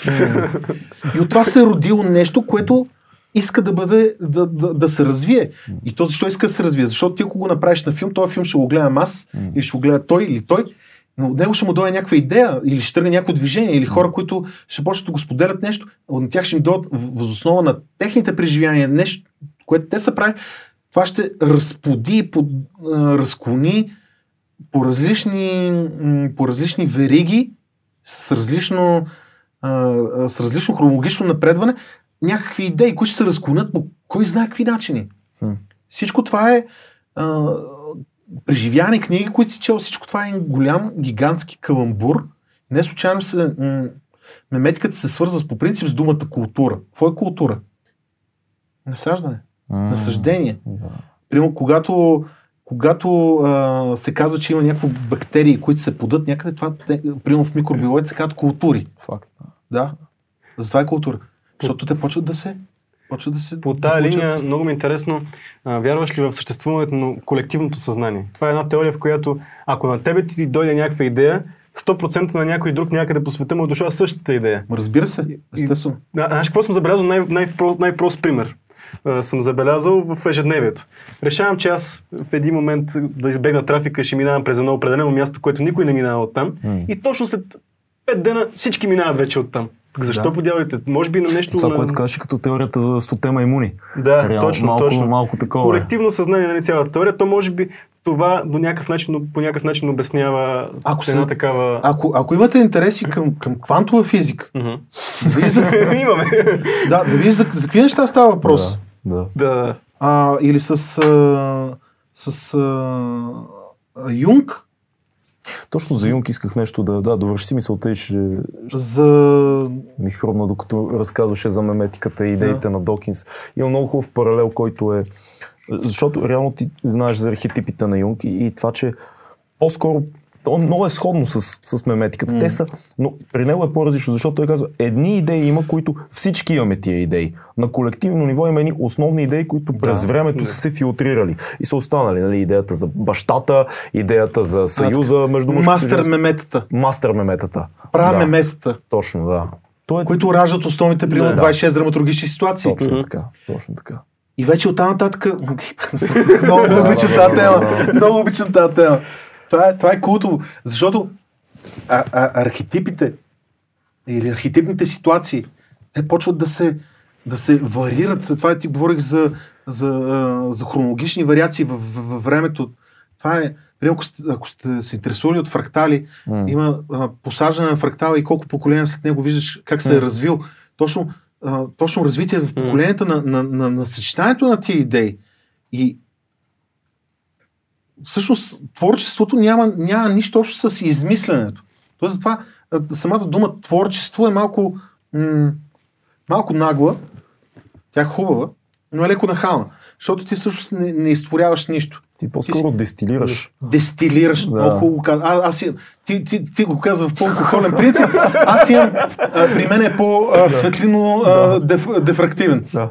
и от това се е родило нещо, което иска да бъде, да, да, да се развие. И то защо иска да се развие? Защото ти ако го направиш на филм, този филм ще го гледам аз, М. или ще го гледа той или той, но от него ще му дойде някаква идея, или ще тръгне някакво движение, или хора, които ще почнат да го споделят нещо, от тях ще им дойдат възоснова на техните преживявания, нещо, което те са правили, това ще разподи, под, разклони по различни, по различни вериги, с различно, с различно хронологично напредване, някакви идеи, които ще се разклонят по кой знае какви начини. Хм. Всичко това е а, книги, които си чел, всичко това е голям, гигантски каламбур. Не случайно се, м- меметиката се свързва по принцип с думата култура. Какво е култура? Насаждане, М. насъждение. Да. Примерно, когато, когато а, се казва, че има някакви бактерии, които се подат някъде, това, примерно в микробиологията се казват култури. Факт. Да, затова е култура. Защото те почват да се... Почват да се По да тази почват- линия много ми е интересно, а, вярваш ли в съществуването на колективното съзнание? Това е една теория, в която ако на тебе ти дойде някаква идея, 100% на някой друг някъде по света му е дошла същата идея. Разбира се, естествено. Знаеш какво съм забелязал? Най- най-про- най-прост пример. А, съм забелязал в ежедневието. Решавам, че аз в един момент да избегна трафика ще минавам през едно определено място, което никой не минава оттам. М. И точно след 5 дена всички минават вече оттам. Так Защо Да. подявате? Може би на нещо... Това, на... което кажеш като теорията за 100 маймуни. Да, Реално, точно, малко, точно. Малко такова. е. Колективно съзнание, нали, цялата теория, то може би това до някакъв начин, по някакъв начин обяснява Ако една се- такава... Ако, ако имате интереси към, към квантова физика, Мгм. да за, (laughs) Имаме. да, да видиш за, за какви неща става въпрос. Да, да. да. А, или с, а, с а, Юнг Точно за Юнг исках нещо да, да довърши си мисълта и ще, за... ми хрумна, докато разказваше за меметиката и идеите на Докинс. Има много хубав паралел, който е... Защото реално ти знаеш за архетипите на Юнг и, и това, че по-скоро то много е сходно с, с меметиката. М. Те са, но при него е по-различно, защото той казва, едни идеи има, които всички имаме тия идеи. На колективно ниво има едни основни идеи, които през времето Да. са се филтрирали и са останали. Нали? Идеята за бащата, идеята за съюза между мъжкото и Мастер меметата. Мастер меметата. Права да, меметата, Точно, да. Той е които раждат основните примерно Да. 26 драматургични ситуации. точно така. Точно така. И вече оттам нататък... (laughs) много обичам тази тема. Много обичам тази тема. Това е, това е култово. Защото а, а, архетипите или архетипните ситуации, те почват да се, да се варират. Това ти говорих за, за, за хронологични вариации във, във, времето. Това е, ако сте, ако сте се интересували от фрактали, М. има а, посаждане на фрактала и колко поколения след него виждаш как се е М. развил. Точно, а, точно развитие в поколенията на, на, на, на съчетанието на тия идеи. И всъщност творчеството няма, няма нищо общо с измисленето. Тоест, затова самата дума творчество е малко, м- малко нагла, тя е хубава, но е леко нахална. Защото ти всъщност не, не изтворяваш нищо. Ти по-скоро дестилираш. Дестилираш, Да. много хубаво каза. А, аз ти, ти, ти го каза в по-алкохолен принцип, аз имам, а, при мен е по-светлино Да. деф, дефрактивен. Да.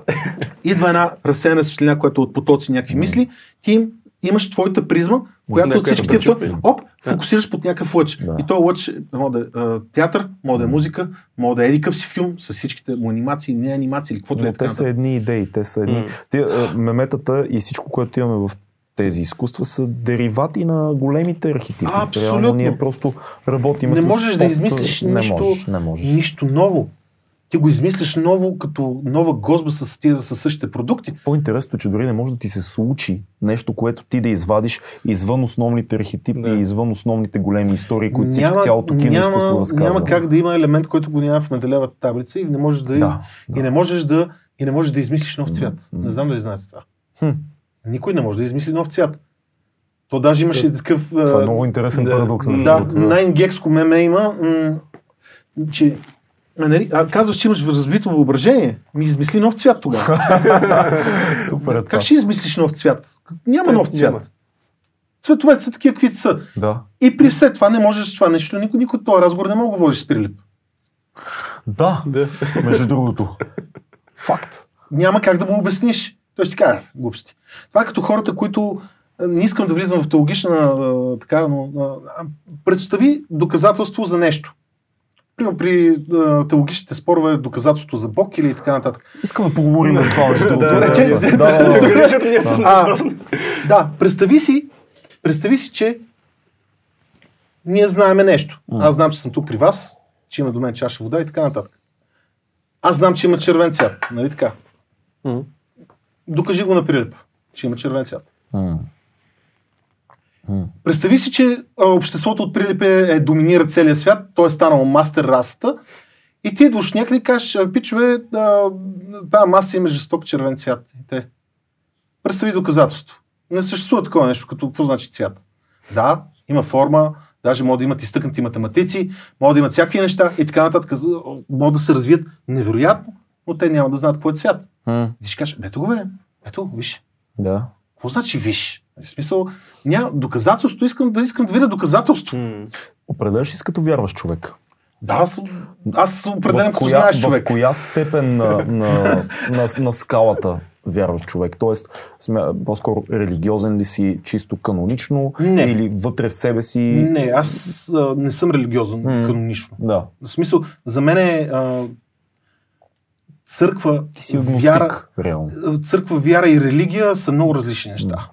Идва една разсеяна светлина, която от потоци някакви мисли, ти им, имаш твоята призма, която която от всички да тия оп, фокусираш под някакъв лъч. Да. И този лъч може да е театър, може да е музика, може да е едикъв си филм с всичките му анимации, не анимации или каквото Но е. те така са едни идеи, те са едни. М. Те, меметата и всичко, което имаме в тези изкуства са деривати на големите архетипи. Абсолютно. Реално ние просто работим Не с можеш да под- измислиш не нищо- Можеш, не можеш. Нищо ново. Ти го измисляш ново, като нова гозба с тия със същите продукти. По-интересното, е, че дори не може да ти се случи нещо, което ти да извадиш извън основните архетипи Да. и извън основните големи истории, които всички цялото кино изкуство разказва. няма как да има елемент, който го няма в Менделевата таблица и не можеш да, Да, и не можеш да и не можеш да измислиш нов цвят. Не знам дали знаете това. Хм. Никой не може да измисли нов цвят. То даже имаше такъв... Това е много интересен да. парадокс. Да, най-гекско меме има, м- че а, нали, а, казваш, че имаш разбито въображение. Ми измисли нов цвят тогава. (laughs) Супер е как ще измислиш нов цвят? Няма нов цвят. Няма. Цветовете са такива, каквито са. Да. И при все това не можеш това нещо, никой, никой този разговор не мога да водиш с Прилип. Да, Да. между другото. Факт. Няма как да му обясниш. Той ще каже глупости. Това е като хората, които не искам да влизам в теологична така, но а, представи доказателство за нещо. Примерно при а, теологичните спорове доказателство за Бог или така нататък. Искам да поговорим за това. (laughs) Другото. Да, да, да. Защото представи си, представи си, че ние знаеме нещо. Аз знам, че съм тук при вас, че има до мен чаша вода и така нататък. Аз знам, че има червен цвят, нали така? Докажи го на Прилепа, че има червен цвят. Представи си, че обществото от Прилепе е доминира целия свят, то е станало мастер расата и ти идваш някъде и кажеш, «А, пичове, а, тази маса има жесток червен цвят. И те. Представи доказателство. Не съществува такова нещо, като какво значи цвят. Да, има форма, даже могат да имат изтъкнати математици, могат да имат всякакви неща и така нататък. Могат да се развият невероятно, но те няма да знаят какво е цвят. М. И ще кажеш, ето го бе, ето, виж. Да. Какво значи виж? В смисъл, няма доказателство, искам да искам да видя доказателство. М. Определяш ли си като вярваш човек? Да, аз, аз определям в като коя, знаеш в човек. коя степен на, (laughs) на, на, на скалата вярваш човек? Тоест, смя, по-скоро религиозен ли си, чисто канонично, Не. или вътре в себе си? Не, аз а, не съм религиозен М. канонично. Да, В смисъл, за мен е а, църква, ти си агностик, вяра, реално. църква, вяра и религия са много различни неща.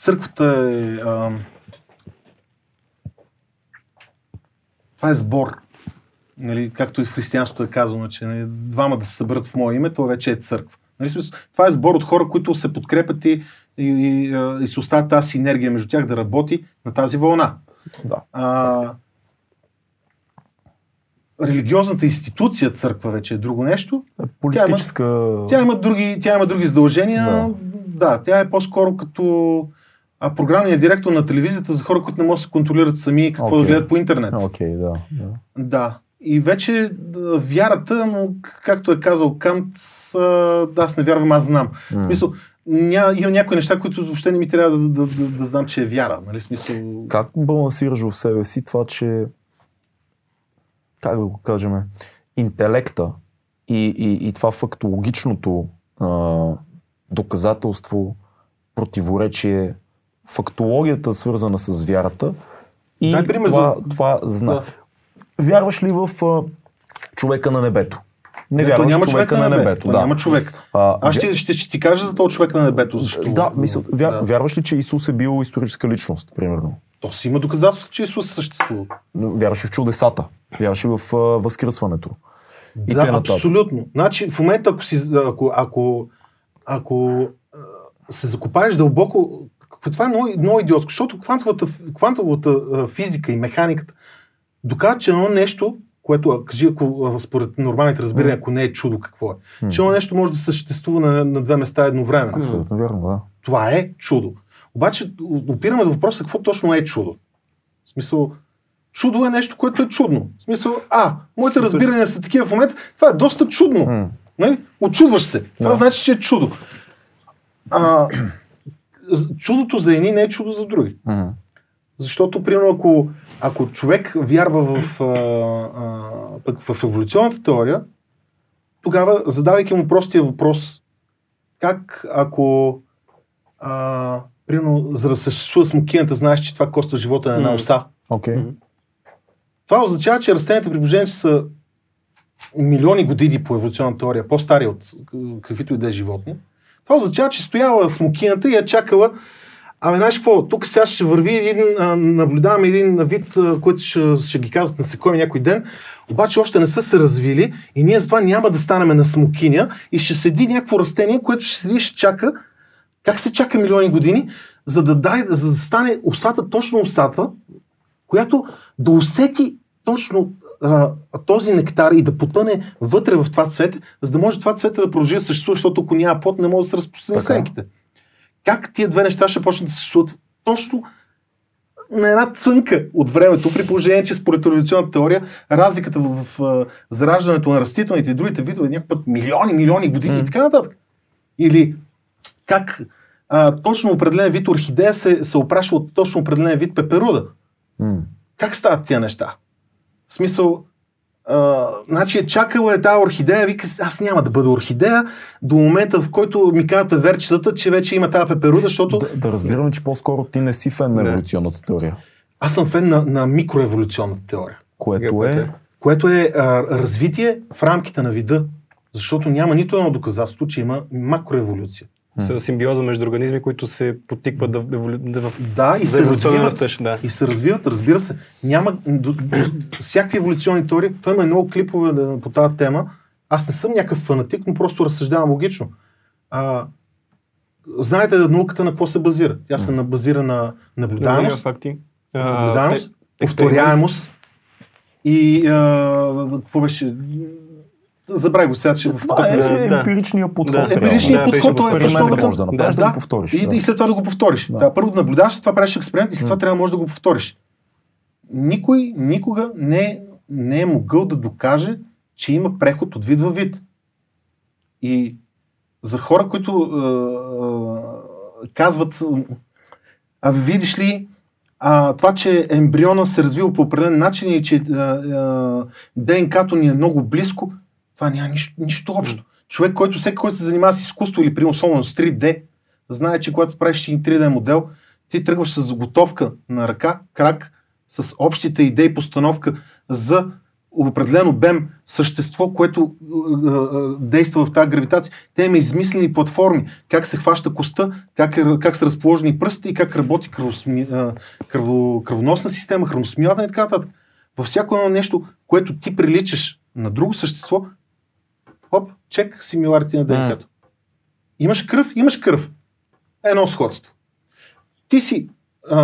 Църквата е... А, това е сбор. Нали, както и в християнството е казано, че нали, двама да се съберат в мое име, това вече е църква. Нали, смисъл, това е сбор от хора, които се подкрепят и, и, и, и се оставят тази синергия между тях да работи на тази вълна. Да. А, религиозната институция църква вече е друго нещо. Политическа... Тя има други, тя има други задължения. Да. да, тя е по-скоро като а, програмният директор на телевизията за хора, които не могат да се контролират сами какво да Окей. гледат по интернет. Окей, да. да. Да. И вече вярата, но както е казал Кант, да, аз не вярвам, аз знам. В М. смисъл, ня, има някои неща, които въобще не ми трябва да, да, да, да знам, че е вяра. Нали? В Смисъл, Как балансираш в себе си това, че как да го кажем, интелекта и, и, и това фактологичното а, доказателство, противоречие, фактологията свързана с вярата и Дай пример това, за- това зна... Да. Вярваш ли в а, човека на небето? Не, Не, вярваш няма човека на небето. То да. няма човек. А, Аз ще, ще, ще ти кажа за този човек на небето. Защо? Да, мисъл, вя, Да. вярваш ли, че Исус е бил историческа личност, примерно? То си има доказателство, че Исус съществува. Но Вярваш в чудесата? Вярваш в а, възкръсването? И да, абсолютно. Значи, в момента, ако, си, ако, ако, ако се закопаеш дълбоко, това е много, много идиотско, защото квантовата, квантовата физика и механиката доказват, че едно нещо, което, кажи, ако според нормалните разбирания, ако не е чудо, какво е? Че едно нещо може да съществува на, на две места едновременно. Абсолютно вярно, да. Това е чудо. Обаче опираме до въпроса какво точно е чудо. В смисъл, чудо е нещо, което е чудно. В смисъл, а, моите разбирания са такива в момента, това е доста чудно. М. Нали? Очудваш се. Това Да. значи, че е чудо. А, чудото за едни не е чудо за други. М. Защото, примерно, ако, ако човек вярва в, а, а, пък в еволюционната теория, тогава, задавайки му простия въпрос, как ако, а, примерно, за да съществува смокината, знаеш, че това коства живота на една оса. Мгм. Това означава, че растенията при положение, че са милиони години по еволюционна теория, по-стари от каквито и да е животни, това означава, че стояла смокината и я чакала. Ами, знаеш какво, тук сега ще върви един, наблюдаваме един вид, който ще, ще ги казват насекоми някой ден, обаче още не са се развили и ние затова няма да станем на смокиня и ще седи някакво растение, което ще седи ще чака. Как се чака милиони години, за да, дай, за да стане усата, точно усата, която да усети точно а, този нектар и да потъне вътре в това цвете, за да може това цвете да продължи да съществува, защото ако няма плод, не може да се разпространи Така. сенките. Как тия две неща ще почнат да съществуват точно на една цънка от времето, при положение, че според еволюционната теория, разликата в, в, а, зараждането на растителните и другите видове е някакъв път милиони, милиони години и така нататък. Или как а, точно определен вид орхидея се, се опрашва от точно определен вид пеперуда. М. Как стават тия неща? В смисъл, а, значи е чакала е тази орхидея, вика, аз няма да бъда орхидея, до момента в който ми казват верчетата, че вече има тази пеперуда, защото Да, да разбираме, че по-скоро ти не си фен на еволюционната теория, аз съм фен на, на микроеволюционната теория, което е... което е а, развитие в рамките на вида, защото няма нито едно доказателство, че има макроеволюция. Симбиоза между организми, които се потикват да, еволю... да. Да, и за се развиват. растеж. Да. И се развиват, разбира се. Няма до, до, всякакви еволюционни теории. Той има много клипове да, по тази тема. Аз не съм някакъв фанатик, но просто разсъждавам логично. А, знаете науката на какво се базира? Тя се базира на наблюдаемост, факти. наблюдаемост, повторяемост и а, какво беше? Забравя го сега, че в Това е Да, да. емпиричният подход. Да. Емпиричният Да, подход е в основата. може да направиш, да, Да. го повториш. И, да. и след това да го повториш. Да. Да. първо да наблюдаваш, това правиш експеримент и след това трябва да можеш да го повториш. Никой никога не, не е могъл да докаже, че има преход от вид във вид. И за хора, които а, а, казват, а видиш ли, а, това, че ембриона се развива по определен начин и че а, а, ДНК-то ни е много близко, това няма нищо, нищо общо. Човек, който всеки, който се занимава с изкуство или при особено с 3D, знае, че когато правиш един 3D модел, ти тръгваш с заготовка на ръка, крак, с общите идеи, постановка за определен обем същество, което е, е, е, действа в тази гравитация. Те има измислени платформи, как се хваща коста, как, е, как са разположени пръстите и как работи кръвосми, е, кръво, кръвоносна система, храносмилата и така нататък. Във всяко едно нещо, което ти приличаш на друго същество, оп, чек симиларити на ДНК-то. Имаш кръв, имаш кръв. Едно сходство. Ти си а,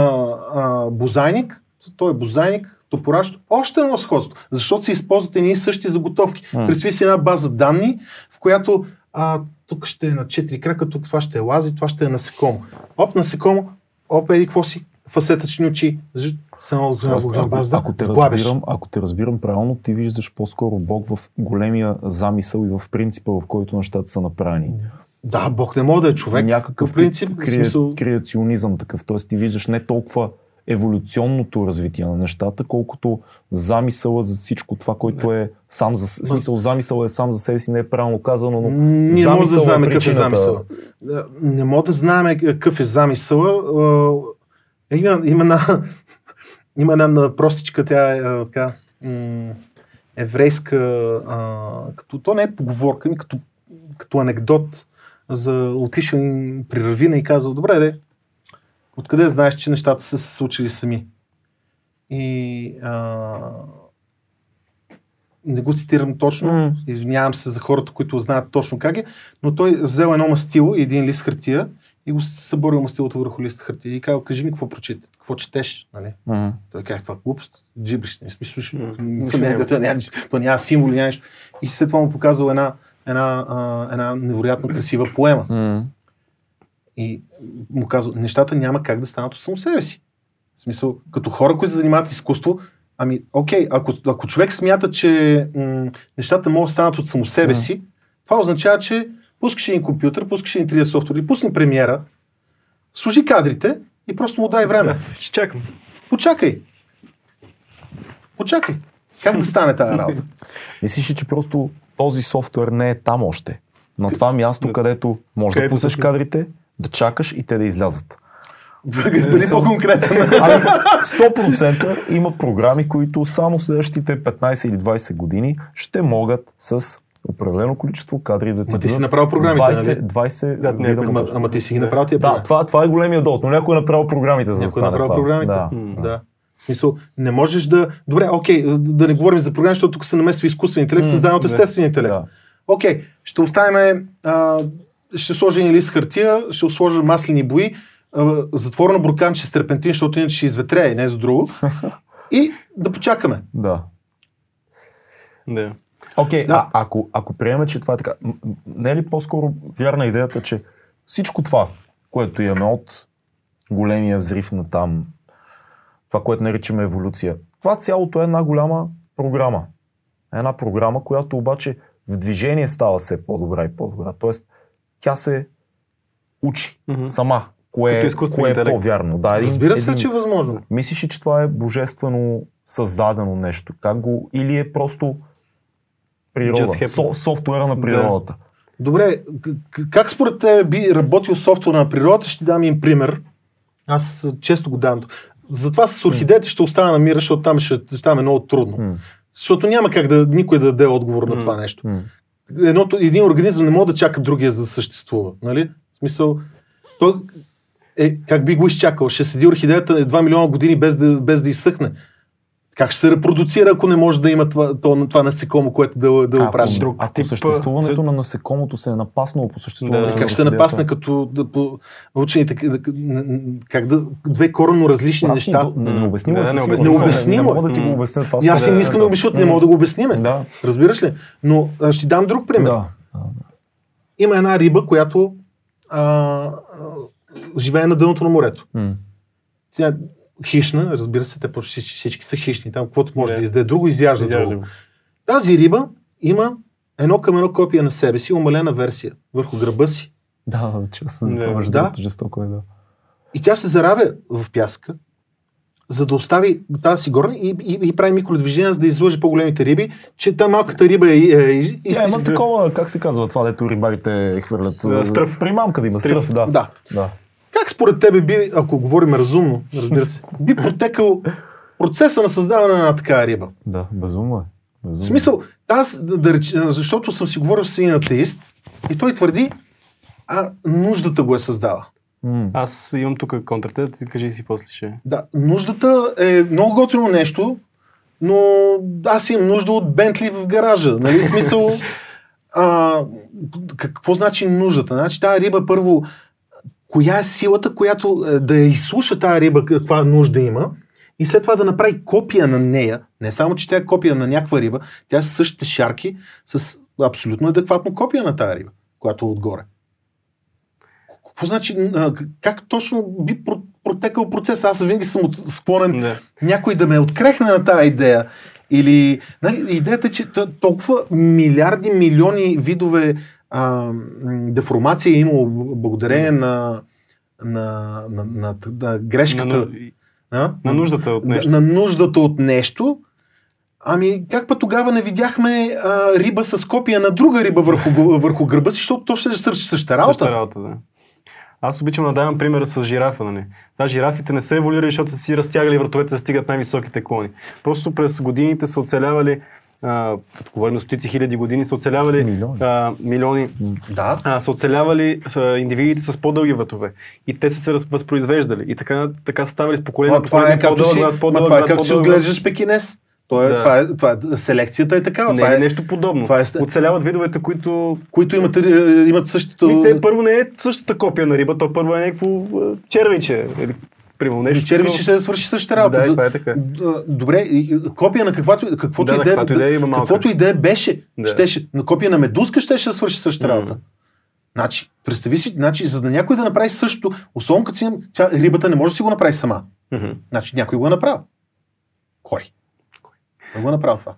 а, бозайник, той е бозайник, топоращо, още едно сходство, защото се използват едни и същи заготовки. М. Представи си една база данни, в която а, тук ще е на четири крака, тук това ще е лази, това ще е насекомо. Оп, насекомо, оп, еди какво си, фасетъчни очи, само Тоест, ако, база, ако, те разбирам, ако те разбирам правилно, ти виждаш по-скоро Бог в големия замисъл и в принципа, в който нещата са направени. Да, Бог не може да е човек. Някакъв принцип, крие, смисъл- креационизъм такъв. Тоест ти виждаш не толкова еволюционното развитие на нещата, колкото замисъла за всичко това, което е сам за в смисъл замисъл е сам за себе си, не е правилно казано, но Ние може да замисъл е знаем какъв е замисъл. Не мога да знаем какъв е замисъл. Има, има, една, (laughs) има една простичка, тя е а, така, м, еврейска, а, като, то не е поговорка, ми като, като анекдот за отишъл при равина и казал, добре, де, откъде знаеш, че нещата са се случили сами? И а, не го цитирам точно, М. извинявам се за хората, които знаят точно как е, но той взел едно мастило и един лист хартия и го съборил мастилото върху лист хартия и казал, кажи ми какво прочита, какво четеш, нали? Мгм. Той каза, това е глупост, джибриш, не смисъл, то, няма. то, няма, то няма символи, няма нищо. И след това му показал една, една, а, една невероятно красива поема. М. И му казал, нещата няма как да станат от само себе си. В смисъл, като хора, които се занимават изкуство, ами, окей, ако, ако човек смята, че м- нещата могат да станат от само себе Мгм. си, това означава, че пускаш един компютър, пускаш един 3D софтуер или пусни премиера, служи кадрите и просто му дай време. Ще чакам. Почакай. Почакай. Как да стане тази (laughs) работа? Мислиш ли, че просто този софтуер не е там още? На това място, Да. където можеш да пуснеш кадрите, да чакаш и те да излязат. Бъди по-конкретен. Ами, 100% има програми, които само следващите 15 или 20 години ще могат с определено количество кадри да ти Ма ти си направил програмите, 20, нали? 20 Да, не, вида ама- Ама, ти си ги направил тия Да, това, това е големия дот, но някой е направил програмите за да Някой е стане направил това. програмите. Да. М. Да. В смисъл, не можеш да... Добре, окей, да- да не говорим за програми, защото тук се намесва изкуствен интелект, създаден от да. естествен интелект. Да. Окей, ще оставим, а, ще сложа един лист хартия, ще сложа маслени бои, а, затворено бурканче с терпентин, защото иначе ще изветрее, не за друго. (laughs) И да почакаме. да. Да. Окей, Да. а, ако, ако приемем, че това е така, не е ли по-скоро вярна идеята, че всичко това, което имаме от големия взрив на там, това, което наричаме еволюция, това цялото е една голяма програма. Една програма, която обаче в движение става все по-добра и по-добра. Тоест, тя се учи Мгм. сама. Кое, е- кое е по-вярно. Да, един, Разбира се, един, че е възможно. Мислиш ли, че това е божествено създадено нещо? Как го, или е просто природа? Со, софтуера на природата. Добре, к- к- как според теб би работил софтуер на природата? Ще ти дам им пример. Аз често го давам. Затова с орхидеята ще остана на мира, защото там ще, ще там е много трудно. Защото няма как да никой да даде отговор на това нещо. м. Едното, един организъм не може да чака другия за да съществува. Нали? В смисъл, той е, как би го изчакал? Ще седи орхидеята 2 милиона години без да, без да изсъхне. Как ще се репродуцира, ако не може да има това, това, това насекомо, което да, да прави? друг ако тип, съществуването а, на насекомото се е напаснало по съществуването Да. на Как ще се напасне като да, по, учените, да- как да, две коренно различни прав си, неща. Необяснимо Да, е необяснимо. Необяснимо е. Не мога да ти го обясня това. И аз им не искам да обясня, защото не мога да го обясниме. Да. Разбираш ли? Но а, ще ти дам друг пример. Да. Има една риба, която а, а, живее на дъното на морето. М. Тя е хищна, разбира се, те почти всички, са хищни. Там каквото може Да. да издаде друго, изяжда Изяжда друго. го. Тази риба има едно към едно копия на себе си, умалена версия върху гърба си. Да, честно, за това да. жестоко е, да. И тя се заравя в пясъка, за да остави тази си горна и, и, и прави микродвижения, за да излъже по-големите риби, че та малката риба е... е, е, е Тя има такова, как се казва това, дето рибарите хвърлят. Стръв. Примамка да има, Стръв. стръв, да. Да. да. Как според тебе би, ако говорим разумно, разбира се, би протекал процеса на създаване на една такава риба? Да, безумно е. В Безумно. смисъл, аз, да, да защото съм си говорил с един атеист и той твърди, а нуждата го е създала. М. Аз имам тук контрата, ти кажи си после ще. Да, нуждата е много готино нещо, но аз имам нужда от Бентли в гаража. Нали? В смисъл, а, какво значи нуждата? Значи тази риба първо, коя е силата, която е, да я изслуша тази риба каква нужда има и след това да направи копия на нея, не само, че тя е копия на някаква риба, тя е с същите шарки, с абсолютно адекватно копия на тази риба, която е отгоре. Какво значи, как точно би про- протекал процес? Аз винаги съм склонен Да. някой да ме открехне на тази идея. Или нали, идеята е, че толкова милиарди, милиони видове а, деформация е имало благодарение на, на, на, на, на грешката. На, а? на нуждата от нещо. На, на нуждата от нещо. Ами, как па тогава не видяхме а, риба с копия на друга риба върху, (laughs) върху гърба си, защото то ще свърши същата работа. Същата работа, да. Аз обичам да давам примера с жирафа, нали? Да, жирафите не са еволюирали, защото са си разтягали вратовете да стигат най-високите клони. Просто през годините са оцелявали, а, като говорим стотици хиляди години, са оцелявали Милиони. а, милиони Да. а, са оцелявали а, индивидите с по-дълги вратове. И те са се възпроизвеждали. И така, така са ставали с поколение е поколение, по-дълъг, ма, по-дълъг, това е по-дълъг, както си по-дълъг. отглеждаш пекинес. То е, Да. това, е, това е, селекцията е такава. Не, това е, нещо подобно. това е Оцеляват видовете, които които имат, имат същото... Ми, те първо не е същата копия на риба, то първо е някакво червиче. Примерно, нещо. Червиче такова. ще да свърши същата работа. Да, За- това е така. Добре, копия на каквато, каквото Да, идея, каквато идея има малка. каквото идея беше, Да. щеше, на копия на медузка щеше да свърши същата работа. Значи, представи си, значи, за да някой да направи същото, особено като си, тя, рибата не може да си го направи сама. Мгм. Значи някой го е направил. Кой? Кой го е направил това?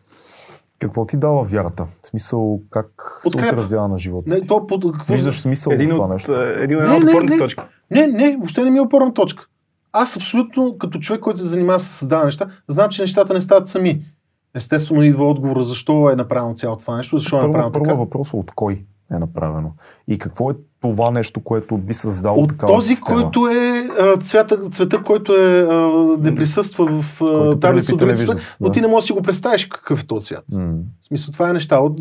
Какво ти дава вярата? В смисъл, как се Подкрепа. отразява на живота? Не, то, под, какво... Виждаш смисъл в Един това от, нещо? един, Не, една от не, точки. Не, не, въобще не ми е опорна точка. Аз абсолютно, като човек, който се занимава с създаване неща, знам, че нещата не стават сами. Естествено идва отговора защо е направено цялото това нещо, защо е Първо, направено първо така. въпрос от кой? е направено. И какво е това нещо, което би създало От такава този, система? който е а, цвята, цвета, който е, не присъства в таблица от цвета, но ти не можеш да си го представиш какъв е този цвят. М. В смисъл, това е неща от...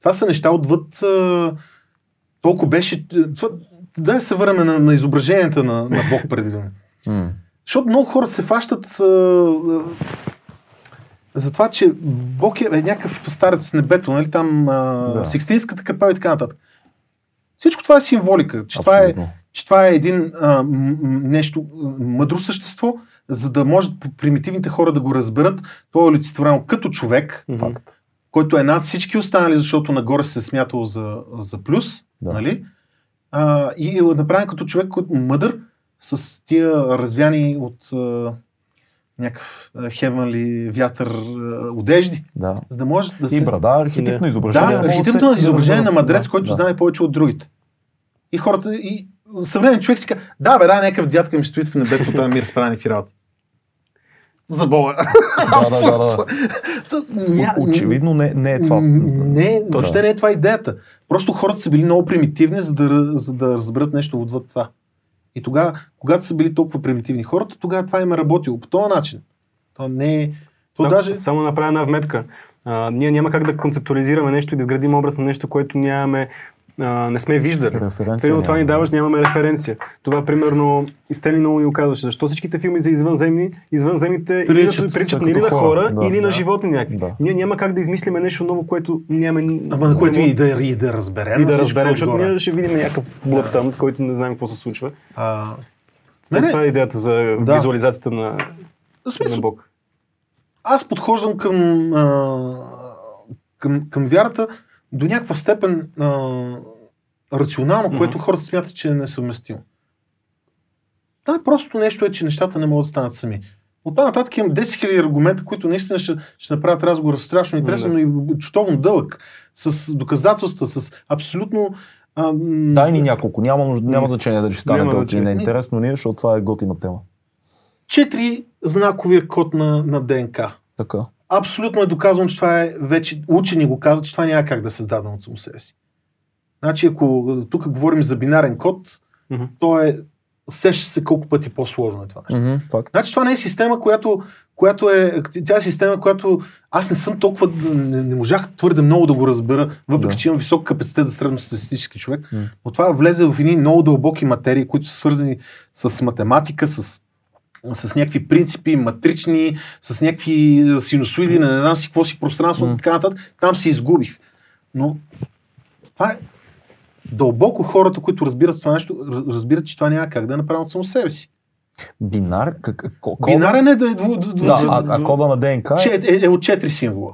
Това са неща отвъд... Толкова беше... Това, да се върнем на, на изображенията на, на Бог преди. М. Защото много хора се фащат а, а, за това, че Бог е, е някакъв старец с небето, нали? Там а, Да. Сикстинската капела и така нататък. Всичко това е символика, че това е, че това е един а, м- нещо мъдро същество, за да може примитивните хора да го разберат. То е олицетворено като човек. Факт. който е над всички останали, защото нагоре се е смятал за, за плюс, Да. нали? А, и е направен като човек, който мъдър, с тия развяни от а, някакъв хевенли вятър а, одежди, Да. за да може да се... И брада, архетипно Не. изображение. Да, архетипно се- изображение на разберат. мъдрец, Да, който да. знае повече от другите. И хората, и съвременен човек си казва, да бе, да, някакъв дядка ми стои в небето този мир, справя някакви работи. За Бога. Да, да, да, да. Ня- Очевидно не, не е това. Не, въобще Да. не е това идеята. Просто хората са били много примитивни, за да, за да разберат нещо отвъд това. И тогава, когато са били толкова примитивни хората, тогава това им е работило по този начин. То не е... То Само, даже... само направя една вметка. А, ние няма как да концептуализираме нещо и да изградим образ на нещо, което нямаме, а, не сме виждали. Примерно това ни даваш, нямаме референция. Това, примерно, и Стенли много ни оказваше. Защо всичките филми за извънземни, извънземните Приличат приличат или на хора, да. или на Да. животни някакви. Да. Ние няма как да измислиме нещо ново, което нямаме... Ама на което и да, и да разберем. и да разберем, защото отгоре. ние ще видим някакъв блък там, който не знаем какво се случва. А, След Не, не. това е идеята за Да. визуализацията на, в на смисъл, Бог. аз подхождам към, а, към, към вярата до някаква степен а, рационално, Мгм. което хората смятат, че е несъвместимо. Да, просто нещо е, че нещата не могат да станат сами. От там нататък имам 10 000 аргумента, които наистина ще, ще направят разговора страшно интересен, но и чутовно дълъг, с доказателства, с абсолютно... А, м, Дай ни няколко. Няма, нужда, няма значение дали ще стане Няма дълъг или значение. не е интересно ние, защото това е готина тема. Четири знаковия код на, на ДНК. Така. Абсолютно е доказано, че това е вече, учени го казват, че това няма как да е създадено от само себе си. Значи, ако тук говорим за бинарен код, Мгм. то е, сеща се колко пъти по-сложно е това нещо. Факт. Значи това не е система, която, която е, тя е система, която аз не съм толкова, не, не можах твърде много да го разбера, въпреки Да. че имам висок капацитет за средностатистически човек, М. но това влезе в едни много дълбоки материи, които са свързани с математика, с с някакви принципи, матрични, с някакви синусоиди, не знам си какво си пространство и така нататък. Там се изгубих. Но това е дълбоко хората, които разбират това нещо, раз- разбират, че това няма как да е направено от само себе си. Бинар? Как, ко- кода? Бинарен е да е дво, дво, Да, а, а кода на ДНК е... че- е, е от четири символа.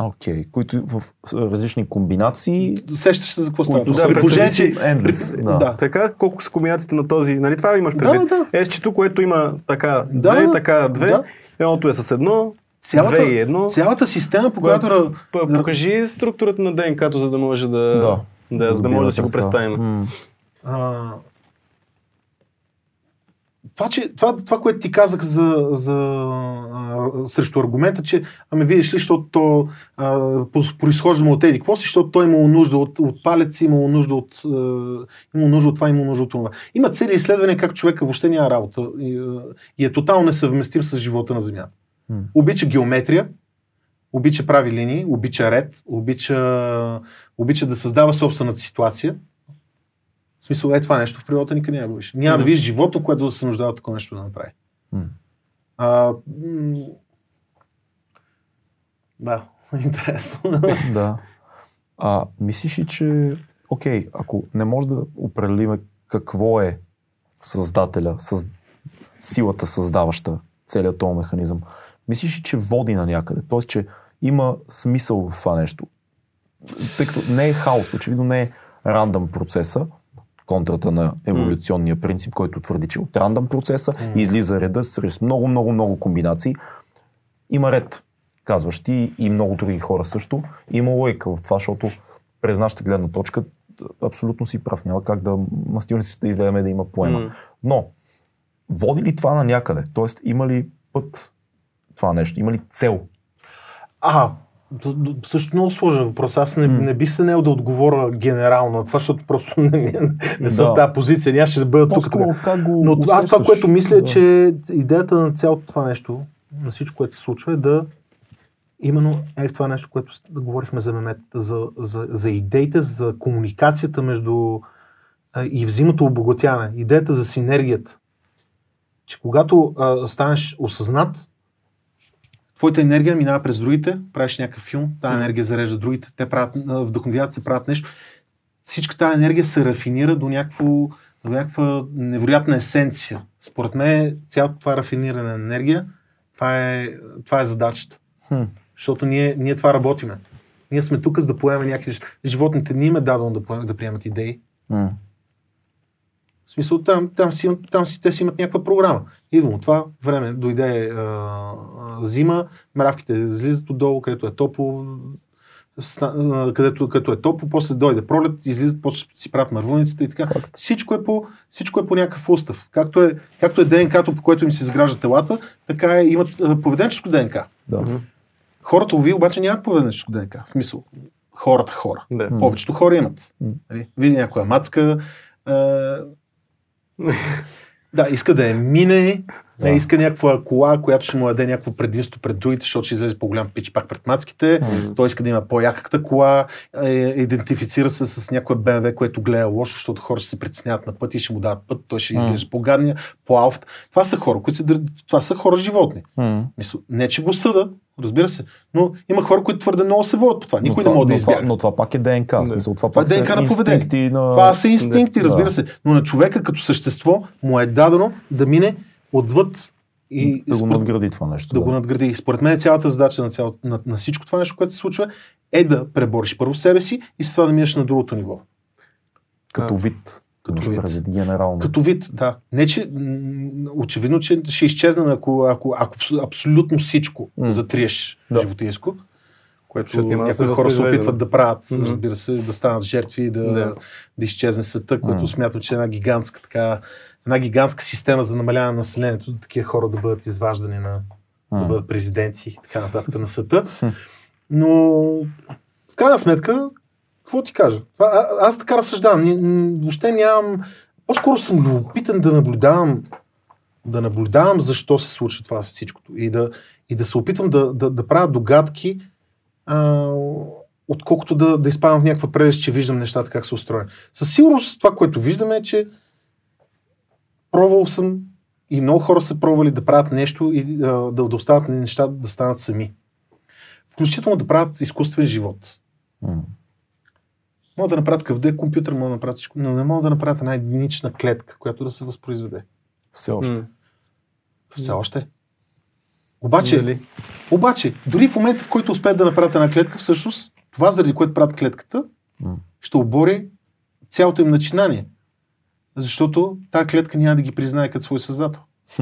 Окей, които в различни комбинации, Сещаш се за какво става. които дума. са При положение, представи че... endless. Да. да. Така, колко са комбинациите на този, нали това имаш предвид? Да, да. Есчето, което има така Да, две, така две, да. едното е с едно, Цялата, две и едно. цялата система, по която... Покажи структурата на ДНК-то, за да може да, Да. да, за да може да си го представим. М. А, това, че, това, това, което ти казах за, за, а, срещу аргумента, че ами видиш ли, защото то а, по- произхожда от еди, какво си, защото той имало нужда от, от палец, имало нужда от, а, имало нужда от това, имало нужда от това. Има цели изследвания как човека въобще няма работа и, а, и е тотално несъвместим с живота на Земята. М. Обича геометрия, обича прави линии, обича ред, обича, обича да създава собствената ситуация. Смисъл, е това нещо в природата никъде няма го виж. Няма да видиш животно, което да се нуждае от такова нещо да направи. А, м- да, (laughs) интересно. (laughs) Да. А, мислиш ли, че, окей, ако не може да определиме какво е създателя, съз... силата създаваща целият този механизъм, мислиш ли, че води на някъде? Тоест, че има смисъл в това нещо? Тъй като не е хаос, очевидно не е рандъм процеса, контрата на еволюционния принцип, който твърди, че от рандъм процеса М. излиза реда с много, много, много комбинации. Има ред, казваш ти и много други хора също. Има лойка в това, защото през нашата гледна точка абсолютно си прав. Няма как да мастилниците да изгледаме да има поема. Но, води ли това на някъде? Тоест, има ли път това нещо? Има ли цел? А, също много сложен въпрос. Аз не, не бих се нел да отговоря генерално на това, защото просто (laughs) не, не, не съм Да. в тази позиция. Нямаше да бъда тук. Как го Но това, аз това, усещаш? което мисля, е, Да. че идеята на цялото това нещо, на всичко, което се случва, е да именно е в това нещо, което да говорихме за мемет, за, за, за идеите, за комуникацията между а, и взаимното обогатяване, идеята за синергията. Че когато а, станеш осъзнат, твоята енергия минава през другите, правиш някакъв филм, тази енергия зарежда другите, те правят, вдъхновяват се, правят нещо. Всичка тази енергия се рафинира до, някакво, до някаква невероятна есенция. Според мен цялото това рафиниране на енергия, това е, това е задачата. Хм. Защото ние, ние това работиме. Ние сме тук за да поемем някакви. Животните не им е дадено да, поемат, да приемат идеи. М. В смисъл, там, там, си, там си, те си имат някаква програма. Идвам от това време, дойде а, а, зима, мравките излизат отдолу, където е топло, ста- а, където, където е топло, после дойде пролет, излизат, после си правят мървуницата и така. Факт. Всичко е, по, всичко е по някакъв устав. Както е, както е ДНК-то, по което им се изгражда телата, така е, имат а, поведенческо ДНК. Да. Хората ови обаче нямат поведенческо ДНК. В смисъл, хората хора. Да. Повечето хора имат. Нали? Види някоя мацка, а, да, иска да я мине, Да. Не иска някаква кола, която ще му даде някакво предимство пред другите, защото ще излезе по-голям пич пак пред мацките. М. Той иска да има по-яката кола, е, идентифицира се с някоя БМВ, което гледа лошо, защото хора ще се притесняват на пътя и ще му дадат път, той ще изглежда по-гадния, по-алфт. Това са хора, които се, дър- това са хора животни. Мисъл, не, че го съда, разбира се, но има хора, които твърде много се водят по това. Никой това- не може да избяга. Но това пак е ДНК. Смисъл, това Това пак е ДНК на са поведение. инстинкти на... Това са инстинкти, Да. разбира се. Но на човека като същество му е дадено да мине отвъд и да го според- надгради това нещо. да го надгради. И Според мен цялата задача на, цяло, на, на всичко това нещо, което се случва, е да пребориш първо себе си и след това да минеш на другото ниво. Като А. вид. Като вид. предвид генерално. Като вид, да. Не, че очевидно, че ще изчезнем, ако, ако, ако абс- абсолютно всичко М. затриеш Да. животинско, което няма да някои хора се опитват да правят, Мгм. разбира се, да станат жертви и да, Да. да изчезне света, което М. смятам, че е една гигантска така, една гигантска система за намаляване на населението, такива хора да бъдат изваждани на, да бъдат президенти и така нататък на света. Но в крайна сметка, какво ти кажа? А, аз така разсъждавам. Въобще нямам... По-скоро съм любопитен да наблюдавам да наблюдавам защо се случва това всичкото и да, и да се опитвам да, да, да правя догадки, а, отколкото да, да изпадам в някаква прелест, че виждам нещата как се устроят. Със сигурност това, което виждаме е, че пробвал съм и много хора са пробвали да правят нещо и а, да, да остават неща да станат сами. Включително да правят изкуствен живот. М. Могат да направят къвде компютър, могат да направят всичко, но не могат да направят една единична клетка, която да се възпроизведе. Все още. М. Все още. Обаче, Дали? обаче, дори в момента, в който успеят да направят една клетка, всъщност, това заради което правят клетката, М. ще обори цялото им начинание. Защото тази клетка няма да ги признае като свой създател. (laughs)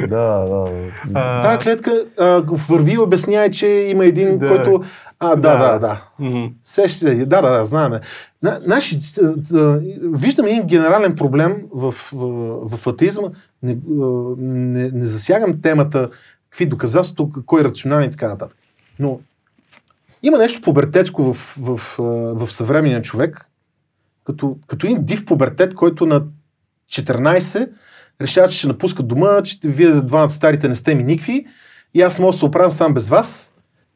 Да, да. А, Тази клетка а, върви и обяснява, че има един, Да. който... А, да, да, Да. да. Мгм. Сеща се, да, да, да, знаеме. На, наши, ц- виждаме един генерален проблем в, в, в атеизма. Не, а, не, не засягам темата, какви доказателства, кой е рационален и така нататък. Но има нещо пубертетско в, в, а, в съвременния човек, като, като един див пубертет, който на 14 решава, че ще напуска дома, че вие двамата старите не сте ми никакви и аз мога да се оправям сам без вас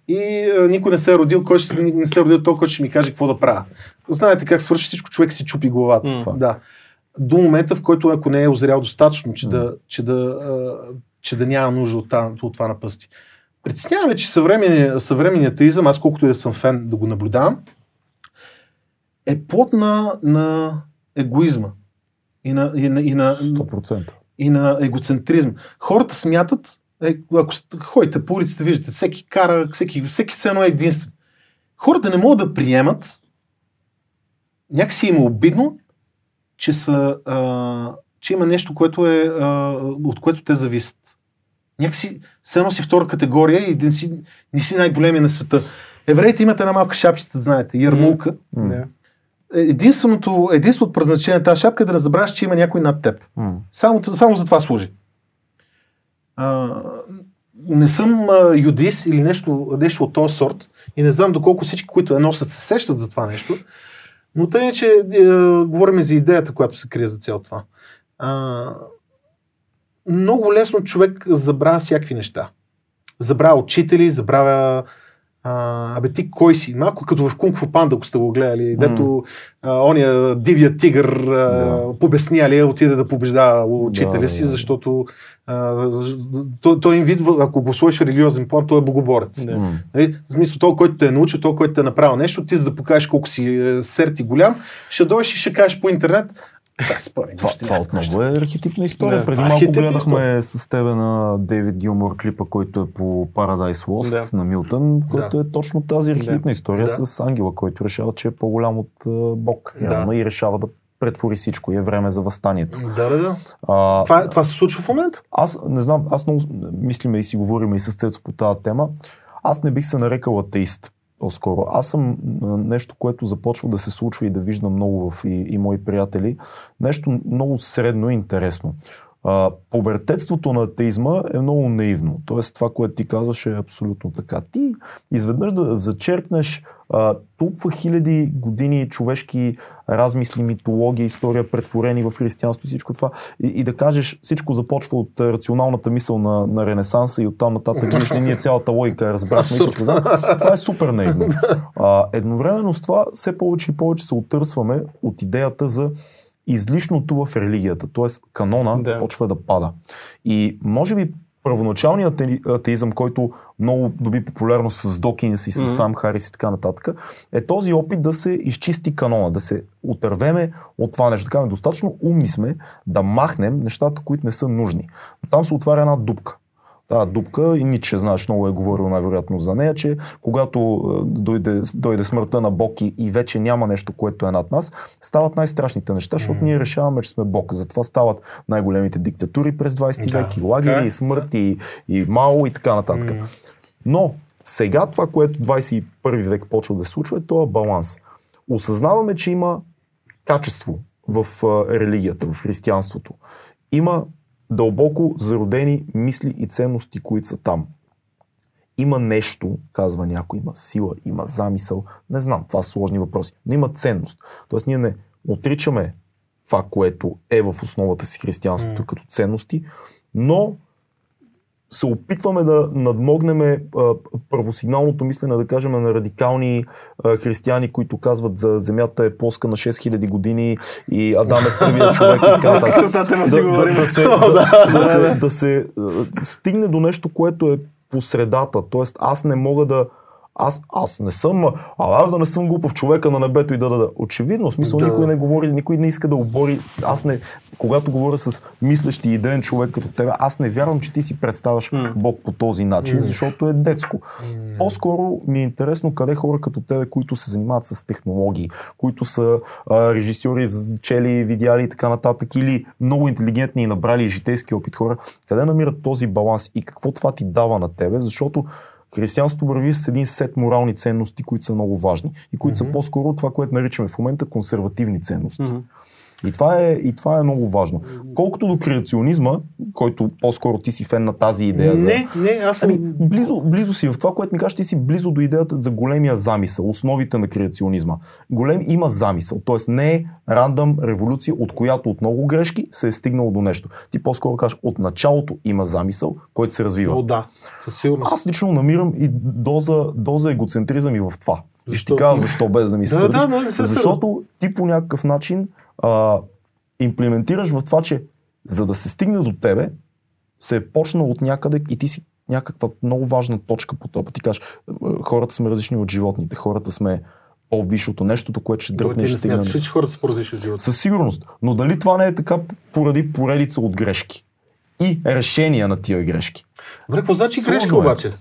и а, никой не се е родил, кой ще, не се е родил той, който ще ми каже какво да правя. Знаете как свърши всичко, човек си чупи главата. М. Да. До момента, в който ако не е озрял достатъчно, че, М. да, че, да, а, че да няма нужда от, това- от това напъсти. Притесняваме, че съвременният, съвременният атеизъм, аз колкото и да съм фен да го наблюдавам, е плод на, на егоизма и на, и на, и на, 100%. и на егоцентризм. Хората смятат, е, ако ходите по улицата, виждате, всеки кара, всеки, всеки все едно е единствен. Хората не могат да приемат, някакси им е обидно, че, са, а, че има нещо, което е, а, от което те зависят. Някакси, все едно си втора категория и не си, не си най-големия на света. Евреите имат една малка шапчета, знаете, ярмулка. М. Да. Единственото, единственото предназначение на тази шапка е да не забравяш, че има някой над теб. М. Само, само за това служи. А, не съм а, юдис или нещо, нещо от този сорт и не знам доколко всички, които я носят, се сещат за това нещо. Но тъй, е, че е, говорим за идеята, която се крие за цяло това. А, много лесно човек забравя всякакви неща. Забравя учители, забравя а, абе ти кой си? Малко като в Кунг Фу Панда, ако сте го гледали, mm. дето а, ония дивия тигър а, yeah. побесняли, отиде да побеждава учителя yeah, си, защото а, той, той им вид, ако го сложиш в религиозен план, той е богоборец. Yeah. Нали? В смисъл, той, който те е научил, той, който те е направил нещо, ти за да покажеш колко си е, серти голям, ще дойдеш и ще кажеш по интернет, това, това отново е архетипна история. Да, Преди малко гледахме история. с тебе на Дейвид Гилмор клипа, който е по Paradise Lost да. на Милтън, който да. е точно тази архетипна да. история да. с ангела, който решава, че е по-голям от Бог. Да. И решава да претвори всичко и е време за възстанието. Да, да, да. А, това, това се случва в момента? Аз не знам, аз много мислиме и си говориме и с Цецо по тази тема. Аз не бих се нарекал атеист по-скоро. Аз съм нещо, което започва да се случва и да виждам много в и, и мои приятели. Нещо много средно и интересно. А, побертетството на атеизма е много наивно. Тоест това, което ти казваш е абсолютно така. Ти изведнъж да зачеркнеш а, толкова хиляди години човешки размисли, митология, история, претворени в християнство, всичко това и, и да кажеш всичко започва от рационалната мисъл на, на Ренесанса и оттам нататък виж ние цялата логика разбрахме и всичко. Да? Това е супер наивно. А, едновременно с това все повече и повече се отърсваме от идеята за излишното в религията, т.е. канона да. почва да пада. И може би първоначалният атеизъм, който много доби популярност с Докинс и с mm-hmm. Сам Харис и така нататък, е този опит да се изчисти канона, да се отървеме от това нещо. Така, достатъчно умни сме да махнем нещата, които не са нужни. Но там се отваря една дупка тази дупка и Ниче, знаеш, много е говорил най-вероятно за нея, че когато е, дойде, дойде смъртта на Бог и, и вече няма нещо, което е над нас, стават най-страшните неща, защото mm. ние решаваме, че сме Бог. Затова стават най-големите диктатури през 20 да, век, и лагери, и смърт, и, и Мао и така нататък. Mm. Но сега това, което 21 век почва да се случва, е този баланс. Осъзнаваме, че има качество в религията, в християнството. Има дълбоко зародени мисли и ценности, които са там. Има нещо, казва някой, има сила, има замисъл. Не знам, това са сложни въпроси. Но има ценност. Тоест ние не отричаме това, което е в основата си християнството mm. като ценности, но се опитваме да надмогнем правосигналното мислене, да кажем, на радикални християни, които казват за Земята е плоска на 6000 години и Адам е първият човек и така нататък. (laughs) Да се стигне до нещо, което е по средата. Тоест аз не мога да аз, аз не съм, а аз да не съм глупав човека на небето и да да да. Очевидно, в смисъл да. никой не говори, никой не иска да обори. Аз не, когато говоря с мислещи идеен човек като тебе, аз не вярвам, че ти си представяш mm. Бог по този начин, mm. защото е детско. Mm. По-скоро ми е интересно къде хора като тебе, които се занимават с технологии, които са а, режисьори, чели, видяли и така нататък, или много интелигентни и набрали житейски опит хора, къде намират този баланс и какво това ти дава на тебе, защото Християнството върви с един сет морални ценности, които са много важни и които mm-hmm. са по-скоро това, което наричаме в момента консервативни ценности. Mm-hmm. И това, е, и това е много важно. Колкото до креационизма, който по-скоро ти си фен на тази идея. Не, за... не, аз съм... Ами, близо, близо си в това, което ми кажеш, ти си близо до идеята за големия замисъл, основите на креационизма. Голем има замисъл, т.е. не е рандъм революция, от която от много грешки се е стигнало до нещо. Ти по-скоро кажеш, от началото има замисъл, който се развива. О, да, със сигурност. Аз лично намирам и доза, доза егоцентризъм и в това. Защо? И ще ти кажа защо без да ми се да, да, да, Защото ти по някакъв начин а, имплементираш в това, че за да се стигне до тебе, се е почнал от някъде и ти си някаква много важна точка по това. Ти кажеш, хората сме различни от животните, хората сме по-висшото нещото, което ще дръпне. Ти не смяташ, че хората са по-различни от животните? Със сигурност. Но дали това не е така поради поредица от грешки? И решения на тия грешки. Добре, какво значи грешка е. обаче?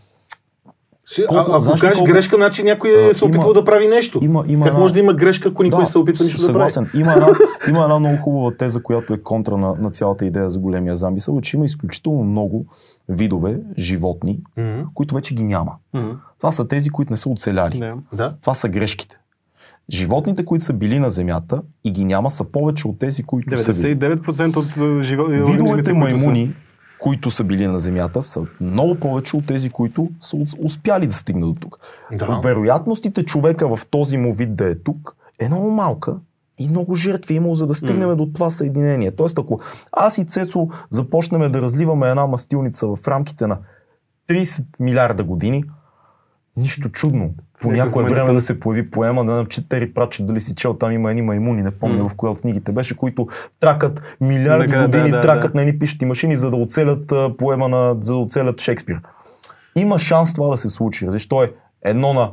Колко, а, ако кажеш колко... грешка, значи някой е се опитвал да прави нещо. Има, има как една... може да има грешка, ако никой да, се опитва нищо да прави? Има една, (laughs) има една много хубава теза, която е контра на, на цялата идея за големия замисъл, че има изключително много видове животни, mm-hmm. които вече ги няма. Mm-hmm. Това са тези, които не са оцеляли. Yeah. Да. Това са грешките. Животните, които са били на Земята и ги няма, са повече от тези, които 99% са. 99% от животните. Видовете маймуни, които са били на Земята, са много повече от тези, които са ус- успяли да стигнат до тук. Да. Вероятностите човека в този му вид да е тук е много малка и много жертви е имал, за да стигнем до това съединение. Тоест, ако аз и Цецо започнем да разливаме една мастилница в рамките на 30 милиарда години, нищо чудно. По някое време да се появи поема, да че Тери Пратчет, дали си чел, там има едни маймуни, не помня в коя от книгите беше, които тракат милиарди Да, години, да, тракат да. на едни пишещи машини, за да оцелят поема на, за да оцелят Шекспир. Има шанс това да се случи. Защо е едно на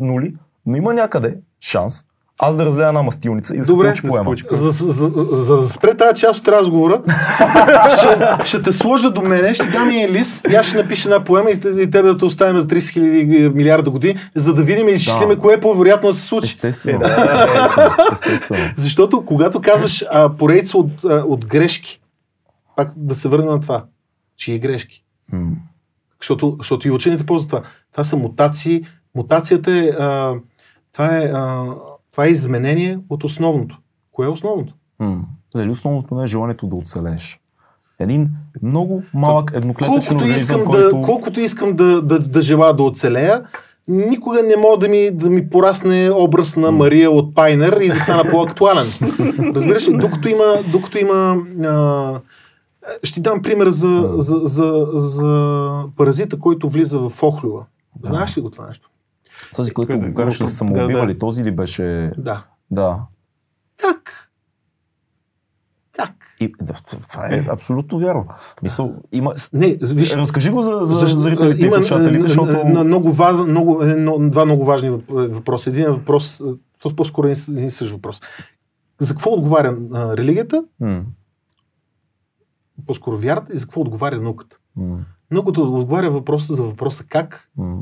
нули, но има някъде шанс аз да разлея една мастилница и да Добре, се получи се поема. получи. За, за, за, за да спре тази част от разговора, (laughs) ще, ще те сложа до мене, ще дам и лист и аз ще напиша една поема и, и тебе да те оставим за 30 хиляди милиарда години, за да видим и изчислиме Да. кое е по-вероятно да се случи. Естествено. Е, да, Естествено. Защото когато казваш а, поредица от, а, от грешки, пак да се върна на това, чии грешки. М. Защото, защото и учените ползват това. Това са мутации. Мутацията е, а, това е, а, това е изменение от основното. Кое е основното? М. Дали основното не е желанието да оцелееш? Един много малък едноклетъчен Колкото организъм, искам, който... да, колкото искам да, да, да желая да оцелея, никога не мога да ми, да ми порасне образ на Мария от Пайнер и да стана по-актуален. (laughs) Разбираш ли? Докато има, докато има а, ще ти дам пример за, за, за, за паразита, който влиза в охлюва. Знаеш ли го това нещо? Този, който Да, го караше да се самоубива да. ли? Този ли беше... Да. Да. Как? Как? И, да, това е абсолютно вярно. Мисъл, има... Не, виж, Разкажи го за, за Защо- зрителите и слушателите, е, защото... е, е, много много, е, два много важни въп- въпроса. Един е въпрос, е, то по-скоро е един същ въпрос. За какво отговаря а, религията, М, по-скоро вярата, и за какво отговаря науката? м, Науката отговаря въпроса за въпроса как, м.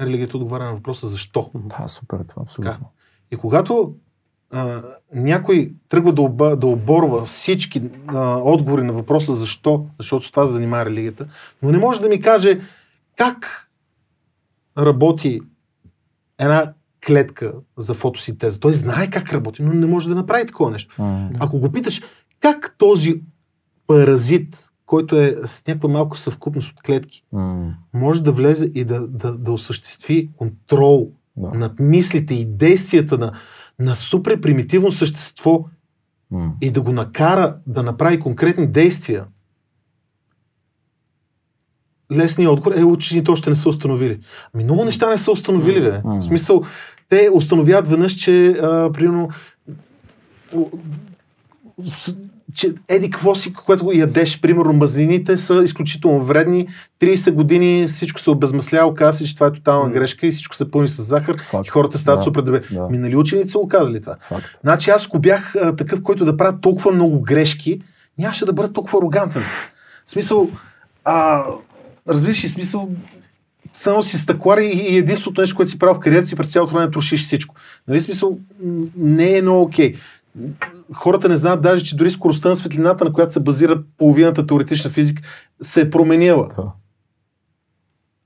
Религията отговаря на въпроса защо. Да, супер, това абсолютно. И когато а, някой тръгва да, оба, да оборва всички а, отговори на въпроса защо, защото това се занимава религията, но не може да ми каже как работи една клетка за фотосинтеза. Той знае как работи, но не може да направи такова нещо. М, Ако го питаш как този паразит, който е с някаква малка съвкупност от клетки, м, може да влезе и да, да, да осъществи контрол да. над мислите и действията на, на супер примитивно същество М. и да го накара да направи конкретни действия, лесният отговор е, учените още не са установили. Ами много неща не са установили, бе. В смисъл, те установяват веднъж, че, а, примерно, че еди какво си, което го ядеш, примерно мазнините са изключително вредни, 30 години всичко се обезмислява, оказва се, че това е тотална грешка и всичко се пълни с захар Факт. и хората стават Да, супер добре. да. Минали ученици са го казали това. Факт. Значи аз ако бях а, такъв, който да правя толкова много грешки, нямаше да бъда толкова арогантен. В смисъл, а, разбираш ли, смисъл, само си стъклар и, единственото нещо, което си правил в кариерата си през цялото време трошиш всичко. Нали, смисъл, не е много окей. Хората не знаят даже, че дори скоростта на светлината, на която се базира половината теоретична физика, се е променила. Да.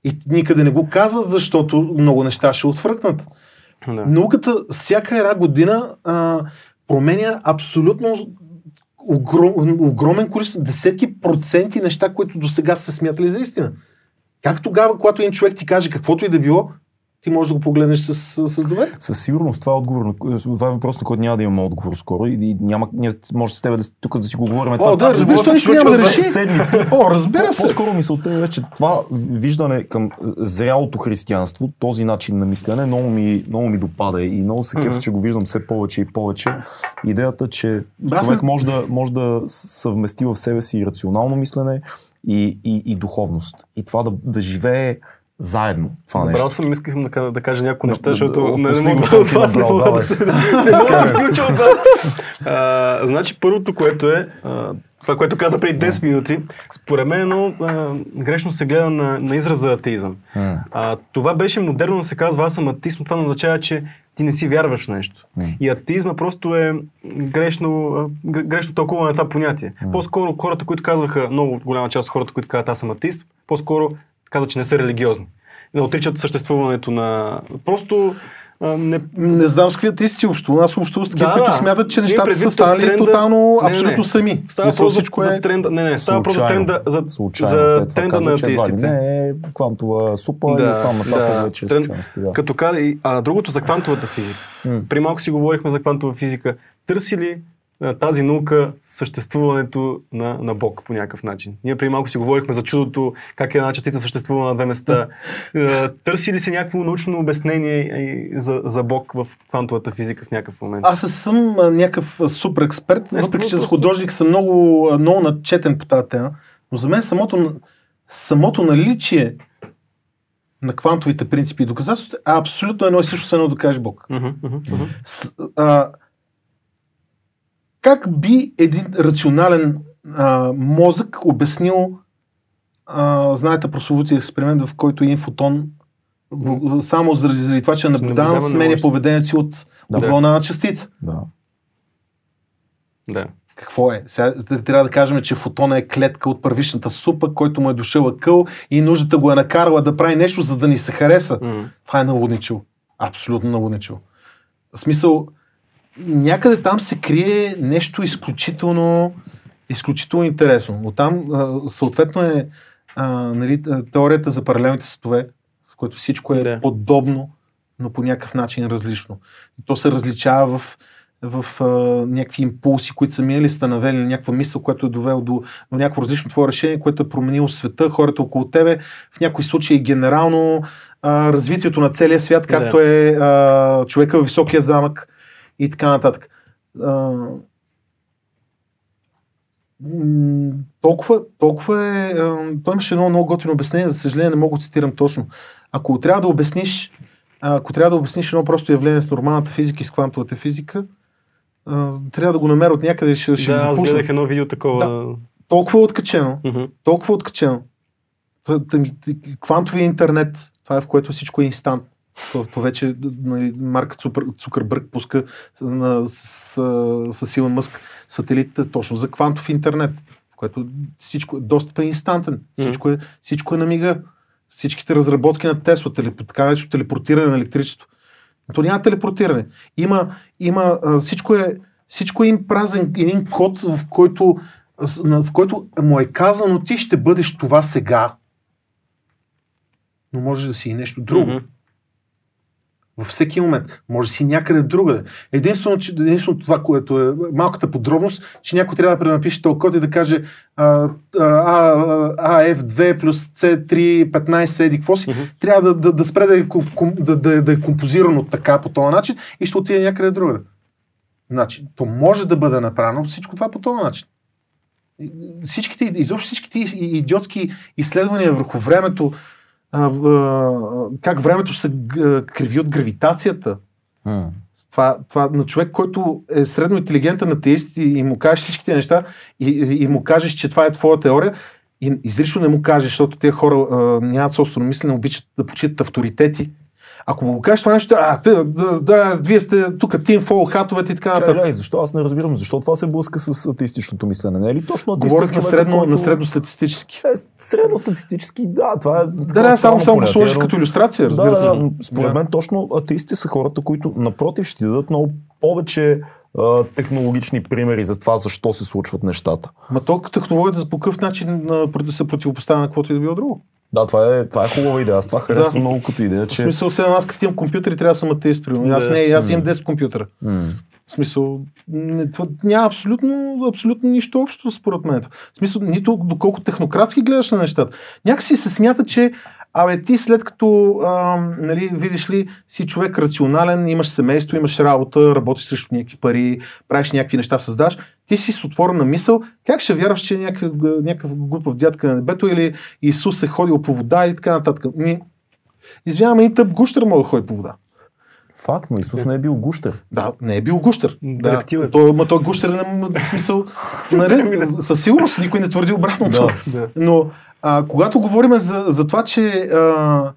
И никъде не го казват, защото много неща ще отвръкнат. Да. Науката всяка една година а, променя абсолютно огром, огромен количество, десетки проценти неща, които до сега са се смятали за истина. Как тогава, когато един човек ти каже каквото и да било, ти можеш да го погледнеш с, с, с доверие? Със сигурност това е, отговор, това е въпрос, на който няма да имаме отговор скоро и, и няма, ние може с теб да, тук да си го говорим. това, да, аз разбира се, нищо няма да реши. за седмици. О, разбира се. По-скоро мисълта е, че това виждане към зрялото християнство, този начин на мислене, много ми, много ми допада и много се кеф, че го виждам все повече и повече. Идеята, че Аз човек може да, може да съвмести в себе си и рационално мислене и, и, и духовност. И това да, да живее заедно. Това Добрал нещо. съм, искам да, да кажа някои неща, защото не, (laughs) не мога да от вас не мога да се включа от вас. А, Значи първото, което е, а, това, което каза преди 10 минути, според мен е а, грешно се гледа на, на израза атеизъм. А, това беше модерно да се казва аз съм атеист, но това не означава, че ти не си вярваш в нещо. м. И атеизма просто е грешно, грешно тълкуване на това понятие. М. По-скоро хората, които казваха, много голяма част от хората, които казват аз съм атеист, по-скоро казват, че не са религиозни. Не отричат съществуването на... Просто не, Не знам с какви атеисти си общувал. Аз общувам с такива, Да, които да. смятат, че нещата са станали тренда- тотално, Не, не, абсолютно не. сами. Става просто всичко за е... тренда. Не, не, става просто тренда, за, Случайно. за тренда на едва ли атеистите. Не е квантова супа и Да, там нататък да. вече е Трен- случайности. Да. Като каза, и- а другото за квантовата физика. При малко си говорихме за квантова физика. Търси ли тази наука съществуването на, на Бог по някакъв начин? Ние при малко си говорихме за чудото, как една частица съществува на две места. (laughs) Е, Търси ли се някакво научно обяснение за, за Бог в квантовата физика в някакъв момент? Аз съм някакъв супер експерт, въпреки че за художник съм много, много начетен по тази тема, но за мен самото, самото наличие на квантовите принципи и доказателства е абсолютно едно и също с едно да кажеш Бог. Мгм, мгм. С, а, как би един рационален а, мозък обяснил, а, знаете, прословутия експеримент, в който един фотон б- само заради, заради това, че е наблюдаван, сменя поведението си от, от Да. вълна на частица. Да. Да. Какво е? Сега трябва да кажем, че фотона е клетка от първичната супа, който му е дошъл акъл и нуждата го е накарала да прави нещо, за да ни се хареса. М. Това е налудничил. Абсолютно налудничил. В смисъл, някъде там се крие нещо изключително, изключително интересно. Оттам съответно е а, нали, теорията за паралелните светове, в което всичко е Да. подобно, но по някакъв начин различно. То се различава в, в а, някакви импулси, които са минали, навели на някаква мисъл, което е довело до, до някакво различно твое решение, което е променило света, хората около тебе, в някои случаи генерално а, развитието на целия свят, Да. както е а, човека в високия замък и така нататък. А, толкова, толкова е... Той имаше едно много готино обяснение, за съжаление не мога да цитирам точно. Ако трябва да обясниш ако трябва да обясниш едно просто явление с нормалната физика и с квантовата физика, трябва да го намеря от някъде, ще, ще Да, аз пусна. гледах едно видео такова. Толкова е откачено, Мгм. толкова е откачено. Квантовия интернет, това е в което всичко е инстант. То, вече нали, Марк Цукър, Цукърбърг пуска на, с, с, с Илон Мъск сателитите точно за квантов интернет, в което всичко, е инстантен. Всичко е, всичко е на мига. Всичките разработки на Тесла, телеп, така наречено телепортиране на електричество. То няма телепортиране. Има, има всичко, е, всичко е един празен, един код, в който, в който му е казано, ти ще бъдеш това сега. Но може да си и нещо друго. Мгм. Във всеки момент. Може си някъде другаде. Единствено, че, единствено това, което е малката подробност, че някой трябва да пренапише този код и да каже а, а, а, AF2 плюс C3, 15, еди какво си, Мгм. трябва да, да, да спре да е, да, да, да е композирано така по този начин и ще отиде някъде другаде. Значи, то може да бъде направено всичко това по този начин. Всичките, изобщо всичките идиотски изследвания върху времето, как времето се криви от гравитацията, М. това, това на човек, който е средно интелигентен атеист и, и му кажеш всичките неща и, и, и му кажеш, че това е твоя теория, и изрично не му кажеш, защото тези хора а, нямат собствено мислене, обичат да почитат авторитети. Ако му го кажеш това нещо, а, да, да, да вие сте тук тим фол хатовете и така нататък. чай, защо аз не разбирам? Защо това се блъска с атеистичното мислене? Не е ли точно Говорих на средно, който... на средно статистически. Е, средностатистически, да, това е... Да, да, само, само го сложиш като иллюстрация, разбира да, се. да, според Да. мен точно атеистите са хората, които напротив ще ти дадат много повече технологични примери за това защо се случват нещата. Ма то технологията по какъв начин се противопоставя на каквото и да било друго. Да, това е, това е хубава идея. Аз това харесвам Да. много като идея, В че... смисъл, сега аз като имам компютър и трябва да съм атеист, примерно. Аз Да. не, аз имам М. 10 компютъра. М. В смисъл, не, това няма абсолютно, абсолютно нищо общо според мен. В смисъл, нито доколко технократски гледаш на нещата. Някакси се смята, че Абе, ти след като, а, нали, видиш ли, си човек рационален, имаш семейство, имаш работа, работиш срещу някакви пари, правиш някакви неща, създаш, ти си с отворена мисъл, как ще вярваш, че някакъв, някакъв глупав дядка на небето или Исус е ходил по вода и така нататък. Ми, и тъп гущер мога да ходи по вода. Факт, но Исус не е бил гущер. Да, не е бил гущер. Да, е. Той, ма той гущер е в смисъл, (laughs) нали, със сигурност никой не твърди обратното. Да. Да. Но а, когато говорим за, за това, че, а,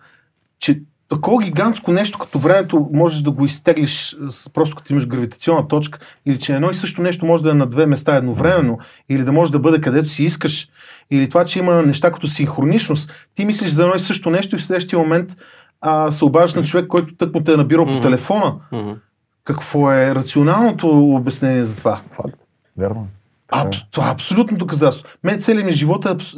че такова гигантско нещо като времето можеш да го изтеглиш просто като имаш гравитационна точка, или че едно и също нещо може да е на две места едновременно, или да може да бъде където си искаш, или това, че има неща като синхроничност, ти мислиш за едно и също нещо и в следващия момент а, се обаждаш на човек, който тък му те е набирал по телефона. Какво е рационалното обяснение за това? Факт. Верно. Така е. Аб, това е абсолютно доказателство. Мен целият ми живот е абс...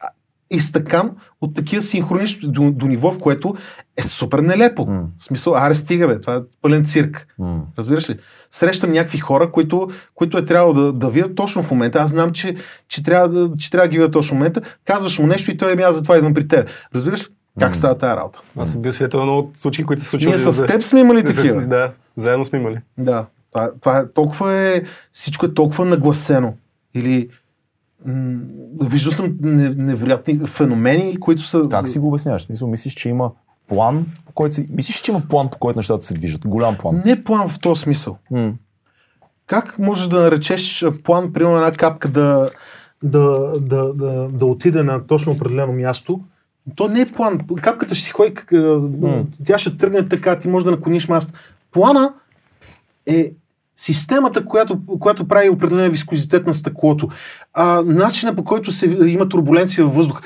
а, изтъкан от такива синхронични до, до ниво, в което е супер нелепо. М. В смисъл, аре стига бе, това е пълен цирк. М. Разбираш ли? Срещам някакви хора, които, които е трябвало да, да видят точно в момента. Аз знам, че, че, трябва, да, че трябва да ги видят точно в момента. Казваш му нещо и той е аз затова идвам при теб. Разбираш ли? Как става тази работа? Аз съм бил свидетел на от случаи, които се случвали. Ние с теб сме имали за- такива. Да, заедно сме имали. Да. Това, това е толкова е, всичко е толкова нагласено. Или м- виждал съм не- невероятни феномени, които са... Как си го обясняваш? В Смисъл, мислиш, че има план, по който се... Мислиш, че има план, по който нещата се движат? Голям план. Не план в този смисъл. М. Как можеш да наречеш план, примерно една капка да, да, да, да, да отиде на точно определено място? То не е план. Капката ще си ходи, а, тя ще тръгне така, ти можеш да наклониш маст. Плана е системата, която, която прави определена вискозитет на стъклото. А, начина по който се, има турбуленция във въздух.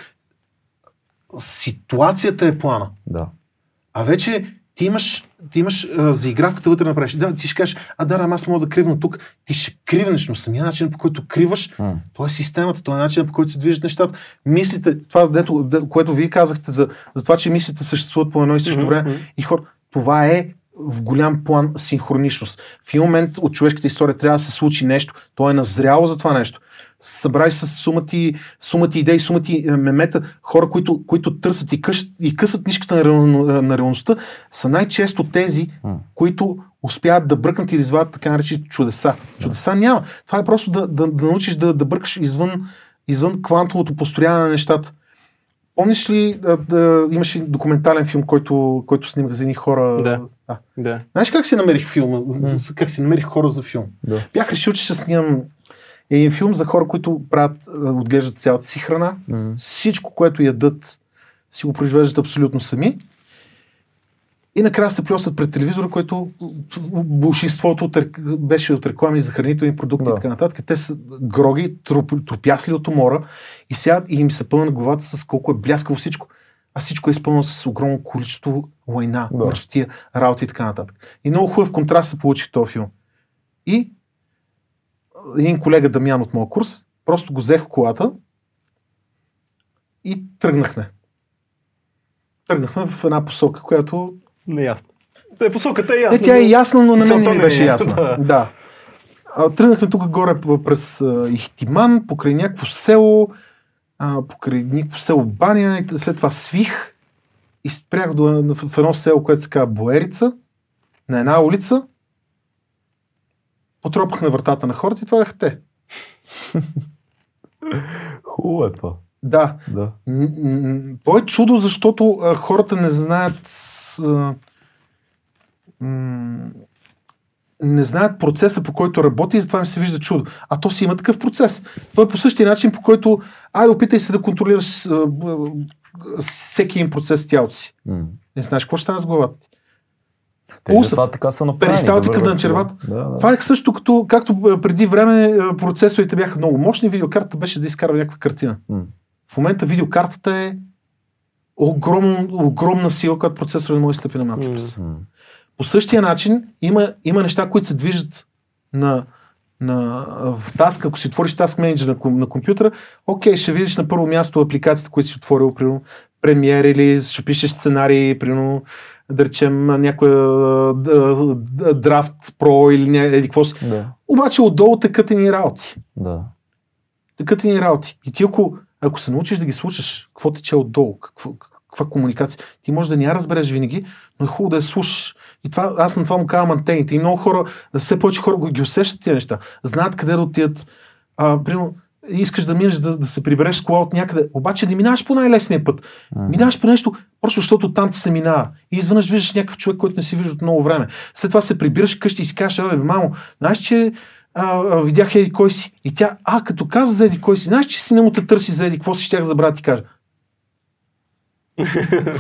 Ситуацията е плана. Да. А вече ти имаш, ти имаш а, заигравката вътре направиш. Да, ти ще кажеш, а да, ама аз мога да кривна тук. Ти ще кривнеш, но самия начин по който криваш, М. то е системата, то е начинът по който се движат нещата. Мислите, това, дето, де, което вие казахте за, за това, че мислите съществуват по едно и също време. мгм. И хора, това е в голям план синхроничност. В един момент от човешката история трябва да се случи нещо. То е назряло за това нещо. Събрали с сумати, сумати идеи, сумати е, мемета, хора, които, които търсят и, къщ, и късат нишката на, реално- на реалността, са най-често тези, М. които успяват да бръкнат и да извадят така наречени чудеса. Чудеса няма. Това е просто да, да, да научиш да, да бъркаш извън, извън квантовото построяване на нещата. Помниш ли, да, да, имаше документален филм, който, който снимах за едни хора? Да. А. Да. Знаеш как си намерих филма? Как си намерих хора за филм? Да. Бях решил, че ще снимам един филм за хора, които правят, а, отглеждат цялата си храна. М. Всичко, което ядат, си го произвеждат абсолютно сами. И накрая се плюсат пред телевизора, който большинството от, рек- беше от реклами за хранителни продукти Да. и така нататък. Те са гроги, труп, трупясли от умора и сядат и им се пълна главата с колко е бляскаво всичко. А всичко е изпълнено с огромно количество лайна, Да. мърсотия, работи и така нататък. И много хубав контраст се получи в този филм. И един колега Дамян от моя курс, просто го взех колата и тръгнахме. Тръгнахме в една посока, която... Не ясно. Е, посоката е ясна. Не, тя е ясна, но на мен не ми не беше е. ясна. Да. А, тръгнахме тук горе през а, Ихтиман, покрай някакво село, а, покрай някакво село Баня, и след това свих и спрях до, в, в едно село, което се казва Боерица, на една улица, потропах на вратата на хората и това бяха те. Хубаво е това. Да, Да. То е чудо, защото а, хората не знаят. А, м, не знаят процеса, по който работи и затова им се вижда чудо. А то си има такъв процес. Той е по същия начин, по който, айде, опитай се да контролираш а, всеки един процес в тялото си. М. Не знаеш какво ще стане с главата ти. Те Пулсът. затова така са направени. Перисталтика вървят, на червата. Да, да. Това е също като, както преди време процесорите бяха много мощни, видеокартата беше да изкарва някаква картина. М. В момента видеокартата е огром, огромна сила, която процесор не може да стъпи на малки М. пръст. М. По същия начин има, има неща, които се движат на, на, в Task, ако си отвориш Task Manager на, на компютъра, окей, ще видиш на първо място апликацията, която си отворил, примерно премиер или ще пишеш сценарий, примерно да речем някоя драфт про или не, еди какво си. Да. Обаче отдолу текат ни работи. Да. Такът ни работи. И ти ако, ако се научиш да ги слушаш, какво тече отдолу, какво, каква комуникация, ти може да не я разбереш винаги, но е хубаво да я слушаш. И това, аз на това му казвам антените. И много хора, да все повече хора ги усещат тези неща. Знаят къде да отидат. А, примерно, искаш да минеш да, да се прибереш с кола от някъде, обаче не минаваш по най-лесния път. Мгм. Минаваш по нещо, просто защото там ти се минава. И изведнъж виждаш някакъв човек, който не си вижда от много време. След това се прибираш вкъщи и си кажеш, абе, мамо, знаеш, че а, а, видях еди кой си. И тя, а, като каза за еди кой си, знаеш, че си не му те търси за еди какво си, щях забравя да ти кажа. (laughs)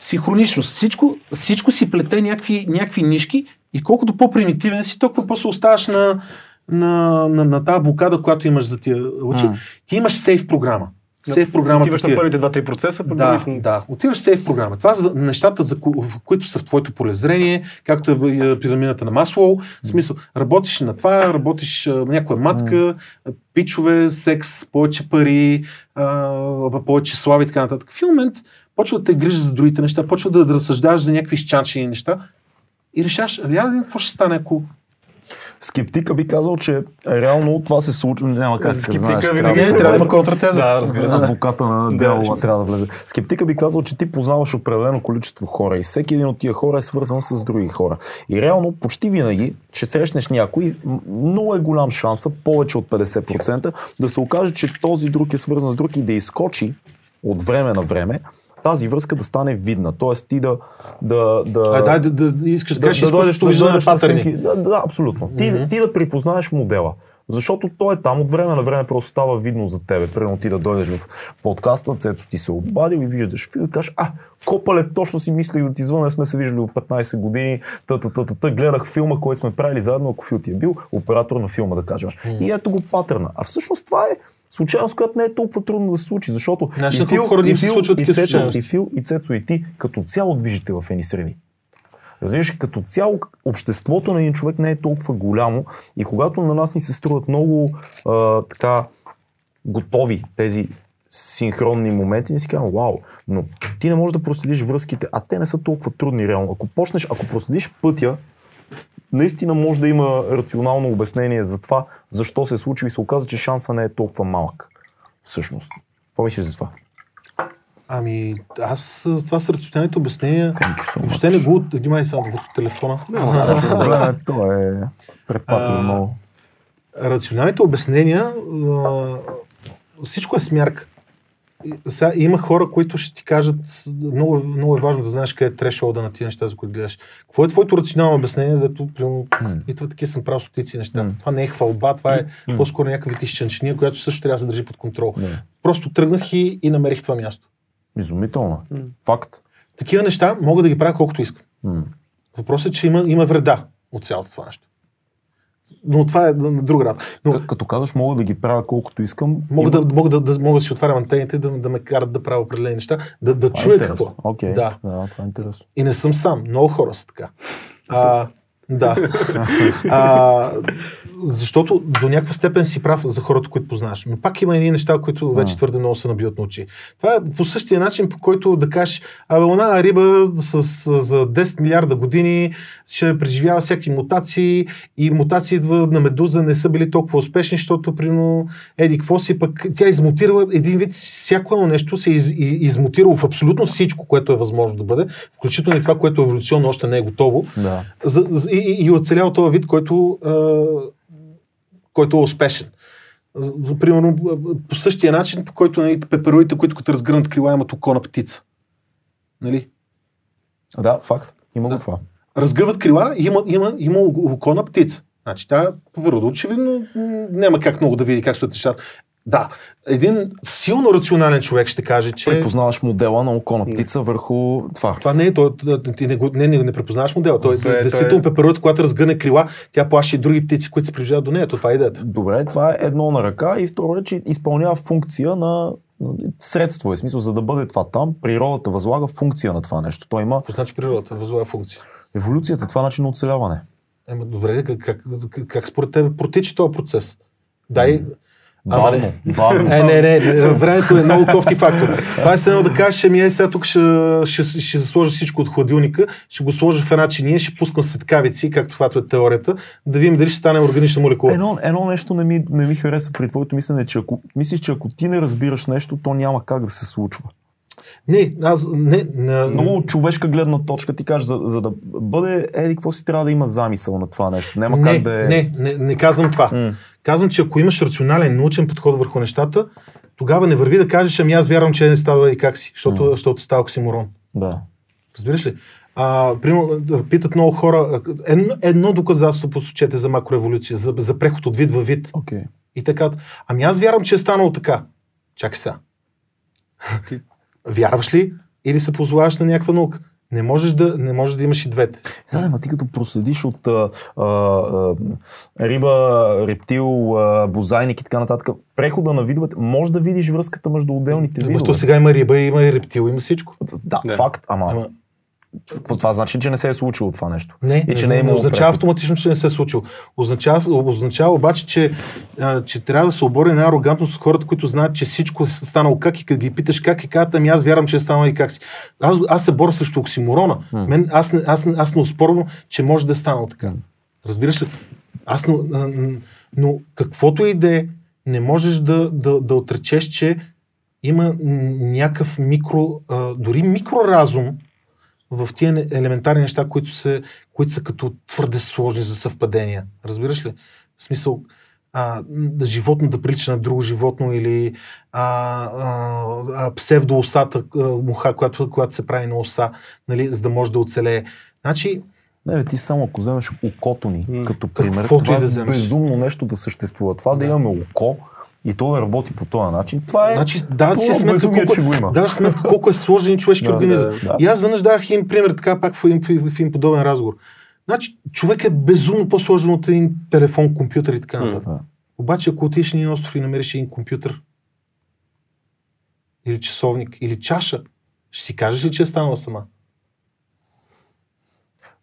Синхроничност. Всичко, всичко си плете някакви, някакви нишки и колкото по-примитивен си, толкова после оставаш на, на, на, на тази блокада, която имаш за тия очи. М. Ти имаш сейф програма. Сейф програма. Отиваш на такива. първите 2-3 процеса, пък Да, да. Отиваш в сейф програма. Това са нещата, за ко... които са в твоето полезрение, както е е пирамидата на Маслоу. В смисъл, работиш на това, работиш на някоя мацка, пичове, секс, повече пари, а, повече слави и така нататък. В момент почва да те грижа за другите неща, почва да, да разсъждаваш за някакви изчанчени неща и решаваш, видим какво ще стане, ако Скептика би казал, че реално това се случва, няма как Скептика знаеш. винаги да е се- трябва да има контратеза. Да, разбира се. Адвоката на Да. дявола трябва да влезе. Скептика би казал, че ти познаваш определено количество хора и всеки един от тия хора е свързан с други хора. И реално почти винаги ще срещнеш някой, много е голям шанса, повече от 50%, да се окаже, че този друг е свързан с друг и да изкочи от време на време тази връзка да стане видна. Тоест ти да... да, да Ай, дай да, да, да искаш да, да, да дойдеш, да снимки. Да, да, абсолютно. Ти, Мгм. ти да припознаеш модела. Защото той е там, от време на време просто става видно за тебе. Примерно ти да дойдеш в подкаста, Цецо ти се обадил и виждаш фил и кажеш, а, копале, точно си мислих да ти звъня, сме се виждали от 15 години, та, та, та, та, та, гледах филма, който сме правили заедно, ако фил ти е бил оператор на филма, да кажем. И ето го патърна. А всъщност това е случайност, която не е толкова трудно да се случи, защото Знаеш и колко хора не им се и Цецо, и Фил, и Цецо, и ти като цяло движите в едни среди. Разбираш, като цяло обществото на един човек не е толкова голямо и когато на нас ни се струват много а, така готови тези синхронни моменти, не си казвам, вау, но ти не можеш да проследиш връзките, а те не са толкова трудни реално. Ако почнеш, ако проследиш пътя, наистина може да има рационално обяснение за това, защо се случило и се оказа, че шанса не е толкова малък. Всъщност. Какво мислиш за това? Ами, аз това с рационалните обяснения so въобще не го... Внимай само върху телефона. Проблем е, то е препатил А, много. рационалните обяснения, а, всичко е смярка. Сега, има хора, които ще ти кажат, много, много е важно да знаеш къде е трешолда на тия неща, за които гледаш. Какво е твоето рационално обяснение, зато примерно, М. и това такива съм правил стотици неща. М. Това не е хвалба, това е М. по-скоро някаква вид изчънчения, която също трябва да се държи под контрол. Не. Просто тръгнах и, и намерих това място. Изумително. М. Факт. Такива неща мога да ги правя колкото искам. М. Въпросът е, че има, има вреда от цялото това нещо. Но това е на друг рад. Но К- като казваш, мога да ги правя колкото искам. мога, има- да, мога, да, да, мога да си отварям антените, да, да ме карат да правя определени неща, да, да Това е чуя интересно. какво. Окей. Да. да, това е интересно. И не съм сам. Много хора са така. А, да. (laughs) А, защото до някаква степен си прав за хората, които познаваш. Но пак има едни неща, които вече А. твърде много се набиват на очи. Това е по същия начин, по който да кажеш, абе, она риба с, с, за 10 милиарда години ще преживява всякакви мутации и мутации идва на медуза не са били толкова успешни, защото примерно еди какво си, пък тя измутирала един вид всяко едно нещо се из, и- измутирало в абсолютно всичко, което е възможно да бъде, включително и това, което еволюционно още не е готово, Да. за, за, и, и, и оцелял този вид, който, а, който е успешен. Примерно по същия начин, по който нали, пепероите, които като разгърнат крила имат око на птица. Нали? Да, факт. Има Да. го това. Разгъват крила има, има, има око на птица. Значи тя по природа очевидно няма как много да види как стоят нещата. Да, един силно рационален човек ще каже, че Препознаваш модела на око на птица върху това. това не е, той, ти не, го- не, не, не препознаваш модела. Той, Той е- действително той пепероидът, когато разгъне крила, тя плаши и други птици, които се приближават до нея. То Това е идеята. Добре, това е едно на ръка и второ е, че изпълнява функция на средство. Е смисъл, за да бъде това там, природата възлага функция на това нещо. Той има Какво значи природата? Възлага функция. еволюцията, това е начин на оцеляване. Ема, добре, как, как, как, как според теб протича този процес? Дай. Ама Бавно, не. бавно. Е, не, не, не, времето е много кофти фактор. Това е едно да кажеш, ами ей сега тук ще, ще, ще сложа всичко от хладилника, ще го сложа в една чиния, ще пускам светкавици, както това е теорията, да видим дали ще стане органична молекула. Едно, едно нещо не ми, не ми харесва при твоето мислене, че ако мислиш, че ако ти не разбираш нещо, то няма как да се случва. Не, аз не, не, Много от човешка гледна точка ти кажеш, за, за да бъде еди, какво си трябва да има замисъл на това нещо. Няма не, как да е. не, не, не казвам това. М. Казвам, че ако имаш рационален, научен подход върху нещата, тогава не върви да кажеш, ами аз вярвам, че не става и как си, защото, М. защото става оксиморон. Да. Разбираш ли? А, примерно, питат много хора, едно, едно доказателство посочете за макроеволюция, за, за преход от вид във вид. Окей. И така, ами аз вярвам, че е станало така. Чакай сега. Ти- (laughs) Вярваш ли или се позоваваш на някаква наука? Не можеш да, не можеш да имаш и двете. Да, ма ти като проследиш от а, а, а, риба, рептил, а, бозайник и така нататък, прехода на видовете, може да видиш връзката между отделните Ама видове. то сега има риба, има и рептил, има всичко. Да, Да. факт, ама, Ама, това, значи, че не се е случило това нещо. не, И че не, не е имало означава преход. автоматично, че не се е случило. Означава, означава обаче, че, а, че трябва да се обори една арогантност от хората, които знаят, че всичко е станало как и като ги питаш как и казват, ами аз вярвам, че е станало и как си. Аз, аз се боря срещу оксиморона. Мен, аз, аз, не- аз не оспорвам, че може да е станало така. Разбираш ли? Аз, но, но каквото и да е, не можеш да, да, да отречеш, че има някакъв микро, а, дори микроразум в тия елементарни неща, които са, които са като твърде сложни за съвпадения. Разбираш ли? В смисъл, а, да животно да прилича на друго животно или а, а, а, псевдоосата а, муха, която, която се прави на оса, нали, за да може да оцелее. Значи, Не, бе, ти само ако вземеш окото ни М. като пример, Каквото това и да е вземеш. безумно нещо да съществува. Това да, Да. имаме око и то да работи по този начин, това е... значи даваш си сметка колко, че го има. даваш сметка колко е сложен човешки Да, организъм. да, да. И аз веднъж давах един пример, така пак в един, в един подобен разговор. Значи, човек е безумно по-сложен от един телефон, компютър и така нататък. Да. Обаче, ако отидеш на един остров и намериш един компютър, или часовник, или чаша, ще си кажеш ли, че е станала сама?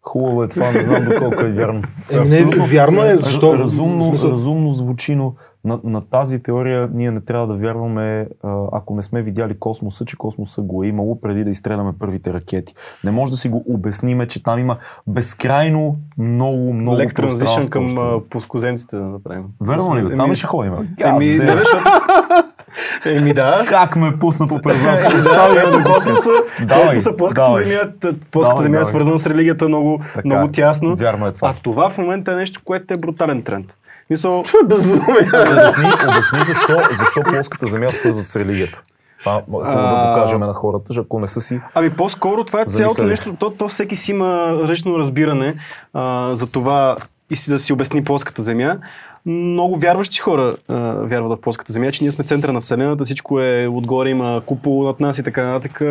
Хубаво е това, не знам доколко е вярно. Еми, не, вярно е, защо? Разумно, разумно звучи, но на, на тази теория ние не трябва да вярваме, ако не сме видяли космоса, че космоса го е имало преди да изстреляме първите ракети. Не може да си го обясниме, че там има безкрайно много, много Лек транзишън към а, плоскоземците да направим. Верно ли? бе? Там ще ходим? Еми, да, защото... Еми да. Как ме пусна по презалка? Да, ето космоса, космоса, давай. земя, Давай, земя е свързана с религията много, много е. тясно. Вярно е това. А това в момента е нещо, което е брутален тренд. Мисъл, Това е безумие. обясни, обясни защо, защо плоската земя свързват с религията. Това е хубаво да покажем на хората, че ако не са си... Ами по-скоро това е цялото нещо, то, то всеки си има различно разбиране а, за това и си да си обясни плоската земя. Много вярващи хора а, вярват в плоската земя, че ние сме центъра на Вселената, всичко е отгоре, има купол над нас и така нататък.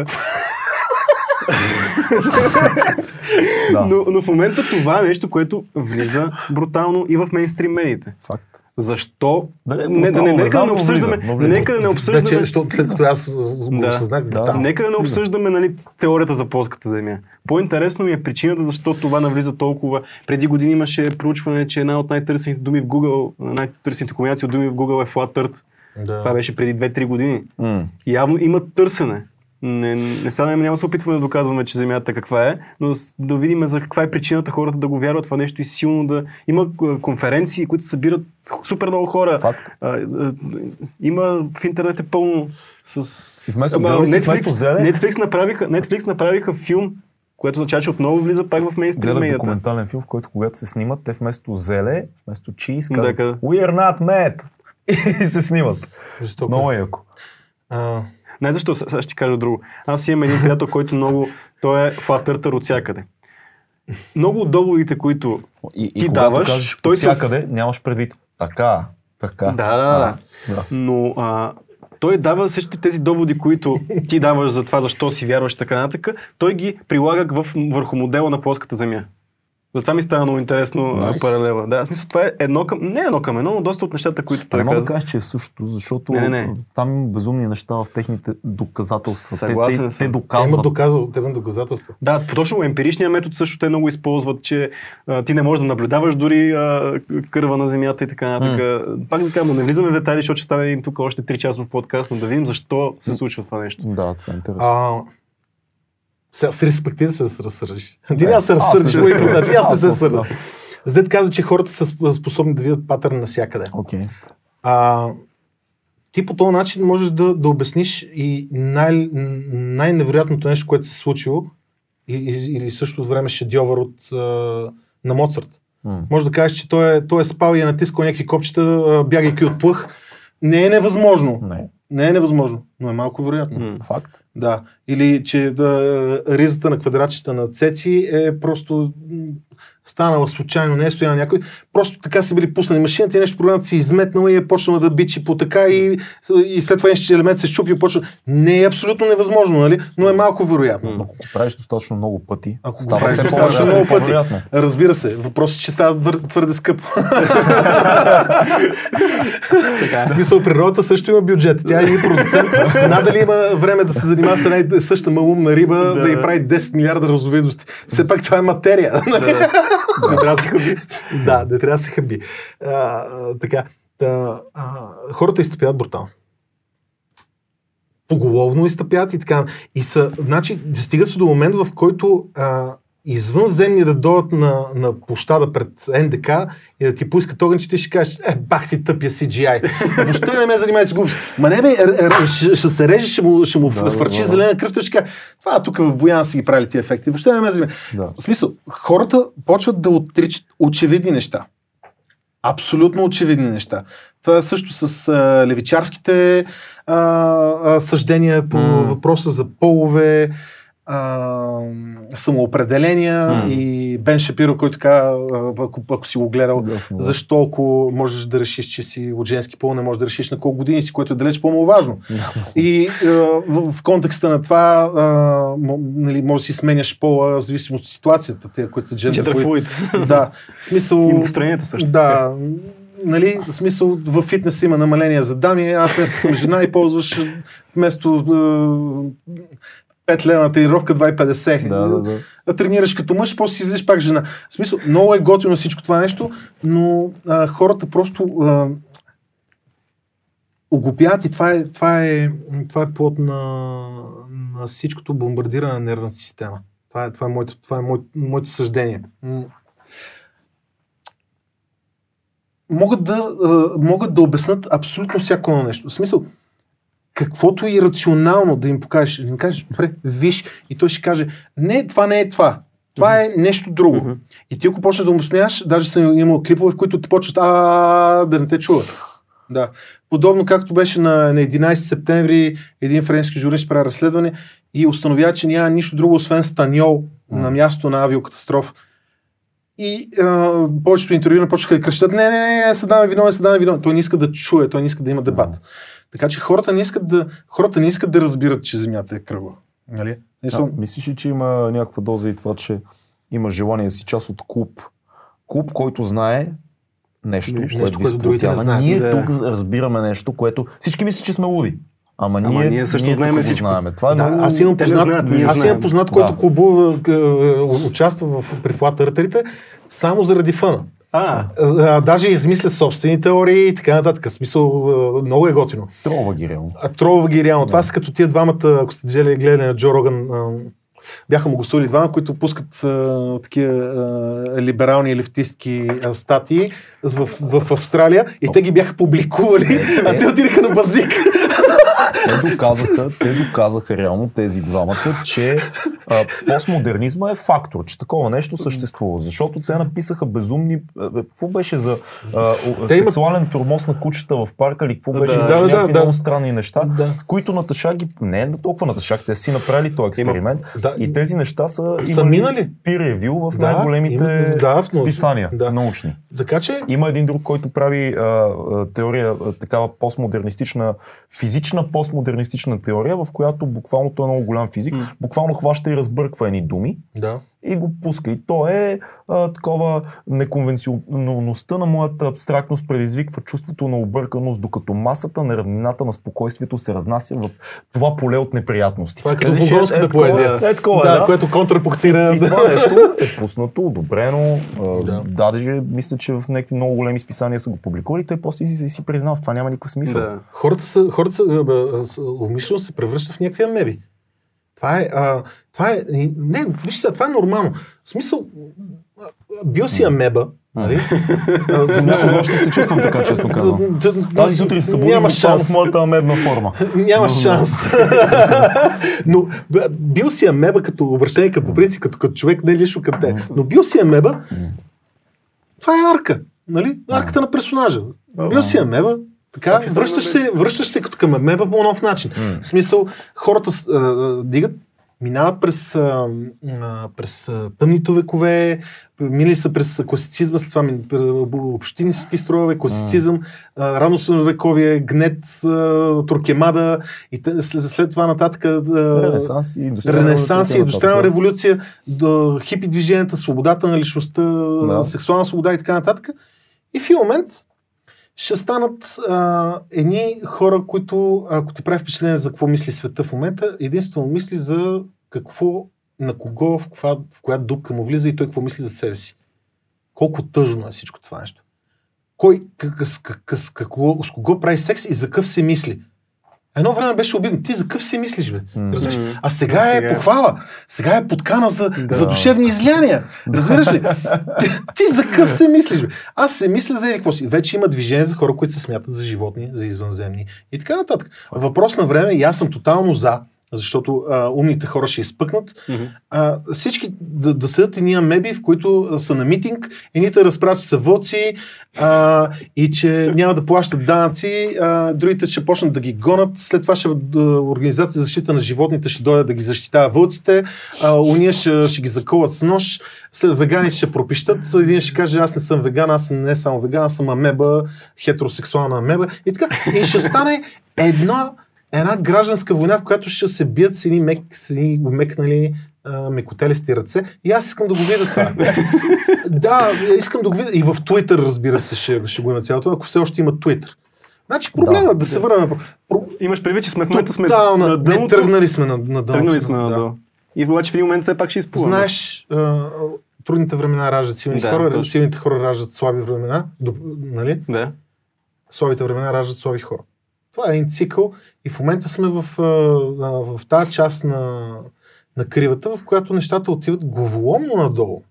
Да, Но, но в момента това е нещо, което влиза брутално и в мейнстрим медиите. факт. Защо? Е не, нека да не обсъждаме. влиза, но влиза. Нека да не обсъждаме. Вече, защото след като аз го Да. осъзнах Да. Нека да не обсъждаме нали, теорията за плоската земя. По-интересно ми е причината защо това навлиза толкова. Преди години имаше проучване, че една от най-търсените думи в Google, най-търсените комбинации от думи в Google е Flat Earth. Да. Това беше преди 2-3 години. М. Явно има търсене. Не, не сега няма да се опитваме да доказваме, че Земята каква е, но да видим за каква е причината хората да го вярват това нещо и силно да... Има а, конференции, които събират супер много хора. Факт. А, а, има в интернет е пълно с... И вместо Ама си, вместо зеле- Netflix, направиха, Netflix направиха филм, което означава, че отново влиза пак в мейнстрим Гледах медията. документален филм, в който когато се снимат, те вместо зеле, вместо чиз, казват. We are not mad. (laughs) И се снимат. Жестоко. Много е яко. А, Не, защо? Сега ще ти кажа друго. Аз имам един приятел, който много... Той е флатъртър от всякъде. Много от доводите, които... И, и Ти когато даваш, кажеш той той се- всякъде, нямаш предвид. Така, така. Да, да, да. Но а, той дава същите тези доводи, които ти даваш за това, защо си вярваш и така нататък, той ги прилага в, върху модела на плоската земя. Затова ми стана много интересно Nice. паралела. Да, в смисъл това е едно към... Не едно към едно, но доста от нещата, които Не той мога да казва. кажеш, че е същото, защото Не, не, не. там има безумни неща в техните доказателства. Те- Съгласен те, съм. те, те доказват. имат доказал, те имат доказателства. Да, точно емпиричният метод също те много използват, че а, ти не можеш да наблюдаваш дори а, кърва на земята и така нататък. Пак да кажа, не влизаме в детайли, защото ще стане един тук още 3 часов подкаст, но да видим защо се случва това нещо. Да, това е интересно. А, сега с респект ти да се разсърдиш. Ти няма да се разсърдиш, се по никакъв начин. Аз не се просто, сърдя. да. Здет каза, че хората са сп- способни да видят патърн навсякъде. А, ти по този начин можеш да, да обясниш и най- най-невероятното нещо, което се е случило, и, и, или същото време шедьовър от, а, на Моцарт. М. Може да кажеш, че той е, той е спал и е натискал някакви копчета, бягайки от плъх. Не е невъзможно. Не, Не е невъзможно, но е малко вероятно. М. факт. Да. Или че да, ризата на квадратчета на Цеци е просто станала случайно, не е стоял някой, просто така са били пуснали машината и нещо програмата си изметнала и е почнала да бичи по така и, и след това нещо елемент се щупи и почва. Не е абсолютно невъзможно, нали? Но е малко вероятно. Ако го правиш достатъчно много пъти, Ако става правиш достатъчно много пъти. по-вероятно. Разбира се, въпросът е, че става твър- твърде скъпо. Така е. В смисъл, природата също има бюджет. Тя е един продуцент. (laughs) Надали има време да се занимава с една съща малумна риба, да, Да. и прави 10 милиарда разновидности. Все пак това е материя. нали? Да. Да да, не трябва да се хаби. А, а, така, та, а, хората изтъпяват брутално. Поголовно изтъпят и така. И са, значи, стига се до момент, в който а, извънземни да дойдат на, на площада пред НДК и да ти поискат огън, че ти ще кажеш, е, бах ти тъпия CGI. Въобще не ме занимай с глупости. Ма не бе, ще, ще се реже, ще му, ще му Да, фърчи да. зелена кръв, ще каже, това тук в Боян си ги правили тия ефекти. Въобще не ме занимай. Да. В смисъл, хората почват да отричат очевидни неща. Абсолютно очевидни неща. Това е също с а, левичарските а, а, съждения по М. въпроса за полове, а, самоопределения М. и Бен Шапиро, който така, ако, ако си го гледал, да. защо ако можеш да решиш, че си от женски пол, не можеш да решиш на колко години си, което е далеч по-маловажно. (laughs) И а, в, в контекста на това, а, нали, може да си сменяш пола в зависимост от ситуацията, те, които са fluid. Да, в (laughs) смисъл... И настроението също. Да, нали, в смисъл в фитнес има намаление за дами, аз днес съм жена и ползваш вместо 5 лена тренировка 2,50. Да, да, да. да тренираш като мъж, после си излизаш пак жена. В смисъл, много е готино всичко това нещо, но а, хората просто а, оглупяват и това е, това е, това е плод на, на всичкото бомбардиране на нервната система. Това е, това е, моето, това е мое, моето съждение. Могат да, а, могат да обяснат абсолютно всяко нещо. В смисъл, каквото и рационално да им покажеш, да им кажеш, добре, виж, и той ще каже, не, това не е това. Това е нещо друго. Мгм. И ти ако почнеш да му смеяш, даже съм имал клипове, в които ти почват а да не те чуват. Да. Подобно както беше на, на 11 септември, един френски журналист прави разследване и установява, че няма нищо друго, освен станьол М. на място на авиокатастрофа. И а, повечето интервюна почнаха да крещат, не, не, не, не, съдаме виновен, съдаме виновен. Той не иска да чуе, той не иска да има дебат. Така че хората не искат да, хората не искат да разбират, че Земята е кръгла. Нали? А, Смисъл, мислиш ли, че има някаква доза и това, че има желание да си част от клуб? Клуб, който знае нещо, Нещо, което ви което другите не знаят. Ние Да. тук разбираме нещо, което всички мислят, че сме луди. Ама, Ама ние, ние също тук знаем всичко. Знаем. Това е Да, много... аз имам не познат, знаят, ние аз имам познат, който Да. клубува, е, е, участва в при Eartherите само заради фъна. А, А, даже измисля собствени теории и така нататък. Смисъл, много е готино. Тролва ги реално. А тролва ги реално. Това са като тия двамата, ако сте гледали, гледали на Джо Роган, а, бяха му гостували двама, които пускат а, такива а, либерални лефтистки а, статии в, в, в Австралия и те ги бяха публикували, а те отидаха на базик. Те доказаха, те доказаха реално тези двамата, че а, постмодернизма е фактор, че такова нещо съществува. Защото те написаха безумни... Какво беше за а, Те имат- сексуален турмоз на кучета в парка или какво беше? да, да, да. много странни неща, Да. които Наташа ги... Не е толкова Наташа, те си направили този експеримент. Да, И тези неща са, Са минали. review в Да, най-големите има- да, в списания, Да. научни. Така че Има един друг, който прави а, а, теория, а, такава постмодернистична, физична постмодернистична теория, в която буквално той е много голям физик, М. буквално хваща и разбърква едни думи да. И го пуска. И то е а, такова неконвенционалността на моята абстрактност предизвиква чувството на обърканост, докато масата на равнината на спокойствието се разнася в това поле от неприятности. Това е като вогонската такова, поезия. Е, такова, е, да, да. което контрапунктира. И това нещо е пуснато, одобрено. Да. Да. Даже мисля, че в някакви много големи списания са го публикували. Той после си, си признал, в това няма никакъв смисъл. да. Хората са, хората са, умишлено се превръщат в някакви амеби. Това е, а, това е, не, виж сега, това е нормално. В смисъл, бил си амеба, нали? В Смисъл, още се чувствам така, честно казвам. Тази сутрин се събудих Няма шанс. в моята амебна форма. Няма шанс. (laughs) Но бил си амеба като обращение към по принцип, като, като човек, не лично към те. Но бил си амеба, това е арка. Нали? Арката на персонажа. Бил си амеба, така, ще връщаш се, връщаш се като към амеба по нов начин. М. В смисъл, хората с- а, дигат минават през, а, през а, тъмните векове, мили са през класицизма, след това общински строеве, класицизъм, а, рано средновековие, гнет, а, туркемада и след, след това нататък а, Ренесанс и индустриална революция, индустриална революция, до хипи движенията, свободата на личността, Да. сексуална свобода и така нататък. И в един момент ще станат а, едни хора, които, ако ти прави впечатление за какво мисли света в момента, единствено мисли за какво, на кого, в, каква, в коя дупка му влиза и той какво мисли за себе си. Колко тъжно е всичко това нещо. Кой, как, с, как, с, с кого прави секс и за къв се мисли. Едно време беше обидно. Ти за къв се мислиш, бе? М. А сега А е сега похвала. Сега е подкана за, Да. за душевни излияния. Разбираш ли? (laughs) Ти, ти за къв се мислиш? Бе? Аз се мисля за какво си. Вече има движение за хора, които се смятат за животни, за извънземни и така нататък. Въпрос на време и аз съм тотално за, защото а, умните хора ще изпъкнат. Мгм. А, всички да, да седат едни меби, в които а, са на митинг, едните разправят, че са вълци а, и че няма да плащат данъци, а, другите ще почнат да ги гонат, след това ще, да, Организация за защита на животните ще дойде да ги защитава вълците, а, уния ще, ще ги заколат с нож, след веганите ще пропищат, един ще каже аз не съм веган, аз не само веган, аз съм амеба, хетеросексуална амеба и така. И ще стане една, една гражданска война, в която ще се бият с едни, мек, с едни мекнали мекотелести ръце. И аз искам да го видя това. (laughs) да, искам да го видя. И в Twitter, разбира се, ще, ще го има цялото, ако все още има Twitter. Значи проблема, да, да се върнем. на Про... Имаш предвид, че сме в момента сме Тотална- на не, дъното. тръгнали сме на, на дъното. Тръгнали сме да. надолу. И обаче в един момент все пак ще изплуваме. Знаеш, а, трудните времена раждат силни Да, хора, точно. силните хора раждат слаби времена, доп- нали? Да. слабите времена раждат слаби хора. Това е един цикъл и в момента сме в, а, в тази част на, на кривата, в която нещата отиват главоломно надолу.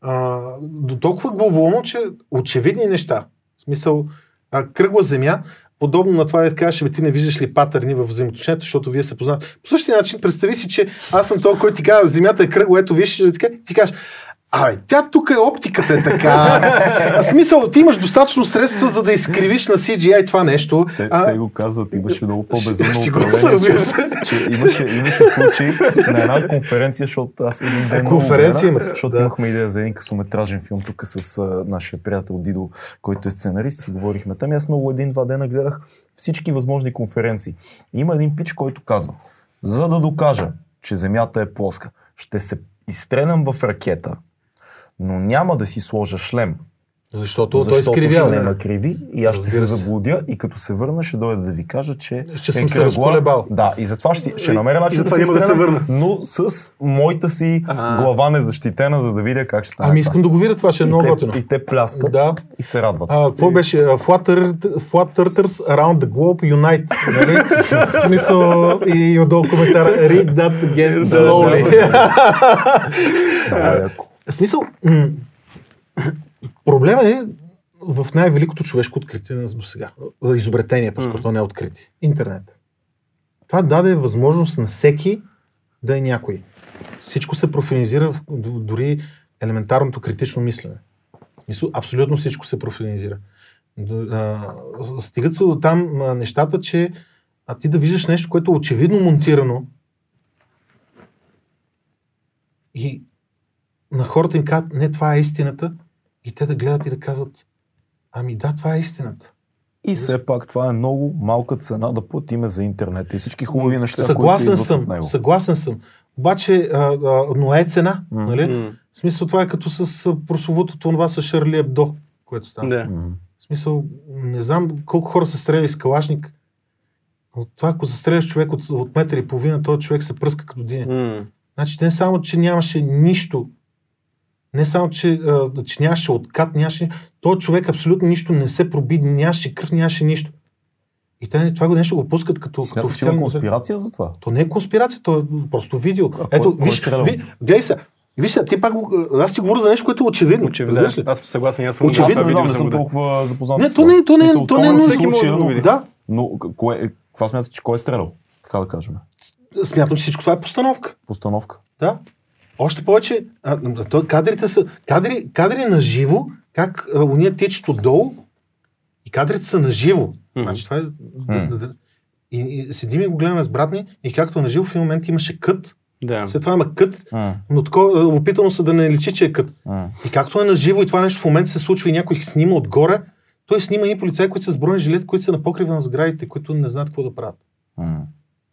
А, до толкова главоломно, че очевидни неща. В смисъл, а, кръгла земя, подобно на това да кажеш, ти не виждаш ли патърни в взаимоотношенията, защото вие се познавате. По същия начин, представи си, че аз съм този, който ти казва, земята е кръгла, ето виж, и така, ти кажеш, Абе, тя тук е оптиката е така. В смисъл, ти имаш достатъчно средства, за да изкривиш на CGI това нещо. Те, а, те го казват, имаше много по-безумно управление, разбира че, че имаше, имаше случаи на една конференция, защото аз един ден А, конференция имате, защото да. имахме идея за един късометражен филм тук с а, нашия приятел Дидо, който е сценарист, си говорихме там. и Аз много един-два дена гледах всички възможни конференции. И има един пич, който казва, за да докажа, че Земята е плоска, ще се изстрелям в ракета, но няма да си сложа шлем, Защото, той защото изкривява. ще ме криви и аз ще се заблудя и като се върна ще дойда да ви кажа, че Ще е съм се разколебал. Да, и затова ще, ще И- намеря и начин да се да се върна. но с моята си А. глава незащитена, за да видя как ще стане Ами искам да го видя това, ще е и много те, готино. И те пляскат Да. и се радват. А, какво беше? А, Flat, Earth- Flat Earthers Around the Globe Unite. Нали? (laughs) В смисъл и отдолу коментар Read that again Да, slowly. Да, (laughs) яко. В смисъл, м- (clears throat) проблема е в най-великото човешко откритие до сега. Изобретение, по-скоро, то не е откритие. Интернет. Това даде възможност на всеки да е някой. Всичко се профилизира, дори елементарното критично мислене. Мисъл, абсолютно всичко се профилизира. Стигат се до там нещата, че а ти да виждаш нещо, което е очевидно монтирано и на хората им казват, не, това е истината, и те да гледат и да казват, ами да, това е истината. И все пак това е много малка цена да платиме за интернет и всички хубави неща, съгласен които съм, от него. съгласен съм. Обаче, а, а, но е цена, М. нали? М. В смисъл това е като с прословутото това с Шарли Ебдо, което стана. Да. М. В смисъл, не знам колко хора са стреляли с калашник. От това, ако застреляш човек от, от метър и половина, този човек се пръска като диня. М. Значи не само, че нямаше нищо, не само, че, а, че нямаше откат, нямаше... Този човек абсолютно нищо не се проби, нямаше кръв, нямаше нищо. И те това го нещо го пускат като, като Смяташ, има официално... конспирация за това? То не е конспирация, то е просто видео. кой- Ето, кой виж, стрелял? ви, гледай се, виж сега, ти пак аз ти говоря за нещо, което е очевидно. Очевидно. ли? Аз съм съгласен. Аз съм Очевидно, Аз не знам, не съм толкова запознат Не, с то това. не е- то не е- то не е да го но-. Да, Но кое, е- каква смяташ, че кой е стрелял? Така да кажем. смятам, че всичко това е постановка. Постановка. Да. Още повече, а, то, кадрите са, кадри, кадри на живо, как а, уния тичат отдолу и кадрите са на живо. Мгм. Значи това е... Да, да, да. И, и седим и го гледаме с брат ми и както на живо в един момент имаше кът, Да. след това има кът, М, но тако, опитано се да не личи, че е кът. м. И както е на живо и това нещо в момента се случва и някой снима отгоре, той снима и полицаи, които са с бронен жилет, които са на покрива на сградите, които не знаят какво да правят. М.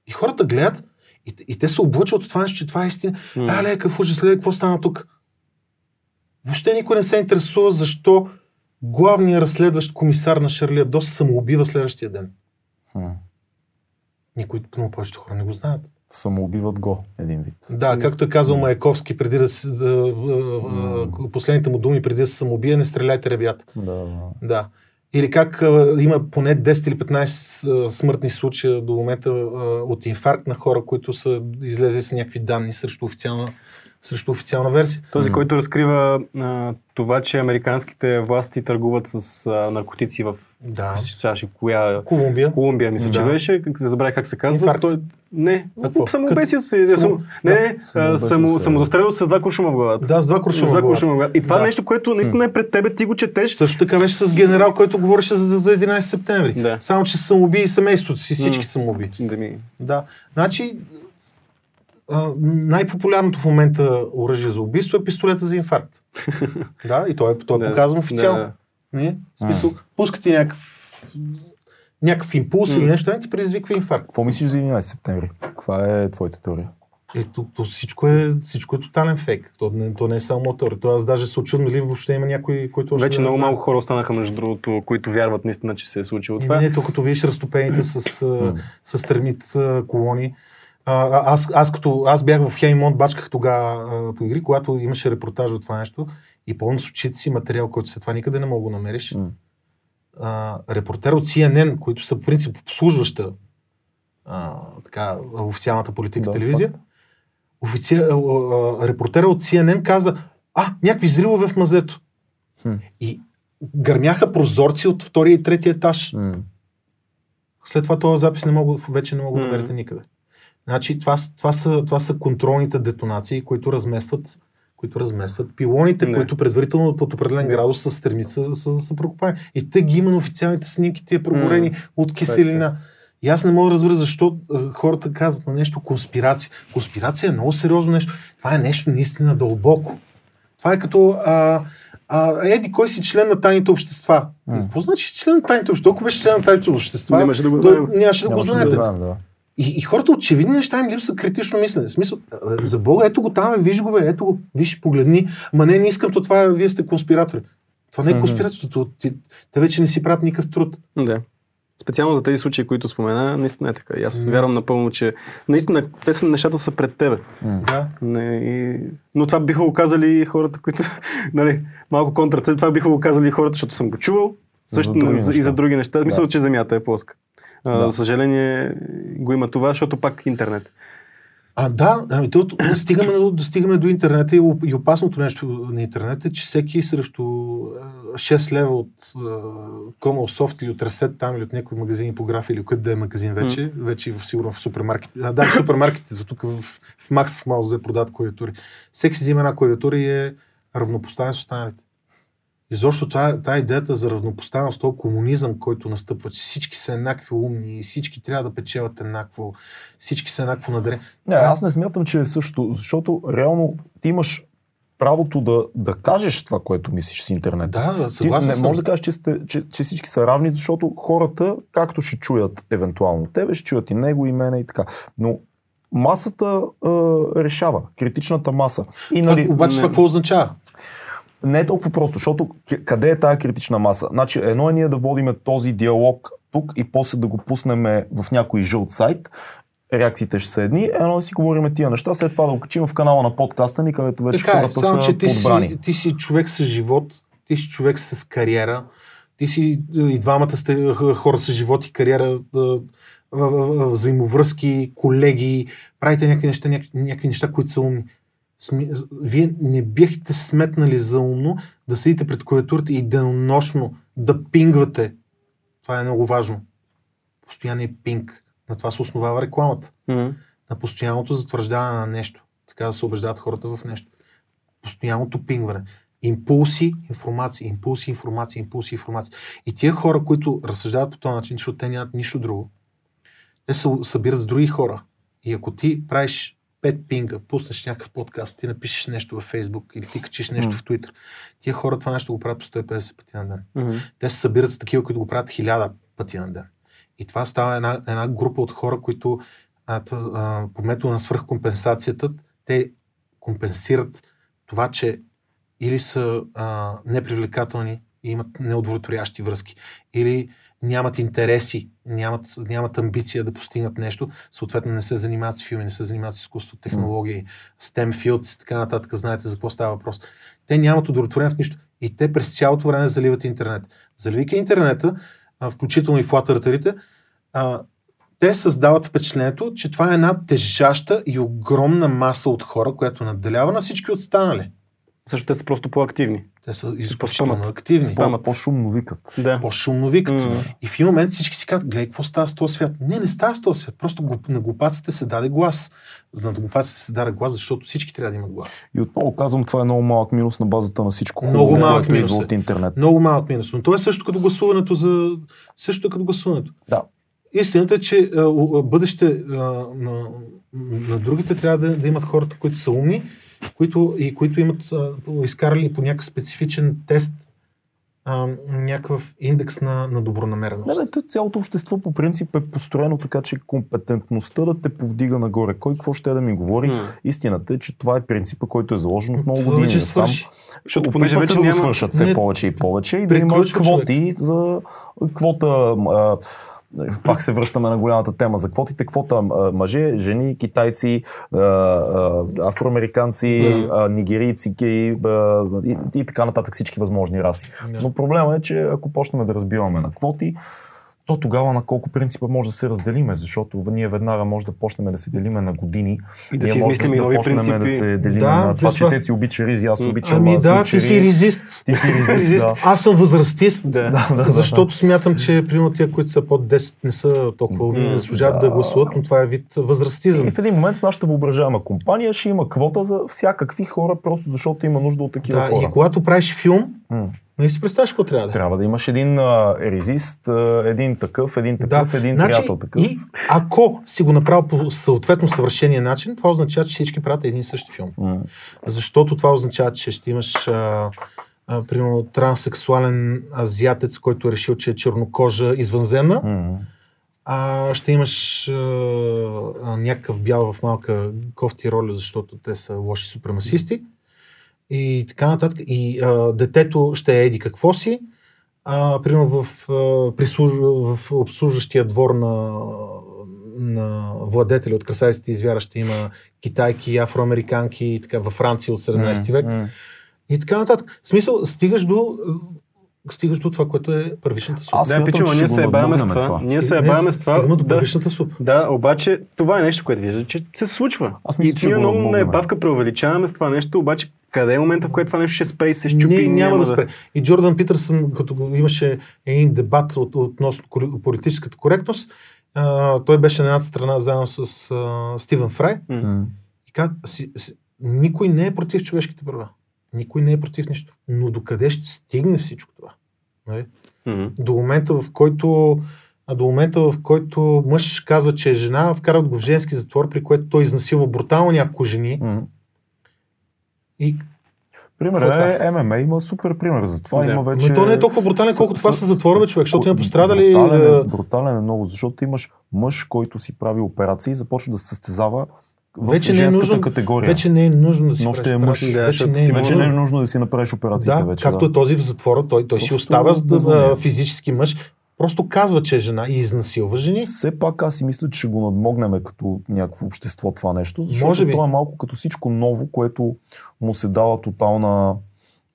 И хората гледат и, и те се облъчват от това нещо, че това е истина. М. А, ле, какъв ужас, ле, какво стана тук? Въобще никой не се интересува защо главният разследващ комисар на Шарли Ебдо се самоубива следващия ден. М. Никой, много повечето хора не го знаят. Самоубиват го, един вид. Да, както е казал Маяковски, преди да, да, а, а, последните му думи преди да се самоубие, не стреляйте, ребята. Да. Да. Или как а, има поне 10 или 15 а, смъртни случая до момента а, от инфаркт на хора, които са излезли с някакви данни срещу официална, срещу официална версия. Този, М. който разкрива а, това, че американските власти търгуват с а, наркотици в Да. сега ще коя Колумбия. Колумбия, мисля, че Да. беше, как се забравя как се казва. Инфаркт. Той, не, Какво? самоубесил се. Само- Само... Не, не, а, Самоубесил само, се. самозастрелил с два куршума в главата. Да, с два С куршума. два в главата. куршума в главата. И това Да. е нещо, което наистина е пред тебе, ти го четеш. Също така беше с генерал, който говореше за, за 11 септември. Да. Само, че самоуби и семейството си, всички М. самоуби. Да ми... Да. Значи, а, най-популярното в момента оръжие за убийство е пистолета за инфаркт. (laughs) да, и той е, той е Да, показан официално. да. Не? В смисъл, пускате някакъв, някакъв импулс или М. нещо, и ти предизвиква инфаркт. Какво мислиш за 11 септември? Каква е твоята теория? Ето, то всичко, е, всичко е тотален фейк. То не, то не е само теория. То аз даже се очудвам дали въобще има някой, който още Вече не много знае. малко хора останаха, между другото, които вярват наистина, че се е случило това. Не, то като видиш разтопените с, с термит колони. А, аз, аз, като, аз бях в Хеймонт, бачках тогава по игри, когато имаше репортаж от това нещо и помня с очите си материал, който след това никъде не мога да го намериш. А, репортер от CNN, които са по принцип обслужваща а, така, официалната политика Да, телевизия, факт. офици... а, а, репортера от CNN каза, а, някакви зрилове в мазето. Хм. И гърмяха прозорци от втория и третия етаж. М. След това този запис не мога, вече не мога да намерите никъде. Значи, това, това, са, това са контролните детонации, които разместват, които разместват пилоните, Не. които предварително под определен Да. градус са стремят са, са, са прокопани. И те ги има на официалните снимки, тия прогорени М. от киселина. И аз не мога да разбера защо хората казват на нещо конспирация. Конспирация е много сериозно нещо. Това е нещо наистина дълбоко. Това е като а, а, еди, кой си член на тайните общества? Какво значи член на тайните общества? Ако беше член на тайните общества, Нямаше да го знаем. Нямаше да го да знаете. знаем, да. И, и хората очевидни неща им липсва критично мислене. В смисъл, за Бога, ето го там, виж го, бе, ето го, виж, погледни. Ма не, не искам то това, вие сте конспиратори. Това не е ти- те вече не си правят никакъв труд. Да. Специално за тези случаи, които спомена, наистина е така. И аз М. вярвам напълно, че наистина те са, нещата са пред тебе. Да. Не, и... Но това биха го казали хората, които, (laughs) нали, малко контра, това биха го казали хората, защото съм го чувал, За също други за, и за други неща. Да. Мисля, че Земята е плоска. Да. За съжаление го има това, защото пак интернет. А, да, ами то, стигаме, до, стигаме до интернета и, оп- и опасното нещо на интернета е, че всеки срещу а, 6 лева от Comal Soft или от Reset там или от някой магазин по граф или къде да е магазин вече, вече и в, сигурно в супермаркет. А, да, в супермаркетите, за тук в, в Max в Мал за продават клавиатури. Всеки си взима една клавиатура и е равнопоставен с останалите. И защо това, тази идеята за равнопоставеност, този комунизъм, който настъпва, че всички са еднакви умни и всички трябва да печелят еднакво, всички са еднакво надарени. Не, аз не смятам, че е също, защото реално ти имаш правото да, да кажеш това, което мислиш с интернет. Да, Ти съгласен не съм. можеш да кажеш, че, сте, че, че всички са равни, защото хората, както ще чуят евентуално тебе, ще чуят и него, и мене и така. Но масата е, решава, критичната маса. И, Това, нали, обаче не- това какво означава? Не е толкова просто, защото къде е тази критична маса? Значи едно е ние да водиме този диалог тук и после да го пуснем в някой жълт сайт, реакциите ще са едни, едно да си говорим тия неща, след това да го качим в канала на подкаста ни, където вече Така е, хората само са че ти подбрани. си, ти си човек с живот, ти си човек с кариера, ти си и двамата сте хора с живот и кариера, в- взаимовръзки, колеги, правите някакви неща, някакви, някакви неща, които са умни. Сми- Вие не бихте сметнали за умно да седите пред клавиатурата и денонощно да пингвате. Това е много важно. Постоянният пинг. На това се основава рекламата М. на постоянното затвърждаване на нещо. Така да се убеждават хората в нещо. Постоянното пингване. Импулси, информация, импулси, информация, импулси, информация. И тия хора, които разсъждават по този начин, защото те нямат нищо друго, те се събират с други хора. И ако ти правиш пет пинга, пуснеш някакъв подкаст, ти напишеш нещо във Фейсбук или ти качиш нещо М. в Twitter, тия хора това нещо го правят по 150 пъти на ден. Мгм. Те се събират с такива, които го правят хиляда пъти на ден. И това става една, една група от хора, които а, а, по метода на свръхкомпенсацията, те компенсират това, че или са а, непривлекателни и имат неудовлетворящи връзки, или нямат интереси, нямат, нямат амбиция да постигнат нещо, съответно не се занимават с филми, не се занимават с изкуство, технологии, STEM fields и така нататък, знаете за какво става въпрос. Те нямат удовлетворение в нищо и те през цялото време заливат интернет. Заливайки интернета, включително и флатъртерите, те създават впечатлението, че това е една тежаща и огромна маса от хора, която надделява на всички останали. Също те са просто по-активни. Те са изключително активни. Спамат. По-шумно викат. Да. По-шумно викат. М. И в един момент всички си казват, гледай, какво става с този свят? Не, не става с този свят. Просто на глупаците се даде глас. На глупаците се даде глас, защото всички трябва да имат глас. И отново казвам, това е много малък минус на базата на всичко. Много хубаво, малък което минус е. от интернет. Много малък минус. Но то е също като гласуването за... Също като гласуването. Да. Истината е, че а, бъдеще а, на, на другите трябва да, да имат хората, които са умни които, и които имат а, изкарали по някакъв специфичен тест а, някакъв индекс на, на добронамереност. Не, бе, то цялото общество по принцип е построено така, че компетентността да те повдига нагоре. Кой какво ще да ми говори? М. Истината е, че това е принципа, който е заложен от много Това години. вече свърши. Защото понеже вече да го няма... свършат все Не. повече и повече и да има квоти за квота. А, пак се връщаме на голямата тема за квотите. Квота мъже, жени, китайци, афроамериканци, нигерийци и, и, и така нататък всички възможни раси. Но проблема е, че ако почнем да разбиваме на квоти, то тогава на колко принципа може да се разделиме, защото ние веднага може да почнем да се делиме на години. И да ние си може да нови почнем принципи. да се делиме Да, на това, това- че те си обича ризи, аз обичам Ами да, ти си резист. Ти си резист, да. Аз съм възрастист, Да. Да, да, да. защото смятам, че примерно тия, които са под 10 не са толкова умни, не заслужават да. да. гласуват, но това е вид възрастизъм. И в един момент в нашата въображаема компания ще има квота за всякакви хора, просто защото има нужда от такива Да, хора. и когато правиш филм, Не си представяш какво трябва да е. Трябва да имаш един а, резист, а, един такъв, един такъв, един значи, приятел такъв. И ако си го направил по съответно съвършения начин, това означава, че всички правят един и същи филм. М. Защото това означава, че ще имаш а, а, примерно транссексуален азиатец, който е решил, че е чернокожа извънземна, М. а ще имаш а, а, някакъв бял в малка кофти роля, защото те са лоши супремасисти и така нататък. И а, детето ще еди какво си, а, примерно в, а, прислуж... в обслужващия двор на, на владетеля от красавиците и звяра ще има китайки, афроамериканки така във Франция от 17 век. М. И така нататък. В смисъл, стигаш до, стигаш до това, което е първичната супа. Аз Да, пичува, че ние се ебаваме с това. това. Ние се Не, ебаваме с това. Стигаме до Да, първичната супа. да, обаче това е нещо, което вижда, че се случва. Аз мисля, и че ние го много на ебавка преувеличаваме с това нещо, обаче къде е момента, в който това нещо ще спре и се щупи? Не, и няма да спре. И Джордан Питърсън, като имаше един дебат от, относно политическата коректност, а, той беше на едната страна заедно с а, Стивен Фрай. М. и каза, никой не е против човешките права. Никой не е против нищо. Но докъде ще стигне всичко това? Нали? М. До момента, в който а до момента, в който мъж казва, че е жена, вкарат го в женски затвор, при което той изнасилва брутално няколко жени. М. И Пример е е ММА, има супер пример за това. Да. Има вече... Но то не е толкова брутален, с- колкото това са затвора, бе, човек, защото има пострадали... Брутален, е, брутален е много, защото имаш мъж, който си прави операции и започва да се състезава в Вече не е женската нужно- категория. Вече не е нужно да си Но ще е мъж. Да, вече не е ти Вече нужно. не е нужно да си направиш операциите Да, вече. както да. е този в затвора, той, той си остава да, да, физически мъж, просто казва, че е жена и изнасилва жени. Все пак аз си мисля, че ще го надмогнем като някакво общество това нещо, защото Може би. то е малко като всичко ново, което му се дава тотална,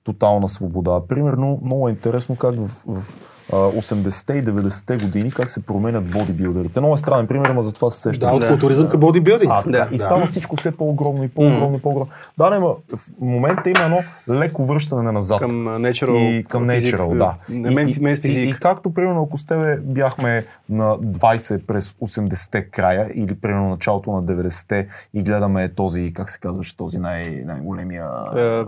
тотална свобода. Примерно, много е интересно как в, в 80-те и 90-те години как се променят бодибилдерите. Много е странен пример, но за това се Да, сещам. от Да. културизъм към бодибилдинг. А. Да, и да. става всичко все по-огромно и по-огромно и по-огромно. Да, не, в момента има едно леко връщане назад. Към natural и към физик, Natural, да. Не, и, мен и, физик. и, и както, примерно, ако с тебе бяхме на 20 през 80-те края или примерно началото на 90-те и гледаме този, как се казваше, този най- най-големия...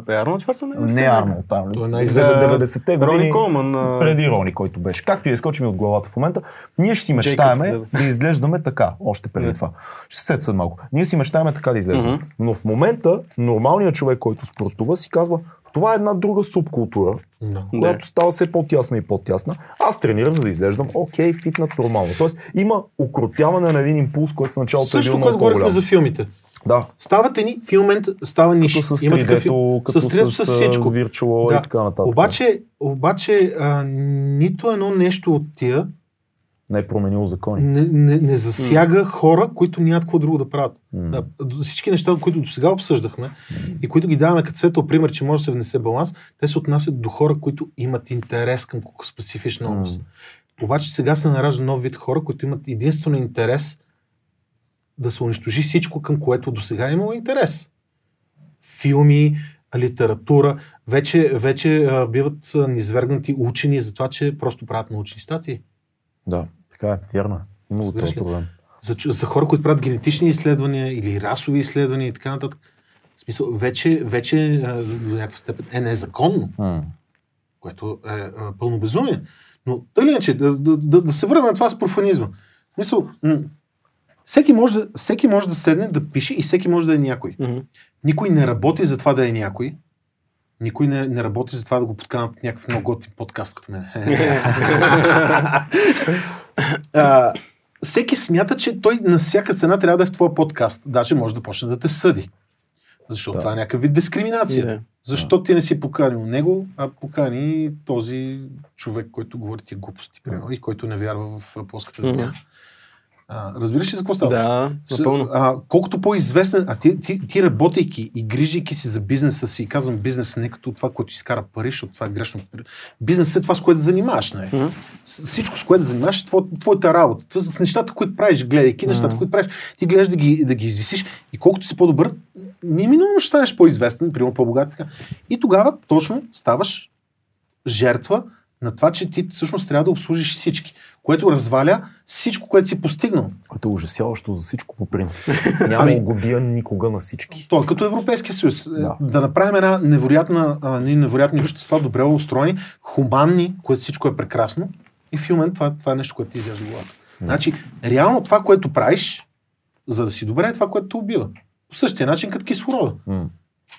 Е, Арнолд Шварценеггер? не Арнолд, там. Той е най-известен. 90-те години. Рони Колман. Преди Рони, който който беше. Както и изкочи ми от главата в момента, ние ще си мечтаеме да. да изглеждаме така, още преди това. Ще се след малко. Ние си мечтаеме така да изглеждаме. Но в момента нормалният човек, който спортува, си казва, това е една друга субкултура, Да. която става все по-тясна и по-тясна. Аз тренирам, за да изглеждам окей, фитнат, нормално. Тоест има укротяване на един импулс, който в началото е Също, бил което много говорихме по-голям. за филмите. Да, Стават едни, в един момент става ниши. като с Има такъв фил- 3D-то, като с 3D-то, с, с всичко. Virtual Да. и така нататък. Обаче, обаче а, нито едно нещо от тия Не е променило закони. не, не, не засяга хора, които нямат какво друго да правят. М. Да, всички неща, които до сега обсъждахме и които ги даваме като светъл пример, че може да се внесе баланс, те се отнасят до хора, които имат интерес към специфична област. М. Обаче сега се наражда нов вид хора, които имат единствено интерес да се унищожи всичко, към което до сега е имало интерес. Филми, литература, вече, вече а, биват низвергнати учени за това, че просто правят научни статии. Да, така е, вярно. е. Има го Разбираш този проблем. За, за хора, които правят генетични изследвания или расови изследвания и така нататък. В смисъл, вече, вече а, до някаква степен е незаконно, М. което е а, пълно безумие. Но или иначе, да, да, да, да се върнем на това с профанизма. В смисъл, всеки, може да, всеки може да седне да пише и всеки може да е някой. Мгм. Никой не работи за това да е някой. Никой не, не работи за това да го подканат в някакъв много готин подкаст като мен. (laughs) а, всеки смята, че той на всяка цена трябва да е в твоя подкаст. Даже може да почне да те съди. Защото Да. това е някакъв вид дискриминация. Да. Защо ти не си поканил него, а покани този човек, който говори ти глупости, примерно, и който не вярва в плоската земя. Мгм. А, разбираш ли за какво става? Да, напълно. А, колкото по-известен, а ти, ти, ти работейки и грижейки си за бизнеса си, казвам бизнес не като това, което изкара пари, защото това е грешно. Бизнес е това, с което да занимаваш. Не? Мгм. С- Всичко, с което да занимаваш, е твоя, твоята работа. Това С нещата, които правиш, гледайки нещата, Мгм. които правиш, ти гледаш да ги, да ги извисиш и колкото си по-добър, неминуемо ще станеш по-известен, примерно по-богат. Така. И тогава точно ставаш жертва на това, че ти всъщност трябва да обслужиш всички, което разваля всичко, което си постигнал. Което е ужасяващо за всичко по принцип. (laughs) Няма Ами- угодия никога на всички. То е като Европейския съюз. Да. Да. да направим една невероятна, а, невероятни общества, добре устроени, хуманни, което всичко е прекрасно. И в момент това, това е нещо, което ти изяжда главата. Да. Значи, реално това, което правиш, за да си добре, е това, което те убива. По същия начин, като кислорода. М.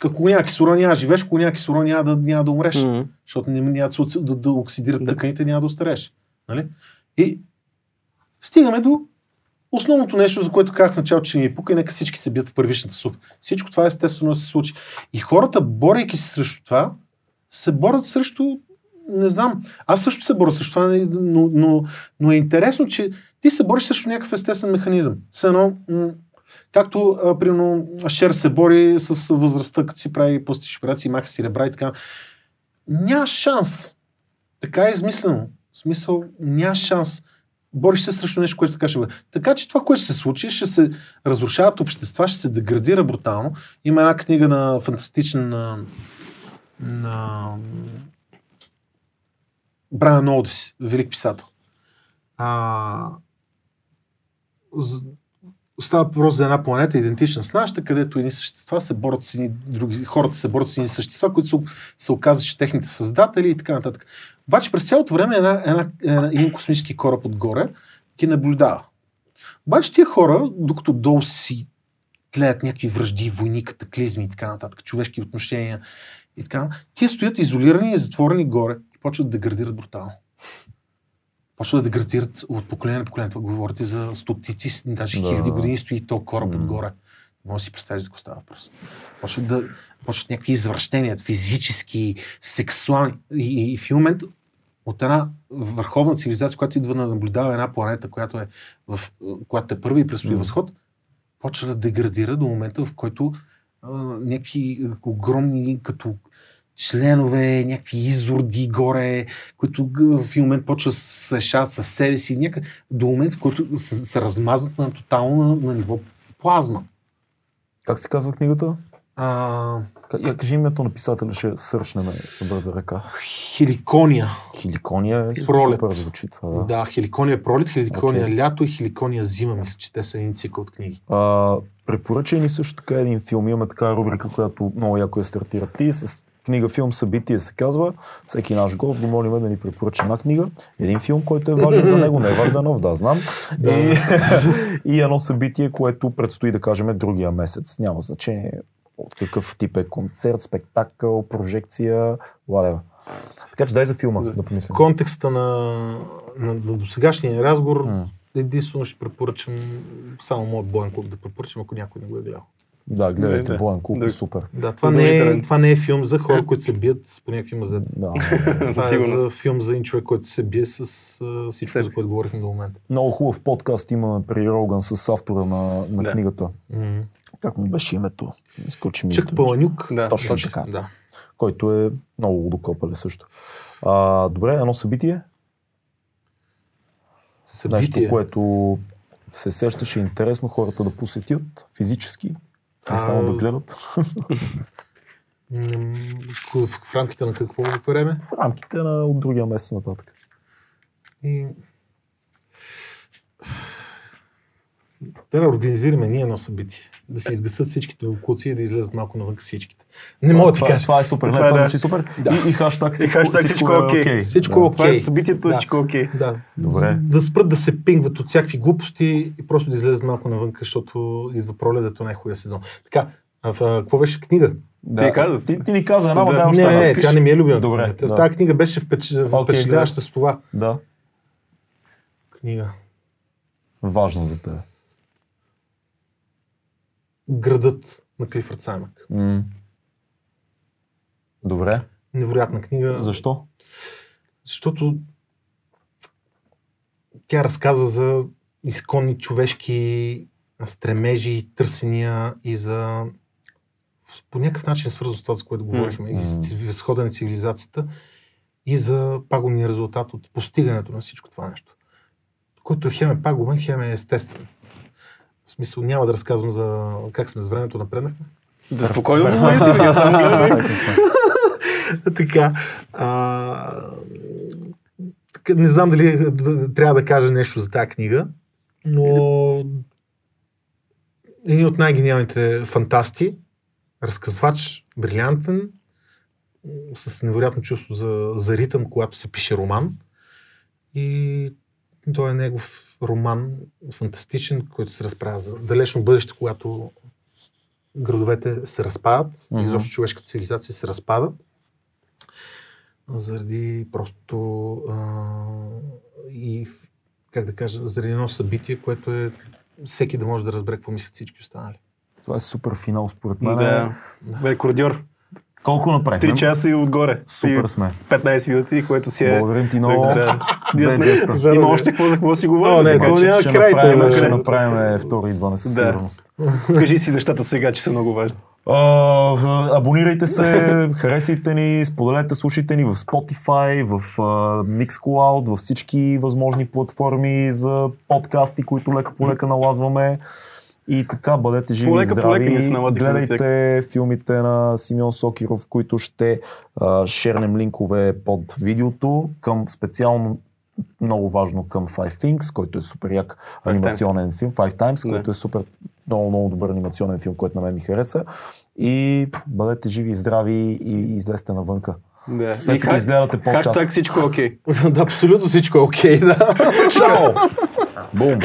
Ако няма кислород, няма живееш, ако няма кислород, няма да, няма да умреш. Мгм. Защото не- няма да, да, да оксидират Да. тъканите, няма да остарееш. Нали? И стигаме до основното нещо, за което казах в началото, че ни е пука и нека всички се бият в първичната суп. Всичко това естествено се случи. И хората, борейки се срещу това, се борят срещу не знам. Аз също се боря срещу това, но, но, но е интересно, че ти се бориш срещу някакъв естествен механизъм. Все едно, както, а, примерно, Шер се бори с възрастта, като си прави пластични операции, маха си ребра и така. Няма шанс. Така е измислено. Смисъл, няма шанс. Бориш се срещу нещо, което така ще бъде. Така че това, което ще се случи, ще се разрушават общества, ще се деградира брутално. Има една книга на фантастична на, на Брайан Олдис, велик писател. А, става въпрос за една планета, идентична с нашата, където едни същества се борят с едни други, хората се борят с едни същества, които се, се оказват, че техните създатели и така нататък. Обаче през цялото време една, една, една, един космически кораб отгоре ги наблюдава. Обаче тия хора, докато долу си тлеят някакви връжди, войни, катаклизми и така нататък, човешки отношения и така, тия стоят изолирани и затворени горе и почват да деградират брутално. Почват да деградират от поколение на поколение. Това говорите за стотици, даже Да. хиляди години стои то кораб отгоре. Не може да си представиш за какво става въпрос. Почват да почват някакви извращения, физически, сексуални. И, и в един момент от една върховна цивилизация, която идва да наблюдава една планета, която е, в, която е първа и предстои М. възход, почва да деградира до момента, в който а, някакви огромни, като членове, някакви изорди горе, които в един момент почва да се решават със себе си, някак, до момент, в който се, се размазват на тотално на, на ниво плазма. Как се казва книгата? А, Я кажи името на писателя, ще сръчнем на бърза ръка. хеликония. Хиликония е Пролет. супер звучи това. Да, Да. да хеликония пролет, хеликония Окей. лято и хеликония зима. Мисля, че те са един цикъл от книги. А, препоръчай ни също така един филм. Имаме така рубрика, която много яко я стартира ти с Книга, филм, събитие се казва. Всеки наш гост го молим да ни препоръча една книга. Един филм, който е важен за него, не е важен е нов, да, знам. (laughs) И, (laughs) и едно събитие, което предстои да кажем другия месец. Няма значение от какъв тип е концерт, спектакъл, прожекция, whatever. Така че дай за филма да В помислим. контекста на, на, на досегашния разговор, М. единствено ще препоръчам само моят боен клуб да препоръчам, ако някой не го е гледал. Да, гледайте, Да. Боен Кук, Да. е супер. Да, това не, е, това не е филм за хора, които се бият по някакви мазета. Да, (laughs) Това е за филм за един човек, който се бие с а, всичко, Себе за което говорихме до момента. Много хубав подкаст имаме при Роган с автора на, на Да. книгата. Как му беше името? Изкочи ми. Името. Паланюк. Да, Точно точно. така. Да. Който е много водокопале също. А, добре, едно събитие. Събитие. Нещо, което се сещаше интересно хората да посетят физически, не А, само да гледат. В, в рамките на какво време? В рамките на от другия месец нататък. И... Да организираме ние едно събитие. Да се изгасат всичките локуци и да излезат малко навън всичките. Не мога да ти това, кажа. това е супер. Не, Това е това да. звучи супер. И, и хаштаг всичко, хаштаг всичко е окей. Всичко да. е окей. Това е събитието, Да. всичко е окей. Да. Добре. Да спрат да се пингват от всякакви глупости и просто да излезат малко навън, защото идва пролетът, не е хубавия сезон. Така, а, в, а, какво беше книга? Да. Ти каза. Ти, ти ни каза една, Да. Не, не, тя не ми е любимата Добре, да. Тази книга беше впечатляваща с това. Да. Книга. Важно за теб. Градът на Клифърд Саймък. М. Добре. Невероятна книга. Защо? Защото тя разказва за изконни човешки стремежи, търсения и за по някакъв начин свързано с това, за което говорихме, и М. ци- възхода на цивилизацията и за пагубния резултат от постигането на всичко това нещо. Който хем е пагубен, хем е естествен. В смисъл няма да разказвам за как сме с времето напреднахме. Да, спокойно аз (laughs) съм гледам. така. А, не знам дали да, да, трябва да кажа нещо за тази книга, но един от най-гениалните фантасти, разказвач, брилянтен, с невероятно чувство за, за ритъм, когато се пише роман. И той е негов роман, фантастичен, който се разправя за далечно бъдеще, когато градовете се разпадат, Мгм. изобщо човешката цивилизация се разпада, заради просто а, и как да кажа, заради едно събитие, което е всеки да може да разбере какво мислят всички останали. Това е супер финал според мен. Да. Рекордьор. Колко направихме? 3 часа и отгоре. Супер И сме. 15 минути, което си е... Благодарим ти много. Да. Деста. Има още какво за какво си говорим. О, не, така то няма ще край, направим, да, ще да. направим втори идване със Да. сигурност. Кажи си нещата сега, че са много важни. А, абонирайте се, харесайте ни, споделете, слушайте ни в Spotify, в а, Mixcloud, във всички възможни платформи за подкасти, които лека по лека налазваме. И така, бъдете живи Полека, и полека здрави. на Гледайте филмите на Симеон Сокиров, които ще а, шернем линкове под видеото към специално много важно към Five Things, който е супер як Five анимационен филм, Five Times, Да. който е супер много, много добър анимационен филм, който на мен ми хареса. И бъдете живи и здрави и излезте навънка. Да. След И като хаш- изгледате подкаст. Хаштаг всичко е окей. (laughs) да, абсолютно всичко е окей, да. Чао! (laughs) Бум!